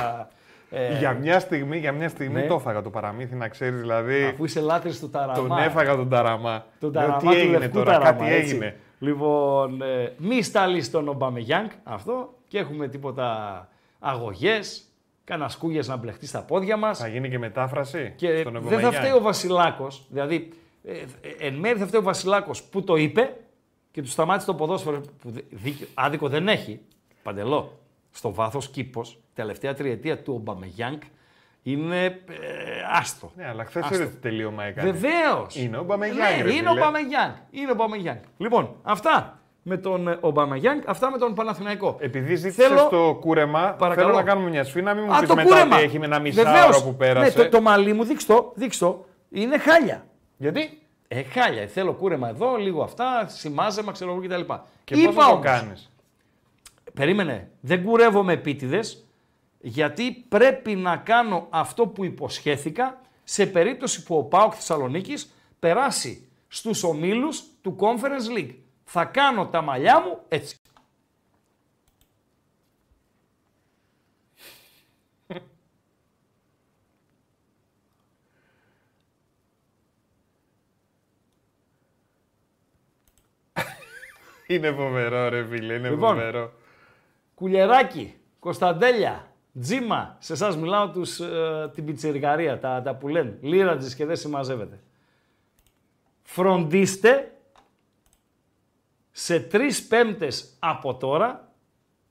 Ε, για μια στιγμή, για μια στιγμή ναι. το έφαγα το παραμύθι, να ξέρεις δηλαδή.
Αφού είσαι λάτρης του Ταραμά.
Τον έφαγα τον Ταραμά.
Τον Ταραμά τι του έγινε τώρα, ταραμά, κάτι έτσι. έγινε. Λοιπόν, ε, μη σταλεί τον Γιάνκ αυτό και έχουμε τίποτα αγωγές. Κάνα κούγια να μπλεχτεί στα πόδια μας.
Θα γίνει και μετάφραση. Και
στον δεν θα φταίει ο Βασιλάκος. Δηλαδή, ε, ε, εν μέρει θα φταίει ο Βασιλάκος που το είπε και του σταμάτησε το ποδόσφαιρο. Που δίκιο, άδικο δεν έχει. Παντελώ. Στο βάθος κήπος, τελευταία τριετία του Γιάνκ είναι ε, άστο.
Ναι, αλλά χθες δεν το τελείωμα
έκανε. Βεβαίως. Είναι
ο
Γιάνκ. Ναι, είναι ο Γιάνκ. Είναι ο Λοιπόν, αυτά με τον ε, Γιάνκ, αυτά με τον Παναθηναϊκό.
Επειδή ζήτησες θέλω... το κούρεμα, Παρακαλώ. θέλω να κάνουμε μια σφίνα να μην μου πει μετά έχει με ένα μισάωρο που πέρασε.
Ναι, το, το μαλλί μου, δείξτε το, δείξτε το. Είναι χάλια. Γιατί ε, χάλια, θέλω κούρεμα εδώ, λίγο αυτά, σημάζεμα, ξέρω εγώ κτλ.
Και Είπα, πώς κάνεις.
Περίμενε, δεν με επίτηδες, γιατί πρέπει να κάνω αυτό που υποσχέθηκα σε περίπτωση που ο ΠΑΟΚ Θεσσαλονίκης περάσει στους ομίλους του Conference League. Θα κάνω τα μαλλιά μου έτσι.
Είναι φοβερό, ρε φίλε, είναι λοιπόν, φοβερό.
Κωνσταντέλια, Τζίμα, σε εσάς μιλάω τους, ε, την πιτσιρικαρία, τα, τα που λένε. Λίρατζης και δεν συμμαζεύεται. Φροντίστε σε τρεις πέμπτες από τώρα,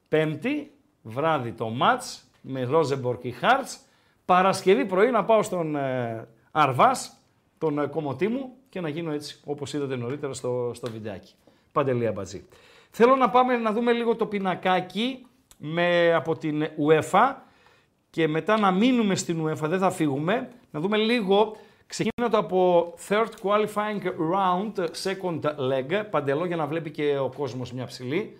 πέμπτη, βράδυ το μάτς με Ρόζεμπορ και Χάρτ, Παρασκευή πρωί να πάω στον ε, Αρβάς, τον ε, μου και να γίνω έτσι όπως είδατε νωρίτερα στο, στο βιντεάκι. Παντελή Μπατζή. Θέλω να πάμε να δούμε λίγο το πινακάκι με, από την UEFA και μετά να μείνουμε στην UEFA, δεν θα φύγουμε. Να δούμε λίγο, ξεκινώντας από third qualifying round, second leg, παντελώ για να βλέπει και ο κόσμος μια ψηλή.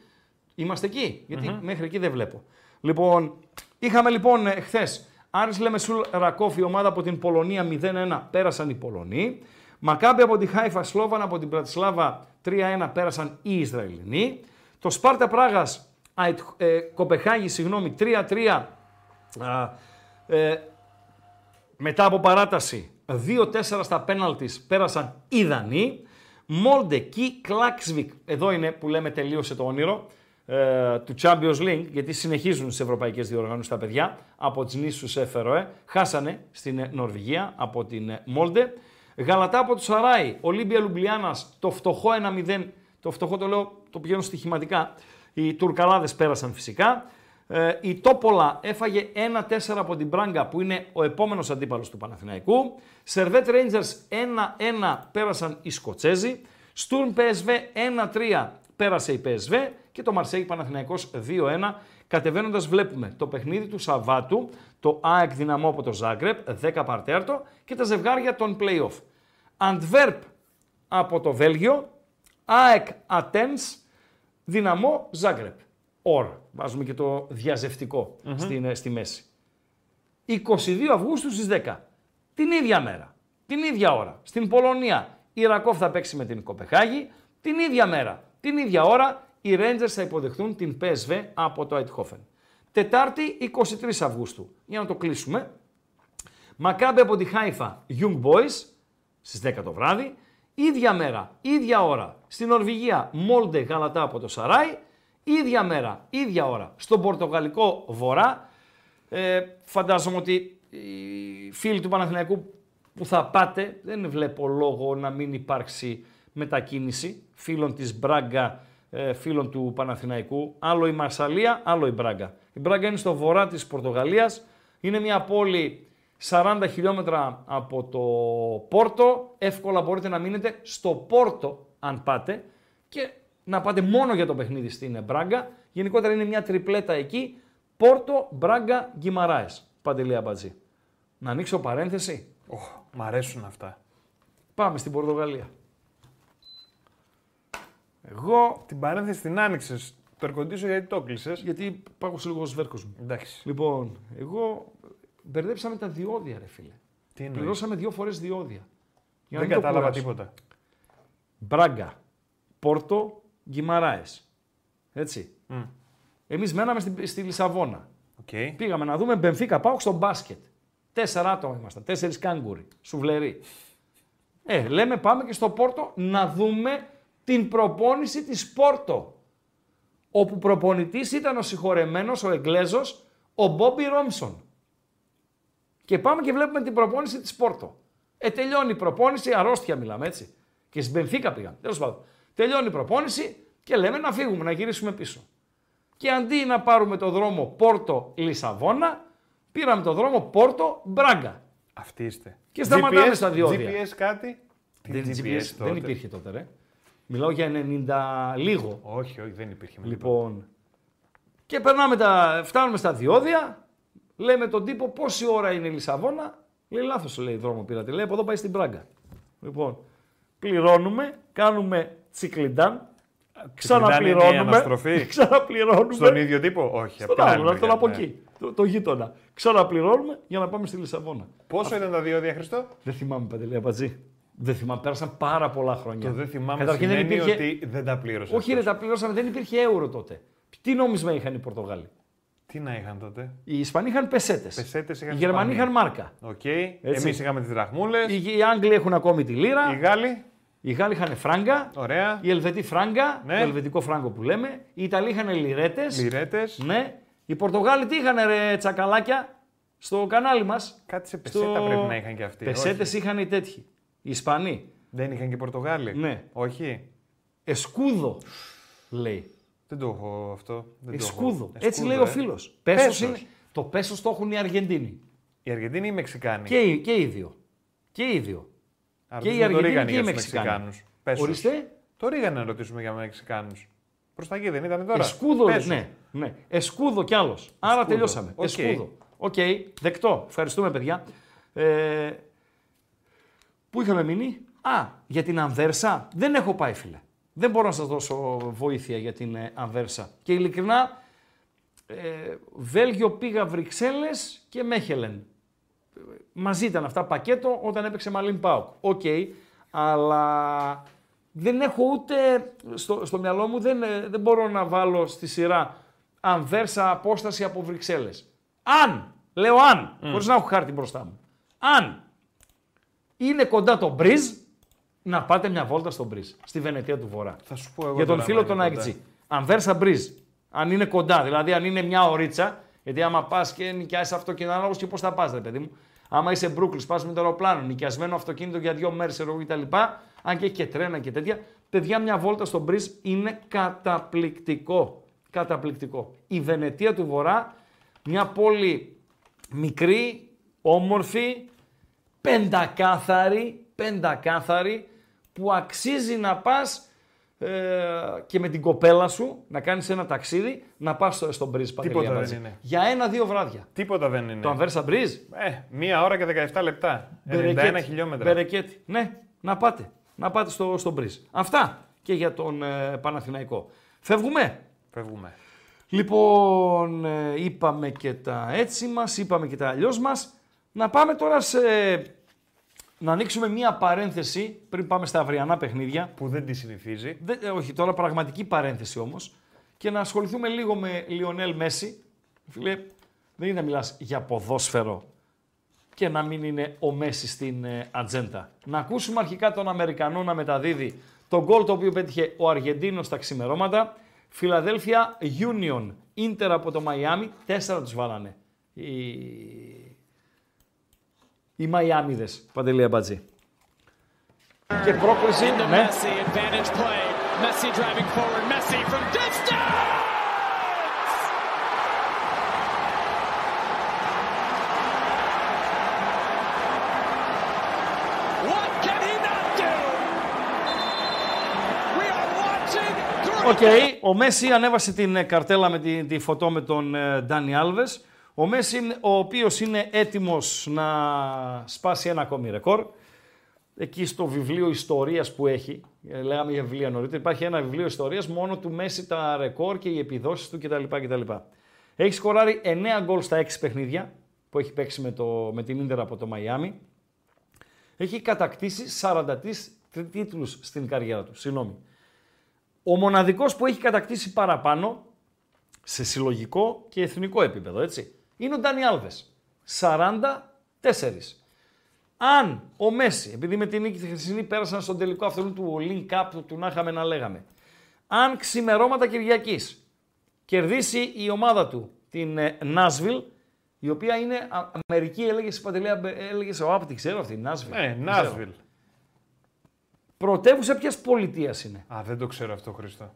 Είμαστε εκεί, μέχρι εκεί δεν βλέπω. Λοιπόν, είχαμε λοιπόν ε, χθες Άρης Λεμεσούλ Ρακόφ, η ομάδα από την Πολωνία 0-1, πέρασαν οι Πολωνοί. Μακάμπι από τη Χάιφα, Σλόβαν από την Πρατισλάβα 3-1 πέρασαν οι Ισραηλινοί. Το Σπάρτα Πράγας, ε, Κοπεχάγη, συγγνώμη, 3-3. Ε, μετά από παράταση, 2-4 στα πέναλτις πέρασαν οι Δανείοι. Μόλντε, και Κλάξβικ, εδώ είναι που λέμε τελείωσε το όνειρο, ε, του Champions League, γιατί συνεχίζουν στις ευρωπαϊκές διοργανώσεις τα παιδιά, από τις νήσους Φεροέ, χάσανε στην Νορβηγία από την Μόλντε. Γαλατά από το Σαράι, Ολύμπια Λουμπλιάνας, το φτωχό 1-0. Το φτωχό το λέω, το πηγαίνω στοιχηματικά. Οι Τουρκαλάδες πέρασαν φυσικά. Ε, η Τόπολα έφαγε 1-4 από την Πράγκα που είναι ο επόμενος αντίπαλος του Παναθηναϊκού. Σερβέτ Ρέιντζερ 1-1 πέρασαν οι Σκοτσέζοι. Στουρν PSV 1-3 πέρασε η PSV και το Μαρσέγι Παναθηναϊκός 2-1. Κατεβαίνοντας, βλέπουμε το παιχνίδι του Σαββάτου, το ΑΕΚ Δυναμό από το Ζάγκρεπ, 10 παρτέρτο και τα ζευγάρια των playoff. Αντβέρπ από το Βέλγιο, ΑΕΚ Ατένς, Δυναμό Ζάγκρεπ. Ωρ, Βάζουμε και το διαζευτικο στην, ε, στη μέση. 22 Αυγούστου στις 10. Την ίδια μέρα, την ίδια ώρα, στην Πολωνία, η Ρακόφ θα παίξει με την Κοπεχάγη. Την ίδια μέρα, την ίδια ώρα, οι Rangers θα υποδεχθούν την PSV από το Αιτχόφεν. Τετάρτη 23 Αυγούστου, για να το κλείσουμε. Μακάμπε από τη Χάιφα, Young Boys στις 10 το βράδυ. ίδια μέρα, ίδια ώρα στην Νορβηγία Μόλντε Γαλατά από το Σαράι. ίδια μέρα, ίδια ώρα στον Πορτογαλικό Βορρά. Ε, φαντάζομαι ότι οι φίλοι του Παναθηναϊκού που θα πάτε, δεν βλέπω λόγο να μην υπάρξει μετακίνηση φίλων της Μπράγκα, ε, φίλων του Παναθηναϊκού. Άλλο η Μαρσαλία, άλλο η Μπράγκα. Η Μπράγκα είναι στο βορρά της Πορτογαλίας. Είναι μια πόλη 40 χιλιόμετρα από το Πόρτο. Εύκολα μπορείτε να μείνετε στο Πόρτο αν πάτε και να πάτε μόνο για το παιχνίδι στην Μπράγκα. Γενικότερα είναι μια τριπλέτα εκεί. Πόρτο, Μπράγκα, Γκυμαράες. λίγα Μπατζή. Να ανοίξω παρένθεση.
Oh, μ' αρέσουν αυτά.
Πάμε στην Πορτογαλία.
Εγώ την παρένθεση την άνοιξες. Το ερκοντήσω γιατί το κλείσε.
Γιατί σε λίγο σβέρκος μου.
Εντάξει.
Λοιπόν, εγώ μπερδέψαμε τα διόδια, ρε φίλε. Πληρώσαμε δύο φορές διόδια.
Δεν κατάλαβα τίποτα.
Μπράγκα, Πόρτο, Γκυμαράε. Έτσι. Mm. Εμείς μέναμε στη, στη Λισαβόνα. Okay. Πήγαμε να δούμε Μπενφίκα πάω στο μπάσκετ. Τέσσερα άτομα ήμασταν. Τέσσερις κάγκουροι. Σουβλερί. Ε, λέμε πάμε και στο Πόρτο να δούμε την προπόνηση της Πόρτο. Όπου προπονητής ήταν ο συγχωρεμένος, ο Εγγλέζος, ο Μπόμπι Ρόμσον. Και πάμε και βλέπουμε την προπόνηση της Πόρτο. Ε, τελειώνει η προπόνηση, αρρώστια μιλάμε έτσι. Και στην Πενθήκα πήγαν. Τέλος πάντων. Τελειώνει η προπόνηση και λέμε να φύγουμε, να γυρίσουμε πίσω. Και αντί να πάρουμε το δρόμο Πόρτο-Λισαβόνα, πήραμε το δρόμο Πόρτο-Μπράγκα.
Αυτή είστε.
Και σταματάμε GPS, στα διόδια.
GPS κάτι. Δεν,
GPS, GPS τότε. δεν υπήρχε τότε, ρε. Μιλάω για 90 λίγο.
Όχι, όχι, δεν υπήρχε. Λοιπόν.
Και περνάμε τα... φτάνουμε στα διόδια Λέμε τον τύπο πόση ώρα είναι η Λισαβόνα. Λέει λάθος, λέει δρόμο πήρατε. Λέει από εδώ πάει στην Πράγκα. Λοιπόν, πληρώνουμε, κάνουμε τσικλιντάν,
Ξαναπληρώνουμε.
Ξαναπληρώνουμε.
Στον ίδιο τύπο, όχι.
Στον άλλο, τον από ναι. εκεί. Το, το γείτονα. Ξαναπληρώνουμε για να πάμε στη Λισαβόνα.
Πόσο ήταν τα δύο διαχριστό,
Δεν θυμάμαι, Παντελή Πατζή, Δεν θυμάμαι, πέρασαν πάρα πολλά χρόνια. Το
δεν θυμάμαι Καταρχήν δεν ότι δεν τα
πλήρωσαν. Όχι, δεν τα πλήρωσαν, δεν υπήρχε ευρώ τότε. Τι νόμισμα είχαν οι Πορτογάλοι.
Τι να είχαν τότε.
Οι Ισπανοί είχαν πεσέτες. οι Γερμανοί είχαν μάρκα.
Okay. Εμείς είχαμε τις δραχμούλες.
Οι, οι Άγγλοι έχουν ακόμη τη λίρα. Οι
Γάλλοι.
Οι Γάλλοι είχαν φράγκα.
Ωραία.
Οι Ελβετοί φράγκα. Ναι. Το ελβετικό φράγκο που λέμε. Οι Ιταλοί είχαν λιρέτες.
Λιρέτες.
Ναι. Οι Πορτογάλοι τι είχαν ρε τσακαλάκια στο κανάλι μας.
Κάτι σε πεσέτα πρέπει να είχαν και αυτοί.
Πεσέτες είχαν οι τέτοιοι. Οι Ισπανοί.
Δεν είχαν και Πορτογάλοι.
Ναι.
Όχι.
Εσκούδο λέει.
Δεν το έχω αυτό. Δεν
Εσκούδο. Έτσι λέει ε. ο φίλο. Ε. Το πέσος το έχουν οι Αργεντίνοι.
Οι Αργεντίνοι ή οι Μεξικάνοι.
Και, και οι δύο. Και οι δύο.
Άρα, και οι Αργεντίνοι και οι Μεξικάνοι. Ορίστε. Το Ρίγανε να ρωτήσουμε για Μεξικάνους. Προς τα εκεί δεν ήταν τώρα.
Εσκούδο, πέσος. ναι, ναι. Εσκούδο κι άλλος. Άρα τελειώσαμε. Okay. Εσκούδο. Οκ, okay. δεκτό. Ευχαριστούμε, παιδιά. Ε, πού είχαμε μείνει. Α, για την Ανδέρσα δεν έχω πάει, φίλε. Δεν μπορώ να σας δώσω βοήθεια για την Αβέρσα. Ε, και ειλικρινά, ε, Βέλγιο πήγα Βρυξέλλες και Μέχελεν. Μαζί ήταν αυτά πακέτο όταν έπαιξε Μαλίν Πάουκ. Οκ, αλλά δεν έχω ούτε στο, στο μυαλό μου, δεν, ε, δεν μπορώ να βάλω στη σειρά Ανβέρσα απόσταση από Βρυξέλλες. Αν, λέω αν, mm. χωρίς να έχω χάρτη μπροστά μου, αν είναι κοντά το Μπριζ, να πάτε μια βόλτα στον Μπριζ, στη Βενετία του Βορρά.
Θα σου πω εγώ
Για τον φίλο τον Αν δέρσα Μπριζ, αν είναι κοντά, δηλαδή αν είναι μια ωρίτσα, γιατί άμα πας και νοικιάσεις αυτοκίνητο, ανάλογο και πώς θα πας, ρε παιδί μου. Άμα είσαι Μπρούκλι, πας με το αεροπλάνο, νοικιασμένο αυτοκίνητο για δύο μέρες κτλ. Αν και έχει και τρένα και τέτοια. Παιδιά, μια βόλτα στον Μπριζ είναι καταπληκτικό. Καταπληκτικό. Η Βενετία του Βορρά, μια πόλη μικρή, όμορφη, πεντακάθαρη, πεντακάθαρη, που αξίζει να πας ε, και με την κοπέλα σου να κάνεις ένα ταξίδι να πας στον Μπριζ Τίποτα δεν είναι. Για ένα-δύο βράδια.
Τίποτα δεν είναι.
Το Αμβέρσα Μπριζ.
Ε, μία ώρα και 17 λεπτά. Μπερεκέτη. 91 χιλιόμετρα.
Μπερεκέτη. Ναι, να πάτε. Να πάτε στο, στο Μπριζ. Αυτά και για τον ε, Παναθηναϊκό. Φεύγουμε.
Φεύγουμε.
Λοιπόν, ε, είπαμε και τα έτσι μας, είπαμε και τα αλλιώς μας. Να πάμε τώρα σε να ανοίξουμε μία παρένθεση πριν πάμε στα αυριανά παιχνίδια. Που δεν τη συνηθίζει. Δεν, ε, όχι, τώρα πραγματική παρένθεση όμως. Και να ασχοληθούμε λίγο με Λιονέλ Μέση. Φίλε, δεν είναι να μιλάς για ποδόσφαιρο και να μην είναι ο Μέση στην ε, ατζέντα. Να ακούσουμε αρχικά τον Αμερικανό να μεταδίδει τον γκολ το οποίο πέτυχε ο Αργεντίνος στα ξημερώματα. Φιλαδέλφια Union, Ίντερ από το Μαϊάμι, τέσσερα τους βάλανε Η οι Μαϊάμιδες. Παντελή Αμπατζή. Και πρόκληση. Ναι. Οκ, okay. ο Μέση ανέβασε την ε, καρτέλα με τη, τη φωτό με τον ε, Ντάνι Άλβες. Ο Μέση, ο οποίος είναι έτοιμος να σπάσει ένα ακόμη ρεκόρ, εκεί στο βιβλίο ιστορίας που έχει, ε, λέγαμε για βιβλία νωρίτερα, υπάρχει ένα βιβλίο ιστορίας μόνο του Μέση τα ρεκόρ και οι επιδόσεις του κτλ. κτλ. Έχει σκοράρει 9 γκολ στα 6 παιχνίδια που έχει παίξει με, το, με την Ίντερ από το Μαϊάμι. Έχει κατακτήσει 43 τίτλους στην καριέρα του. Συγγνώμη. Ο μοναδικός που έχει κατακτήσει παραπάνω σε συλλογικό και εθνικό επίπεδο, έτσι είναι ο Ντάνι Άλβες. 44. Αν ο Μέση, επειδή με την νίκη τη Χρυσή πέρασαν στον τελικό αυτού του Link Cup του να είχαμε να λέγαμε, αν ξημερώματα Κυριακής κερδίσει η ομάδα του την ε, Νάσβιλ, η οποία είναι Αμερική, έλεγε η Παντελέα, ε, έλεγε ο Άπτη, ξέρω αυτή, Νάσβιλ.
Ναι, Νάσβιλ.
Πρωτεύουσα ποιας πολιτείας είναι.
Α, δεν το ξέρω αυτό, Χρήστο.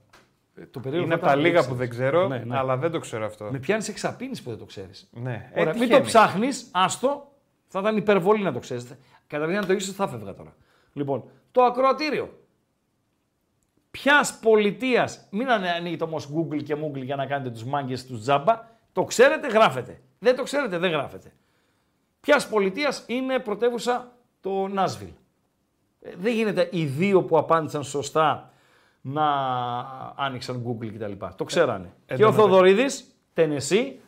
Ε, είναι από τα λίγα που δεν ξέρω, ναι, ναι. αλλά δεν το ξέρω αυτό.
Με πιάνεις εξαπίνη που δεν το ξέρεις.
Ναι.
ε, μην το ψάχνεις, άστο. Θα ήταν υπερβολή να το ξέρεις. Καταρχήν αν το ήξερες, θα φεύγα τώρα. Λοιπόν, το ακροατήριο. Ποιας πολιτείας, μην ανοίγει το όμω Google και Moogle για να κάνετε τους μάγκες τους τζάμπα. Το ξέρετε, γράφετε. Δεν το ξέρετε, δεν γράφετε. Ποιας πολιτείας είναι πρωτεύουσα το Νάσβιλ. Ε, δεν γίνεται οι δύο που απάντησαν σωστά να άνοιξαν Google κτλ. Το ε, ξέρανε. Ε, και ο Θοδωρίδης, Τενεσί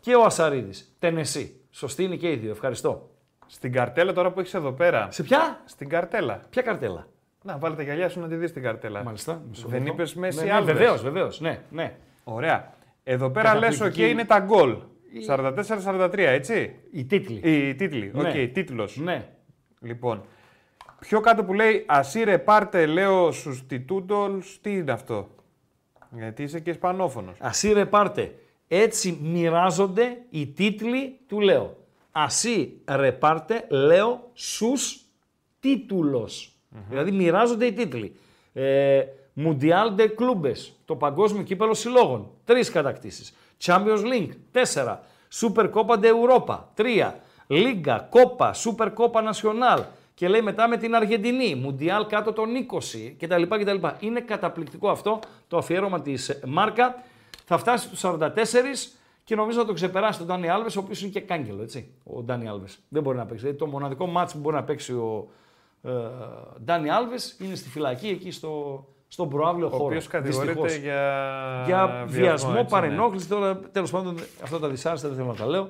και ο Ασαρίδης. Τενεσί. Σωστή είναι και οι δύο. Ευχαριστώ.
Στην καρτέλα τώρα που έχεις εδώ πέρα.
Σε ποια?
Στην καρτέλα.
Ποια καρτέλα?
Να βάλει τα γυαλιά σου να τη δεις την καρτέλα.
Μάλιστα.
Δεν είπες Μέση ναι,
ναι,
άλλη.
Βεβαίως, βεβαίως. Ναι, ναι.
Ωραία. Εδώ πέρα λε, οκ, είναι τα γκολ. 44-43, έτσι.
Οι
τίτλοι. Οι τίτλοι. Ναι. Οκ, ναι. τίτλος.
Ναι.
Λοιπόν, Πιο κάτω που λέει Ασύρε πάρτε, λέω στους τι είναι αυτό. Γιατί είσαι και Ισπανόφωνο.
Ασύρε πάρτε. Έτσι μοιράζονται οι τίτλοι του Λέω. Ασύ πάρτε, λέω, σους τιτουλος Δηλαδή μοιράζονται οι τίτλοι. Ε, Mundial το παγκόσμιο κύπελο συλλόγων, Τρεις κατακτήσεις. Champions League, τέσσερα. Super Copa de Europa, τρία. Λίγκα, κόπα, Super Copa Nacional, και λέει μετά με την Αργεντινή, Μουντιάλ κάτω των 20 κτλ. κτλ. Είναι καταπληκτικό αυτό το αφιέρωμα της Μάρκα. Θα φτάσει στους 44 και νομίζω να το ξεπεράσει τον Ντάνι Άλβες, ο οποίος είναι και κάγκελο. Έτσι, ο Ντάνι Άλβες δεν μπορεί να παίξει. Δηλαδή, το μοναδικό μάτσο που μπορεί να παίξει ο ε, Ντάνι Άλβες είναι στη φυλακή εκεί στο, στον προάβλιο χώρο.
Ο
οποίος
κατηγορείται για,
για βιασμό, έτσι, ναι. παρενόχληση. Ναι. Τώρα τέλος πάντων αυτά τα δυσάρεστα δεν θέλω να τα λέω.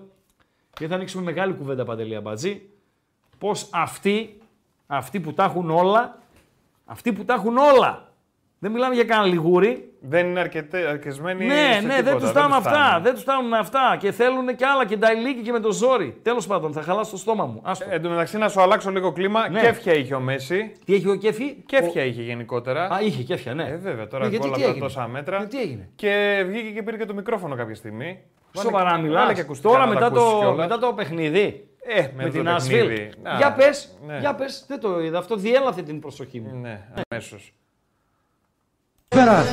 Γιατί θα ανοίξουμε μεγάλη κουβέντα παντελή αμπατζή. Πώς αυτοί αυτοί που τα έχουν όλα, αυτοί που τα έχουν όλα. Δεν μιλάμε για κανένα λιγούρι.
Δεν είναι αρκετέ, αρκεσμένοι. Ναι, σε ναι, δεν
του φτάνουν αυτά. Δεν τους φτάνουν αυτά. Και θέλουν και άλλα και τα ηλίκη και με το ζόρι. Τέλος πάντων, θα χαλάσω το στόμα μου.
Ε, εν τω μεταξύ, να σου αλλάξω λίγο κλίμα. Ναι. Κέφια
είχε
ο Μέση.
Τι έχει ο Κέφι.
Κέφια είχε γενικότερα.
Α, είχε κέφια, ναι. Ε,
βέβαια, τώρα ναι, κόλλα τόσα μέτρα.
Ε, τι έγινε.
Και βγήκε και πήρε και το μικρόφωνο κάποια στιγμή.
Σοβαρά μιλά. Τώρα μετά το παιχνίδι. Ε, με, την Ασβίλ. Για πες, ναι. για πες, δεν το είδα. Αυτό διέλαθε την προσοχή μου.
Ναι, ε. αμέσως.
Πέρα.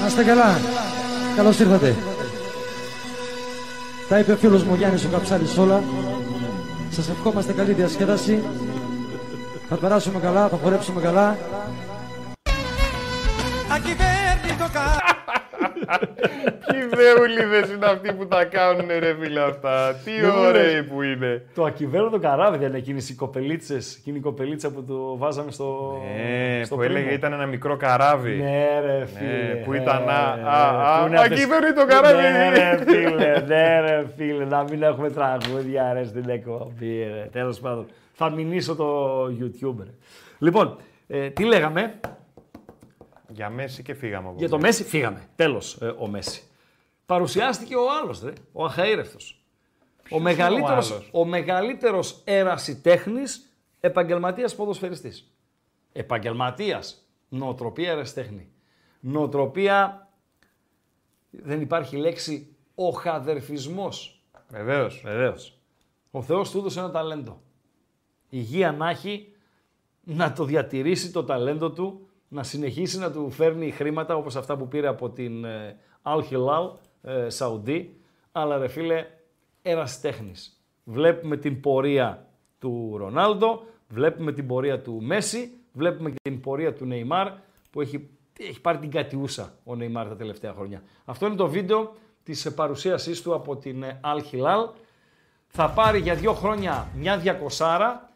Να είστε καλά. Καλώς ήρθατε. Τα είπε ο φίλος μου Γιάννης ο Καψάλης όλα. Σας ευχόμαστε καλή διασκέδαση. Θα περάσουμε καλά, θα χορέψουμε καλά.
Ακυβέρνητο καλά. Ποιοι δεούλιδε είναι αυτοί που τα κάνουν ρε φίλε αυτά. Τι ωραίοι που είναι.
Το το καράβι δεν είναι εκείνε οι κοπελίτσε. Εκείνη η κοπελίτσα που το βάζαμε στο.
Ναι, στο που έλεγε ήταν ένα μικρό καράβι.
Ναι, ρε ναι, φίλε. Ναι,
που ήταν. Ναι, α, ε, ε, το καράβι.
Ναι, ρε φίλε. Ναι, ρε φίλε. Να μην έχουμε τραγούδια ρε στην εκπομπή. Τέλος πάντων. Θα μηνύσω το YouTuber. Λοιπόν, ε, τι λέγαμε,
για Μέση και φύγαμε.
για το Μέση φύγαμε. Τέλος ε, ο Μέση. Παρουσιάστηκε ο άλλος, ο Αχαήρευτος. Ο μεγαλύτερος, ο, ο μεγαλύτερος τεχνής επαγγελματίας ποδοσφαιριστής. Επαγγελματίας. Νοοτροπία ερασιτέχνη. Νοοτροπία, δεν υπάρχει λέξη, ο χαδερφισμό.
Βεβαίως. Βεβαίως.
Ο
Θεός
του έδωσε ένα ταλέντο. Η να έχει να το διατηρήσει το ταλέντο του να συνεχίσει να του φέρνει χρήματα όπως αυτά που πήρε από την ε, Al Hilal ε, Σαουντί. Αλλά ρε φίλε, ένας τέχνης. Βλέπουμε την πορεία του Ρονάλντο, βλέπουμε την πορεία του Μέση, βλέπουμε και την πορεία του Νεϊμάρ που έχει, έχει πάρει την κατιούσα ο Νεϊμάρ τα τελευταία χρόνια. Αυτό είναι το βίντεο της παρουσίασής του από την ε, Al Hilal. Θα πάρει για δύο χρόνια μια διακοσάρα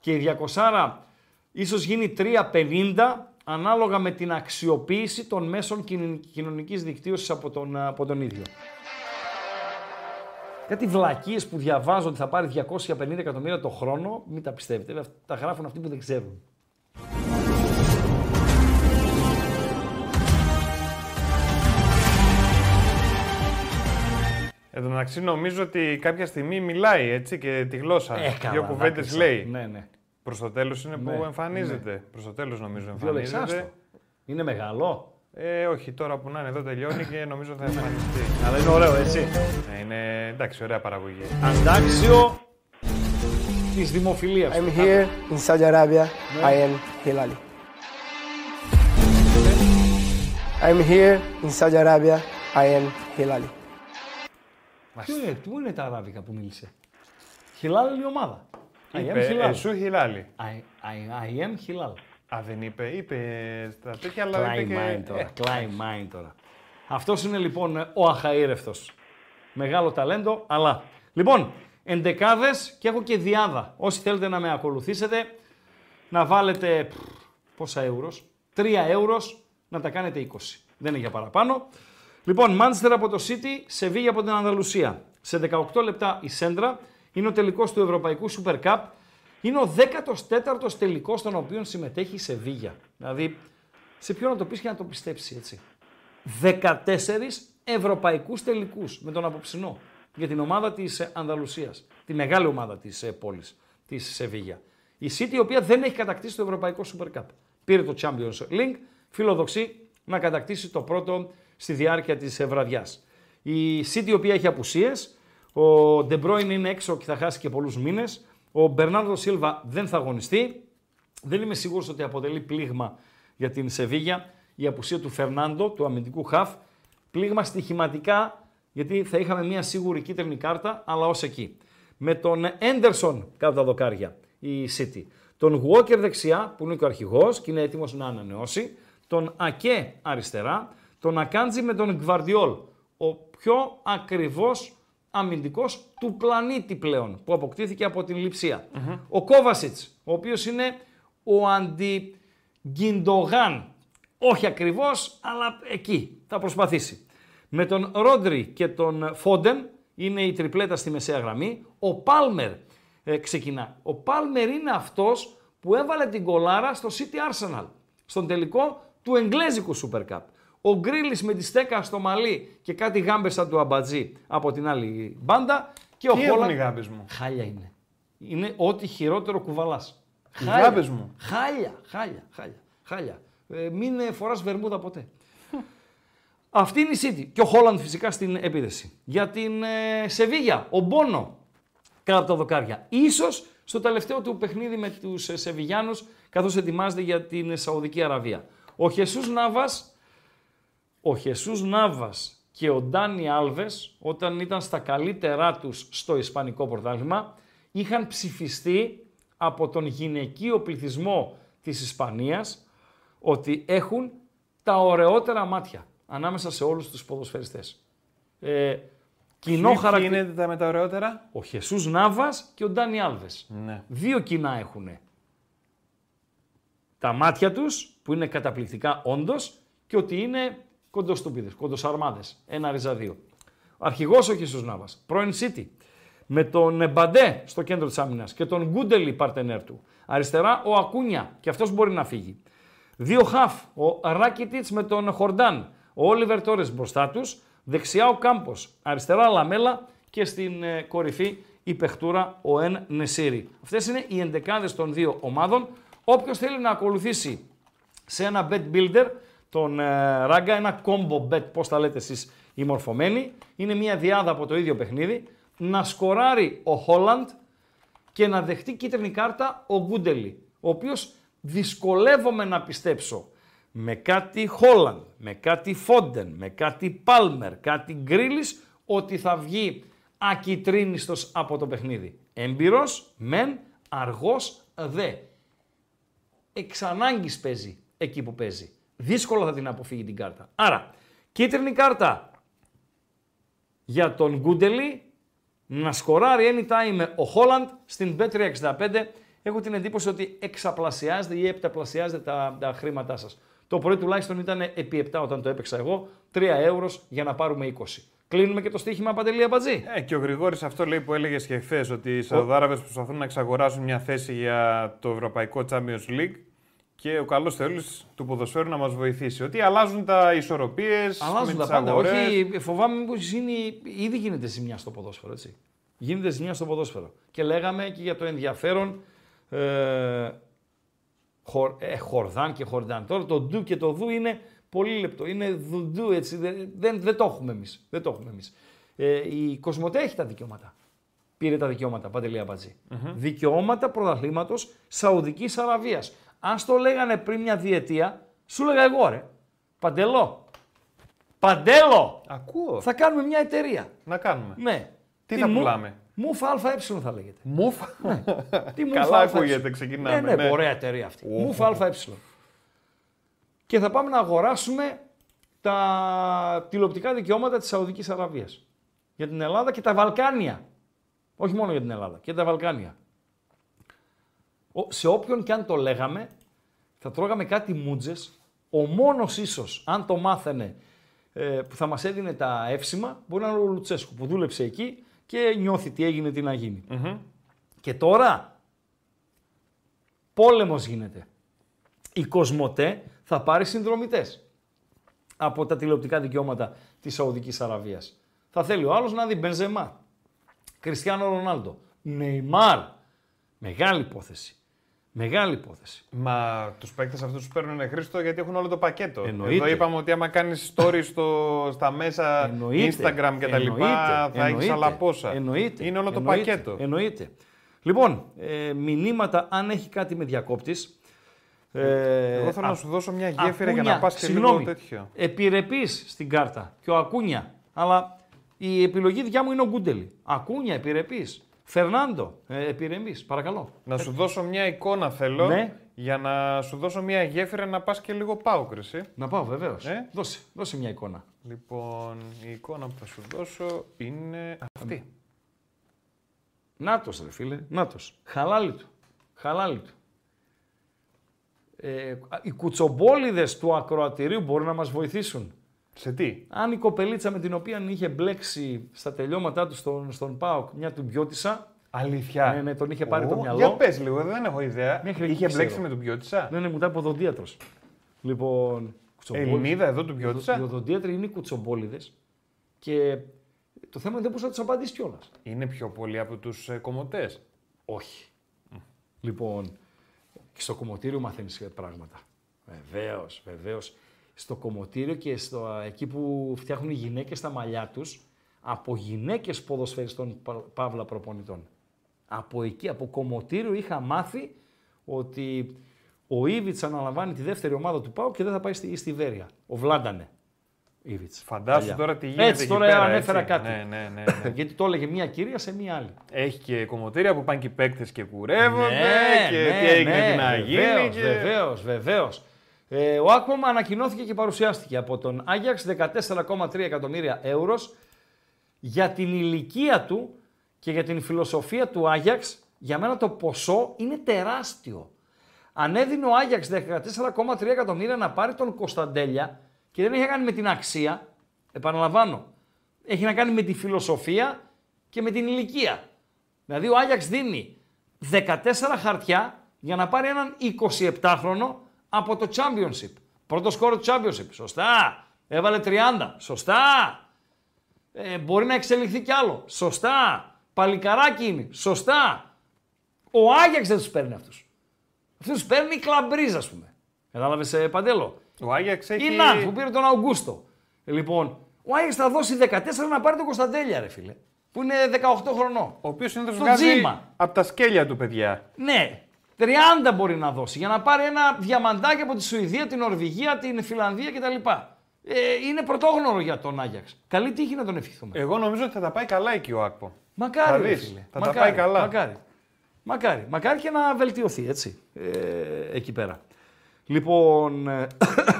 και η διακοσάρα ίσως γίνει 350 ανάλογα με την αξιοποίηση των μέσων κοινωνικής δικτύωσης από τον, από τον ίδιο. Κάτι βλακίες που διαβάζω ότι θα πάρει 250 εκατομμύρια το χρόνο, μην τα πιστεύετε. Τα γράφουν αυτοί που δεν ξέρουν.
Εν νομίζω ότι κάποια στιγμή μιλάει έτσι και τη γλώσσα.
Ε, δύο
κουβέντες λέει.
Ναι, ναι.
Προς το τέλος είναι που ναι, ναι. εμφανίζεται. Ναι. Προς το τέλος νομίζω εμφανίζεται.
Είναι μεγάλο.
Ε, όχι, τώρα που να είναι εδώ τελειώνει και νομίζω θα εμφανιστεί.
Αλλά είναι ωραίο, έτσι.
Ναι, είναι εντάξει, ωραία παραγωγή.
Αντάξιο της δημοφιλίας. I'm here in Saudi Arabia. Ναι. I am Hilali. I'm here in Saudi Arabia. I am Hilali. Τι είναι, πού είναι τα αράβικα που μίλησε. Χιλάλ Χιλάλη ειναι η ομάδα. I
είπε, am Χιλάλι.
Ε, I, I, I
am Hilal. Α, δεν είπε. Είπε στα τέτοια, αλλά Κλάι
είπε και... τώρα, Climb ε. μάιν τώρα. Αυτός είναι λοιπόν ο αχαήρευτος. Μεγάλο ταλέντο, αλλά... Λοιπόν, εντεκάδες και έχω και διάδα. Όσοι θέλετε να με ακολουθήσετε, να βάλετε... πόσα εύρος. τρία ευρώ να τα κάνετε 20. Δεν είναι για παραπάνω. Λοιπόν, Μάντσεστερ από το City, Σεβίγια από την Ανταλουσία. Σε 18 λεπτά η Σέντρα, είναι ο τελικός του Ευρωπαϊκού Super Cup. Είναι ο 14ο τελικός στον οποίο συμμετέχει η Σεβίγια. Δηλαδή, σε ποιον να το πεις και να το πιστέψει, έτσι. 14 ευρωπαϊκούς τελικούς με τον αποψινό για την ομάδα της ε, Ανδαλουσίας. Τη μεγάλη ομάδα της ε, πόλης, της Σεβίγια. Η City η οποία δεν έχει κατακτήσει το Ευρωπαϊκό Super Cup. Πήρε το Champions League, φιλοδοξεί να κατακτήσει το πρώτο στη διάρκεια της ε, βραδιάς. Η City η οποία έχει απουσίες, ο Ντεμπρόιν είναι έξω και θα χάσει και πολλούς μήνες. Ο Μπερνάρδο Σίλβα δεν θα αγωνιστεί. Δεν είμαι σίγουρος ότι αποτελεί πλήγμα για την Σεβίγια η απουσία του Φερνάντο, του αμυντικού χαφ. Πλήγμα στοιχηματικά, γιατί θα είχαμε μια σίγουρη κίτρινη κάρτα, αλλά ως εκεί. Με τον Έντερσον κάτω τα δοκάρια η City. Τον Walker δεξιά, που είναι και ο αρχηγός και είναι έτοιμος να ανανεώσει. Τον Ακέ αριστερά. Τον Ακάντζι με τον Γκβαρδιόλ. Ο πιο ακριβώς αμυντικός του πλανήτη πλέον που αποκτήθηκε από την λιψια Ο Κόβασιτ, ο οποίος είναι ο αντιγκιντογάν, Όχι ακριβώς, αλλά εκεί θα προσπαθήσει. Με τον Ρόντρι και τον Φόντεν είναι η τριπλέτα στη μεσαία γραμμή. Ο Πάλμερ ε, ξεκινά. Ο Πάλμερ είναι αυτός που έβαλε την κολάρα στο City Arsenal στον τελικό του Εγγλέζικου Super Cup. Ο Γκρίλης με τη στέκα στο μαλλί και κάτι γάμπες του αμπατζή από την άλλη μπάντα. Και Τι
ο Χόλαν. οι γάμπες μου.
Χάλια είναι. Είναι ό,τι χειρότερο κουβαλάς. Χάλια. μου. Χάλια, χάλια, χάλια. χάλια. Ε, μην ε, φοράς βερμούδα ποτέ. Αυτή είναι η City. Και ο Χόλαντ φυσικά στην επίδεση. Για την ε, Σεβίγια, ο Μπόνο κάτω από τα δοκάρια. Ίσως στο τελευταίο του παιχνίδι με τους ε, Σεβιγιάνους καθώς ετοιμάζεται για την Σαουδική Αραβία. Ο Χεσούς Ναβάς ο Χεσούς Νάβας και ο Ντάνι Άλβες, όταν ήταν στα καλύτερά τους στο Ισπανικό Πρωτάθλημα, είχαν ψηφιστεί από τον γυναικείο πληθυσμό της Ισπανίας ότι έχουν τα ωραιότερα μάτια ανάμεσα σε όλους τους ποδοσφαιριστές. Ε,
κοινό χαρακτή... είναι τα με τα ωραιότερα.
Ο Χεσούς Νάβας και ο Ντάνι Άλβες. Ναι. Δύο κοινά έχουν. Τα μάτια τους που είναι καταπληκτικά όντως και ότι είναι κοντο κοντοσαρμάδε. Ένα ρίζα δύο. Αρχηγός ο Χίσος Νάβα, πρώην City. Με τον Μπαντέ στο κέντρο της άμυνας και τον Γκούντελι παρτενέρ του. Αριστερά ο Ακούνια και αυτός μπορεί να φύγει. Δύο χαφ, ο Ράκιτιτ με τον Χορντάν. Ο Όλιβερ Τόρες μπροστά τους. Δεξιά ο Κάμπος. Αριστερά Λαμέλα και στην ε, κορυφή η παιχτούρα ο Εν Νεσίρι. Αυτές είναι οι εντεκάδες των δύο ομάδων. Όποιος θέλει να ακολουθήσει σε ένα bet builder τον ε, Ράγκα. Ένα combo bet, πώς τα λέτε εσείς οι μορφωμένοι. Είναι μια διάδα από το ίδιο παιχνίδι. Να σκοράρει ο Χόλαντ και να δεχτεί κίτρινη κάρτα ο Γκούντελι. Ο οποίος δυσκολεύομαι να πιστέψω με κάτι Χόλαντ, με κάτι Φόντεν, με κάτι Πάλμερ, κάτι Γκρίλι ότι θα βγει ακιτρίνιστος από το παιχνίδι. Έμπειρος, μεν, αργός, δε. Εξ παίζει εκεί που παίζει. Δύσκολο θα την αποφύγει την κάρτα. Άρα, κίτρινη κάρτα για τον Γκούντελη να σκοράρει anytime ο Χόλαντ στην B365. Έχω την εντύπωση ότι εξαπλασιάζεται ή επταπλασιάζεται τα, τα χρήματά σας. Το πρωί τουλάχιστον ήταν επί 7 όταν το έπαιξα εγώ, 3 ευρώ για να πάρουμε 20. Κλείνουμε και το στοίχημα Παντελή Αμπατζή. Ε, και ο Γρηγόρης αυτό λέει που έλεγες και χθες ότι οι Σαουδάραβε προσπαθούν να εξαγοράσουν μια θέση για το Ευρωπαϊκό Champions League και ο καλός θέλει του ποδοσφαίρου να μας βοηθήσει. Ότι αλλάζουν τα ισορροπίες. Αλλάζουν τα πάντα. Αγορές. Όχι, φοβάμαι πω είναι. ήδη γίνεται ζημιά στο ποδόσφαιρο, έτσι. Γίνεται ζημιά στο ποδόσφαιρο. Και λέγαμε και για το ενδιαφέρον. Ε, ε, χορδάν και χορδάν. Τώρα το ντου και το δου είναι πολύ λεπτό. Είναι δουντού έτσι. Δεν, δεν, το έχουμε εμείς. Δεν το έχουμε εμείς. Ε, η Κοσμοτέ έχει τα δικαιώματα. Πήρε τα δικαιώματα, Παντελή Αμπατζή. Mm-hmm. Δικαιώματα πρωταθλήματος Σαουδικής Αραβίας. Αν στο λέγανε πριν μια διετία, σου λέγα εγώ ρε. Παντελό. Παντέλο! Ακούω. Θα κάνουμε μια εταιρεία. Να κάνουμε. Ναι. Τι, Τι θα μου... πουλάμε. Μούφα ΑΕ θα λέγεται. Μούφα. Ναι. Τι μούφα Καλά ε. ακούγεται, ξεκινάμε. Ναι, ναι, ναι, ωραία εταιρεία αυτή. Μούφα ΑΕ. Και θα πάμε να αγοράσουμε τα τηλεοπτικά δικαιώματα της Σαουδικής Αραβίας. Για την Ελλάδα και τα Βαλκάνια. Όχι μόνο για την Ελλάδα, και τα Βαλκάνια σε όποιον και αν το λέγαμε, θα τρώγαμε κάτι μούτζε. Ο μόνος ίσως, αν το μάθαινε, ε, που θα μας έδινε τα εύσημα, μπορεί να είναι ο Λουτσέσκου που δούλεψε εκεί και νιώθει τι έγινε, τι να γινει Και τώρα πόλεμος γίνεται. Η Κοσμοτέ θα πάρει συνδρομητές από τα τηλεοπτικά δικαιώματα της Σαουδικής Αραβίας. Θα θέλει ο άλλος να δει Μπενζεμά, Κριστιανό Ρονάλντο, Νεϊμάρ. Μεγάλη υπόθεση. Μεγάλη υπόθεση. Μα τους παίκτες αυτούς τους παίρνουν χρήστο γιατί έχουν όλο το πακέτο. Εννοείται. Εδώ είπαμε ότι άμα κάνεις story στο, στα μέσα Εννοείται. Instagram λοιπά, θα έχεις άλλα πόσα. Εννοείται. Είναι όλο το Εννοείται. πακέτο. Εννοείται. Λοιπόν, ε, μηνύματα αν έχει κάτι με διακόπτη. Ε, Εγώ θέλω α, να σου δώσω μια γέφυρα ακούνια, για να πα και συγγνώμη, λίγο τέτοιο. Επιρρεπή στην κάρτα και ο Ακούνια. Αλλά η επιλογή δικιά μου είναι ο Γκούντελη. Ακούνια, επιρρεπή. Φερνάντο, ε, επιρρεμής, παρακαλώ. Να σου ε, δώσω μια εικόνα θέλω. Ναι. Για να σου δώσω μια γέφυρα να πας και λίγο πάω, Κρυσή. Να πάω, βεβαίως. Ε? Δώσε, δώσε μια εικόνα. Λοιπόν, η εικόνα που θα σου δώσω είναι αυτή. Νάτος, ρε φίλε, νάτος. Χαλάλι του. Χαλάλι του. Ε, οι κουτσομπόλιδες του ακροατηρίου μπορούν να μας βοηθήσουν. Σε τι? Αν η κοπελίτσα με την οποία είχε μπλέξει στα τελειώματά του στον, στον ΠΑΟΚ μια του Μπιώτησα. Αλήθεια. Ναι, ναι, τον είχε πάρει το μυαλό. Για πες λίγο, δεν έχω ιδέα. Μέχρι είχε μπλέξει με τον Μπιώτησα. Ναι, ναι, μου τα είπε Λοιπόν. Ελληνίδα εδώ του Μπιώτησα. Οι οδοντίατροι είναι κουτσομπόλιδες και το θέμα είναι δεν μπορούσα να τους απαντήσεις κιόλας. Είναι πιο πολύ από τους ε, κομμωτές. Όχι. Λοιπόν, και στο κομμωτήριο μαθαίνεις πράγματα. Βεβαίως, βεβαίως στο κομμωτήριο και στο, εκεί που φτιάχνουν οι γυναίκες τα μαλλιά τους από γυναίκες ποδοσφαιριστών παύλα προπονητών. Από εκεί, από κομμωτήριο είχα μάθει ότι ο Ήβιτς αναλαμβάνει τη δεύτερη ομάδα του ΠΑΟ και δεν θα πάει στη, στη Βέρεια. Ο Βλάντανε. Ήβιτς. Φαντάσου τώρα τι γίνεται. Έτσι, τώρα εκεί πέρα, έτσι. κάτι. Ναι, ναι, ναι, ναι. Γιατί το έλεγε μία κυρία σε μία άλλη. Έχει και κομμωτήρια που πάνε και παίκτες και κουρεύονται. Ναι, και ναι, τι έγινε, ναι, να γίνει. Βεβαίως, και... βεβαίως. Ε, ο Άκπομ ανακοινώθηκε και παρουσιάστηκε από τον Άγιαξ 14,3 εκατομμύρια ευρώ για την ηλικία του και για την φιλοσοφία του Άγιαξ. Για μένα το ποσό είναι τεράστιο. Αν έδινε ο Άγιαξ 14,3 εκατομμύρια να πάρει τον Κωνσταντέλια και δεν έχει κάνει με την αξία, επαναλαμβάνω, έχει να κάνει με τη φιλοσοφία και με την ηλικία. Δηλαδή ο Άγιαξ δίνει 14 χαρτιά για να πάρει έναν 27χρονο από το Championship. Πρώτος σκόρ του Championship. Σωστά. Έβαλε 30. Σωστά. Ε, μπορεί να εξελιχθεί κι άλλο. Σωστά. Παλικαράκι είναι. Σωστά. Ο Άγιαξ δεν τους παίρνει αυτούς. Αυτούς τους παίρνει η κλαμπρίζα, ας πούμε. Κατάλαβες, ε, Παντέλο. Ο Άγιαξ έχει. Η που πήρε τον Αουγκούστο. Λοιπόν, ο Άγιαξ θα δώσει 14 να πάρει τον Κωνσταντέλια, ρε φίλε. Που είναι 18 χρονών. Ο οποίος είναι από τα σκέλια του, παιδιά. Ναι, 30 μπορεί να δώσει για να πάρει ένα διαμαντάκι από τη Σουηδία, την Νορβηγία, την Φιλανδία κτλ. Ε, είναι πρωτόγνωρο για τον Άγιαξ. Καλή τύχη να τον ευχηθούμε. Εγώ νομίζω ότι θα τα πάει καλά εκεί ο Άκπο. Μακάρι. Θα, μακάρι, τα πάει καλά. Μακάρι. Μακάρι. Μακάρι και να βελτιωθεί έτσι. Ε, εκεί πέρα. Λοιπόν. Ε,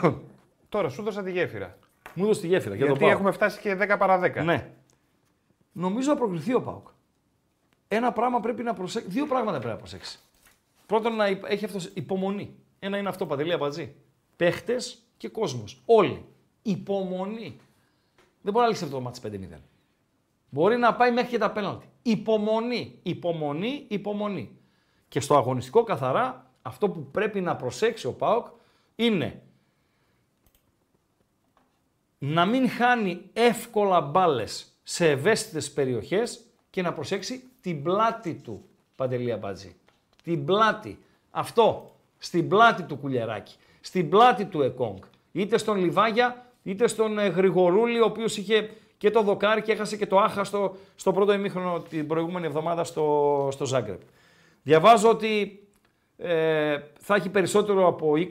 Τώρα σου δώσα τη γέφυρα. Μου δώσες τη γέφυρα. Γιατί έχουμε φτάσει και 10 παρα 10. Ναι. Νομίζω να προκληθεί ο Πάουκ. Ένα πράγμα πρέπει να προσέξει. Δύο πράγματα πρέπει να προσέξει. Πρώτον, να έχει αυτός υπομονή. Ένα είναι αυτό, Παντελή Αμπατζή. Παίχτες και κόσμος. Όλοι. Υπομονή. Δεν μπορεί να λύσει αυτό το μάτι 5-0. Μπορεί να πάει μέχρι και τα πέναλτι. Υπομονή, υπομονή, υπομονή. Και στο αγωνιστικό καθαρά, αυτό που πρέπει να προσέξει ο Πάοκ είναι να μην χάνει εύκολα μπάλες σε ευαίσθητες περιοχές και να προσέξει την πλάτη του, Παντελία Μπατζή. Την πλάτη. Αυτό. Στην πλάτη του Κουλιαράκη. Στην πλάτη του Εκόνγκ. Είτε στον Λιβάγια, είτε στον ε, Γρηγορούλη, ο οποίος είχε και το δοκάρι και έχασε και το άχαστο στο πρώτο ημίχρονο την προηγούμενη εβδομάδα στο, στο Ζάγκρεπ. Διαβάζω ότι ε, θα έχει περισσότερο από 20-22,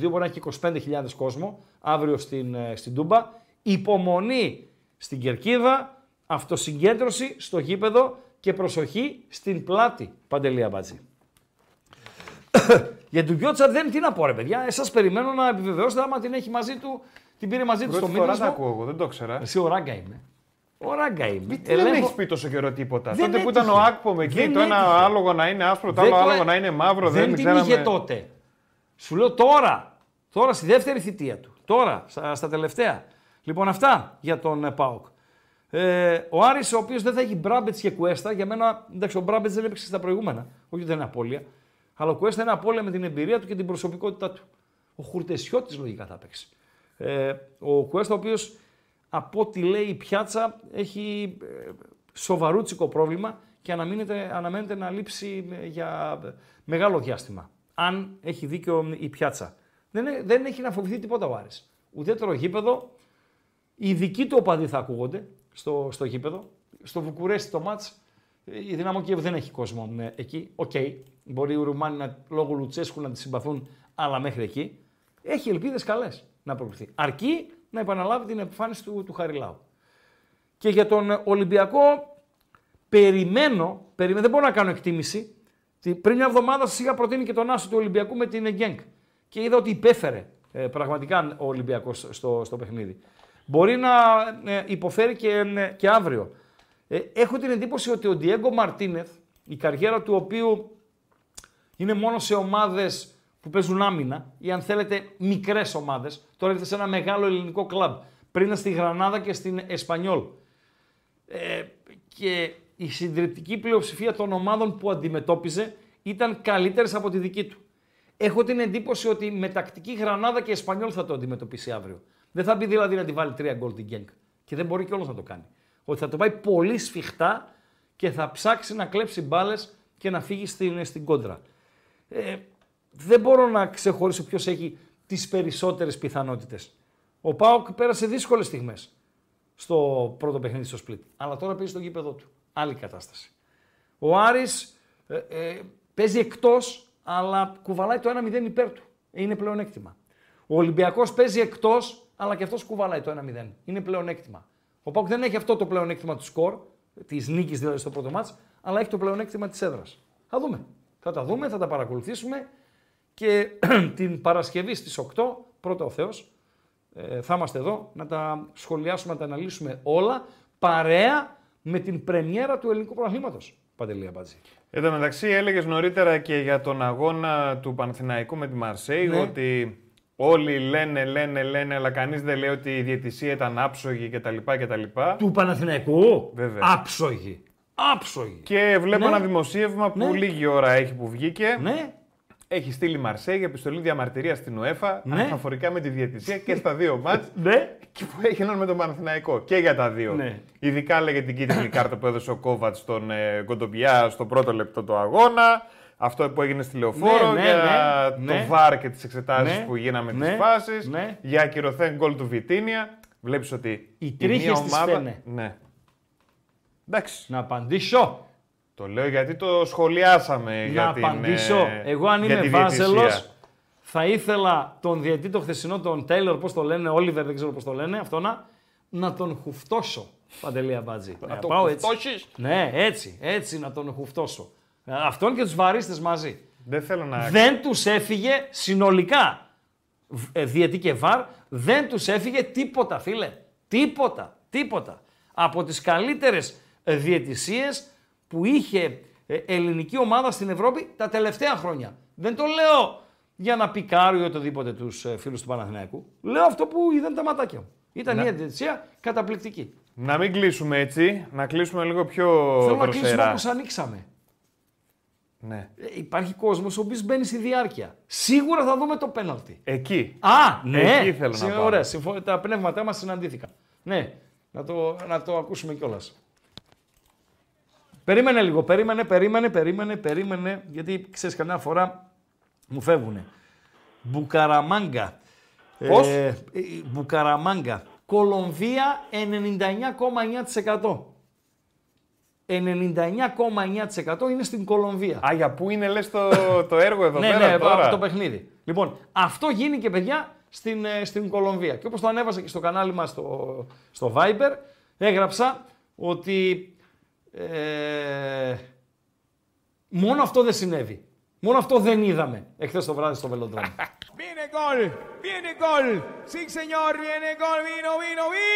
μπορεί να έχει 25.000 κόσμο αύριο στην, ε, στην Τούμπα. Υπομονή στην Κερκίδα, αυτοσυγκέντρωση στο γήπεδο και προσοχή στην πλάτη, Παντελία Μπάτζη. Για τον Πιότσα δεν τι να πω, ρε παιδιά. Εσάς περιμένω να επιβεβαιώσετε άμα την έχει μαζί του, την πήρε μαζί του στο μήνυμα. Δεν ακούω εγώ, δεν το ήξερα. Εσύ ο Ράγκα είμαι. Ο Ράγκα είμαι. Μη, δεν έχεις πει τόσο καιρό τίποτα. Δεν τότε που ήταν ο Άκπο με εκεί, το ένα άλογο να είναι άσπρο, το άλλο άλογο να είναι μαύρο. Δεν, δεν την είχε τότε. Σου λέω τώρα. Τώρα στη δεύτερη θητεία του. Τώρα, στα τελευταία. Λοιπόν, αυτά για τον ε, Πάοκ. Ε, ο Άρης, ο οποίος δεν θα έχει μπράμπετ και κουέστα, για μένα εντάξει, ο μπράμπετ δεν έπαιξε στα προηγούμενα. Όχι, δεν είναι απώλεια. Αλλά ο Κουέστα είναι απόλυτα με την εμπειρία του και την προσωπικότητά του. Ο Χουρτεσιώτης λογικά θα παίξει. Ε, ο Κουέστα, ο οποίος από ό,τι λέει η πιάτσα, έχει ε, σοβαρούτσικο πρόβλημα και αναμένεται να λείψει ε, για ε, μεγάλο διάστημα. Αν έχει δίκιο η πιάτσα. Δεν, δεν έχει να φοβηθεί τίποτα ο Άρης. Ουδέτερο γήπεδο. Οι δικοί του οπαδοί θα ακούγονται στο, στο γήπεδο. Στο Βουκουρέστι το μάτς η Δυναμό Κιέβου δεν έχει κόσμο εκεί. Οκ, okay. Μπορεί οι Ρουμάνοι να, λόγω Λουτσέσκου να τη συμπαθούν, αλλά μέχρι εκεί. Έχει ελπίδες καλές να προκληθεί. Αρκεί να επαναλάβει την επιφάνιση του, του Χαριλάου. Και για τον ε, Ολυμπιακό, περιμένω, περιμένω δεν μπορώ να κάνω εκτίμηση. Πριν μια εβδομάδα σας είχα προτείνει και τον Άσο του Ολυμπιακού με την Γκένκ. Και είδα ότι υπέφερε ε, πραγματικά ο Ολυμπιακός στο, στο παιχνίδι. Μπορεί να ε, υποφέρει και, και αύριο. έχω την εντύπωση ότι ο Ντιέγκο Μαρτίνεθ, η καριέρα του οποίου είναι μόνο σε ομάδες που παίζουν άμυνα ή αν θέλετε μικρές ομάδες. Τώρα ήρθε σε ένα μεγάλο ελληνικό κλαμπ. Πριν στη Γρανάδα και στην Εσπανιόλ. Ε, και η συντριπτική πλειοψηφία των ομάδων που αντιμετώπιζε ήταν καλύτερες από τη δική του. Έχω την εντύπωση ότι με τακτική Γρανάδα και Εσπανιόλ θα το αντιμετωπίσει αύριο. Δεν θα μπει δηλαδή να τη βάλει τρία γκολ την Γκένκ. Και δεν μπορεί κιόλα να το κάνει. Ότι θα το πάει πολύ σφιχτά και θα ψάξει να κλέψει μπάλες και να φύγει στην, στην κόντρα ε, δεν μπορώ να ξεχωρίσω ποιος έχει τις περισσότερες πιθανότητες. Ο Πάοκ πέρασε δύσκολες στιγμές στο πρώτο παιχνίδι στο Σπλίτ. Αλλά τώρα παίζει στο γήπεδο του. Άλλη κατάσταση. Ο Άρης ε, ε, παίζει εκτός, αλλά κουβαλάει το 1-0 υπέρ του. Είναι πλεονέκτημα. Ο Ολυμπιακός παίζει εκτός, αλλά και αυτός κουβαλάει το 1-0. Είναι πλεονέκτημα. Ο Πάουκ δεν έχει αυτό το πλεονέκτημα του σκορ, της νίκης δηλαδή στο πρώτο μάτ, αλλά έχει το πλεονέκτημα της έδρας. Θα δούμε. Θα τα δούμε, θα τα παρακολουθήσουμε και την Παρασκευή στις 8, πρώτα ο Θεός, ε, θα είμαστε εδώ να τα σχολιάσουμε, να τα αναλύσουμε όλα παρέα με την πρεμιέρα του ελληνικού προαθλήματος, Παντελία Μπατζή. Εν τω μεταξύ έλεγες νωρίτερα και για τον αγώνα του Πανθηναϊκού με τη Μαρσέη ναι. ότι όλοι λένε, λένε, λένε, αλλά κανείς δεν λέει ότι η διαιτησία ήταν άψογη κτλ. Του Παναθηναϊκού. Βέβαια. Άψογη. Άψογη. Και βλέπω ναι. ένα δημοσίευμα που ναι. λίγη ώρα έχει που βγήκε. Ναι. Έχει στείλει Μαρσέγια επιστολή διαμαρτυρία στην ΟΕΦΑ ναι. αναφορικά με τη διαιτησία και στα δύο μάτ ναι. και που έγιναν με τον Παναθηναϊκό και για τα δύο. Ναι. Ειδικά λέγε την κίτρινη κάρτα που έδωσε ο Κόβατ στον ε, Κοντοπιά στο πρώτο λεπτό του αγώνα. Αυτό που έγινε στη λεωφόρο, ναι, ναι για ναι. το ναι. βάρ και τις εξετάσεις που γίναμε ναι, τι φάσει, για ακυρωθέν γκολ του Βιτίνια. Βλέπεις ότι η, ομάδα. Ναι. Να απαντήσω. Το λέω γιατί το σχολιάσαμε. Να για την, απαντήσω. Ε, Εγώ αν είμαι Βάζελο, θα ήθελα τον διαιτή το χθεσινό, τον Τέιλορ, πώς το λένε, Όλιβερ, δεν ξέρω πώς το λένε, αυτό να, να τον χουφτώσω. Παντελία Αμπάτζη. Να τον χουφτώσεις. Ναι, έτσι, έτσι να τον χουφτώσω. Αυτόν και τους βαρίστε μαζί. Δεν θέλω να. Δεν τους έφυγε συνολικά. Ε, διαιτή και βαρ, δεν τους έφυγε τίποτα, φίλε. Τίποτα, τίποτα. Από τις καλύτερες ε, διαιτησίες που είχε ε, ελληνική ομάδα στην Ευρώπη τα τελευταία χρόνια. Δεν το λέω για να πικάρω ή οτιδήποτε τους ε, φίλους του Παναθηναϊκού. Λέω αυτό που είδαν τα ματάκια μου. Ήταν να... μια διαιτησία καταπληκτική. Να μην κλείσουμε έτσι, να κλείσουμε λίγο πιο Θέλω προσέρα. να κλείσουμε όπως ανοίξαμε. Ναι. υπάρχει κόσμος ο οποίος μπαίνει στη διάρκεια. Σίγουρα θα δούμε το πέναλτι. Εκεί. Α, ναι. Εκεί να Ωραία, τα πνεύματά μας συναντήθηκαν. Ναι, να το, να το ακούσουμε κιόλας. Περίμενε λίγο, περίμενε, περίμενε, περίμενε, περίμενε, γιατί ξέρεις καμιά φορά μου φεύγουνε. Μπουκαραμάγκα. Ε, Πώς? Ε, Μπουκαραμάγκα. Κολομβία 99,9%. 99,9% είναι στην Κολομβία. Α, για πού είναι λες το, το έργο εδώ ναι, πέρα ναι, ναι, τώρα. το παιχνίδι. Λοιπόν, αυτό και παιδιά στην, ε, στην Κολομβία. Και όπως το ανέβασα και στο κανάλι μας στο, στο Viber, έγραψα ότι ε, μόνο αυτό δεν συνέβη. Μόνο αυτό δεν είδαμε εχθές το βράδυ στο βελοντρόμι. Viene gol, viene gol, sí señor, viene gol, vino, vino, vino,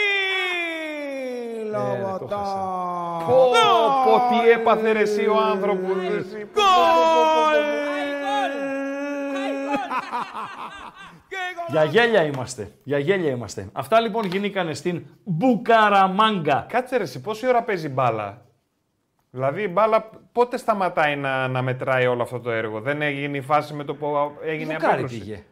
Λόγω Πω, τι έπαθε ρε εσύ ο άνθρωπος. Γκολ! Για γέλια είμαστε. Για γέλια είμαστε. Αυτά λοιπόν γίνηκαν στην Μπουκαραμάγκα. Κάτσε ρε, πόση ώρα παίζει μπάλα. Δηλαδή η μπάλα πότε σταματάει να, να μετράει όλο αυτό το έργο. Δεν έγινε η φάση με το που έγινε η απόκριση.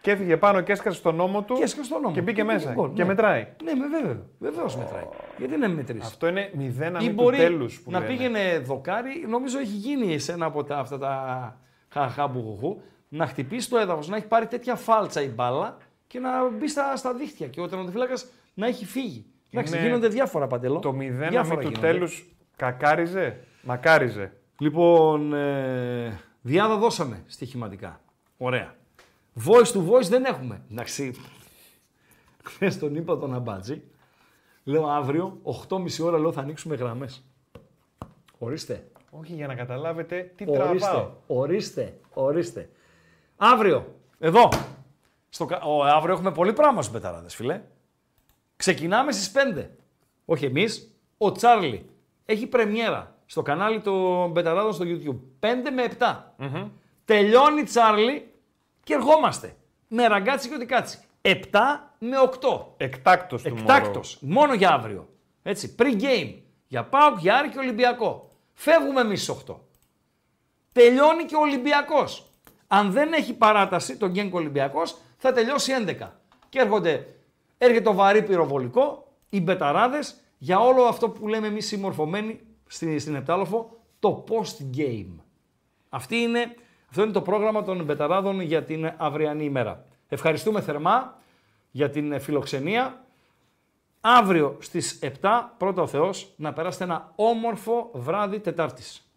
Και έφυγε πάνω και έσκασε στον νόμο του και, στον νόμο. και μπήκε μέσα. Λοιπόν, και ναι. μετράει. Ναι, βέβαια. Βεβαίως oh. μετράει. Γιατί να μετρήσει. Αυτό είναι μηδέν αμή του τέλου. Να πήγαινε δοκάρι, νομίζω έχει γίνει σε ένα από τα, αυτά τα χαχαμπουγουγού, να χτυπήσει το έδαφος, να έχει πάρει τέτοια φάλτσα η μπάλα και να μπει στα, στα δίχτυα. Και ο τερματοφύλακας να έχει φύγει. Εντάξει, γίνονται διάφορα παντελώ. Το μηδέν αμή του τέλους Κακάριζε, μακάριζε. Λοιπόν, ε, διάδα δώσαμε στοιχηματικά. Ωραία. Voice to voice δεν έχουμε. Εντάξει. Χθες τον είπα τον Αμπάτζη. Λέω αύριο, 8.30 ώρα λέω θα ανοίξουμε γραμμές. Ορίστε. Όχι για να καταλάβετε τι ορίστε, τραβάω. Ορίστε, ορίστε. Αύριο, εδώ. Στο, ο, αύριο έχουμε πολύ πράγμα στους Μπεταράδες, φίλε. Ξεκινάμε στις 5. Όχι εμείς, ο Τσάρλι έχει πρεμιέρα στο κανάλι των Μπεταράδων στο YouTube. 5 με 7. Mm-hmm. Τελειώνει Τσάρλι και ερχόμαστε. Με ραγκάτσι και ό,τι κάτσι. 7 με 8. Εκτάκτος του Εκτάκτος. Μόνο για αύριο. Έτσι. Pre-game. Για πάω, για Άρη και Ολυμπιακό. Φεύγουμε εμείς 8. Τελειώνει και ο Ολυμπιακός. Αν δεν έχει παράταση τον Γκένκ Ολυμπιακός, θα τελειώσει 11. Και έρχονται, έρχεται το βαρύ πυροβολικό, οι μπεταράδες για όλο αυτό που λέμε εμείς συμμορφωμένοι στην, στην Επτάλοφο, το post-game. Αυτή είναι, αυτό είναι το πρόγραμμα των Μπεταράδων για την αυριανή ημέρα. Ευχαριστούμε θερμά για την φιλοξενία. Αύριο στις 7, πρώτα ο Θεός, να περάσετε ένα όμορφο βράδυ Τετάρτης.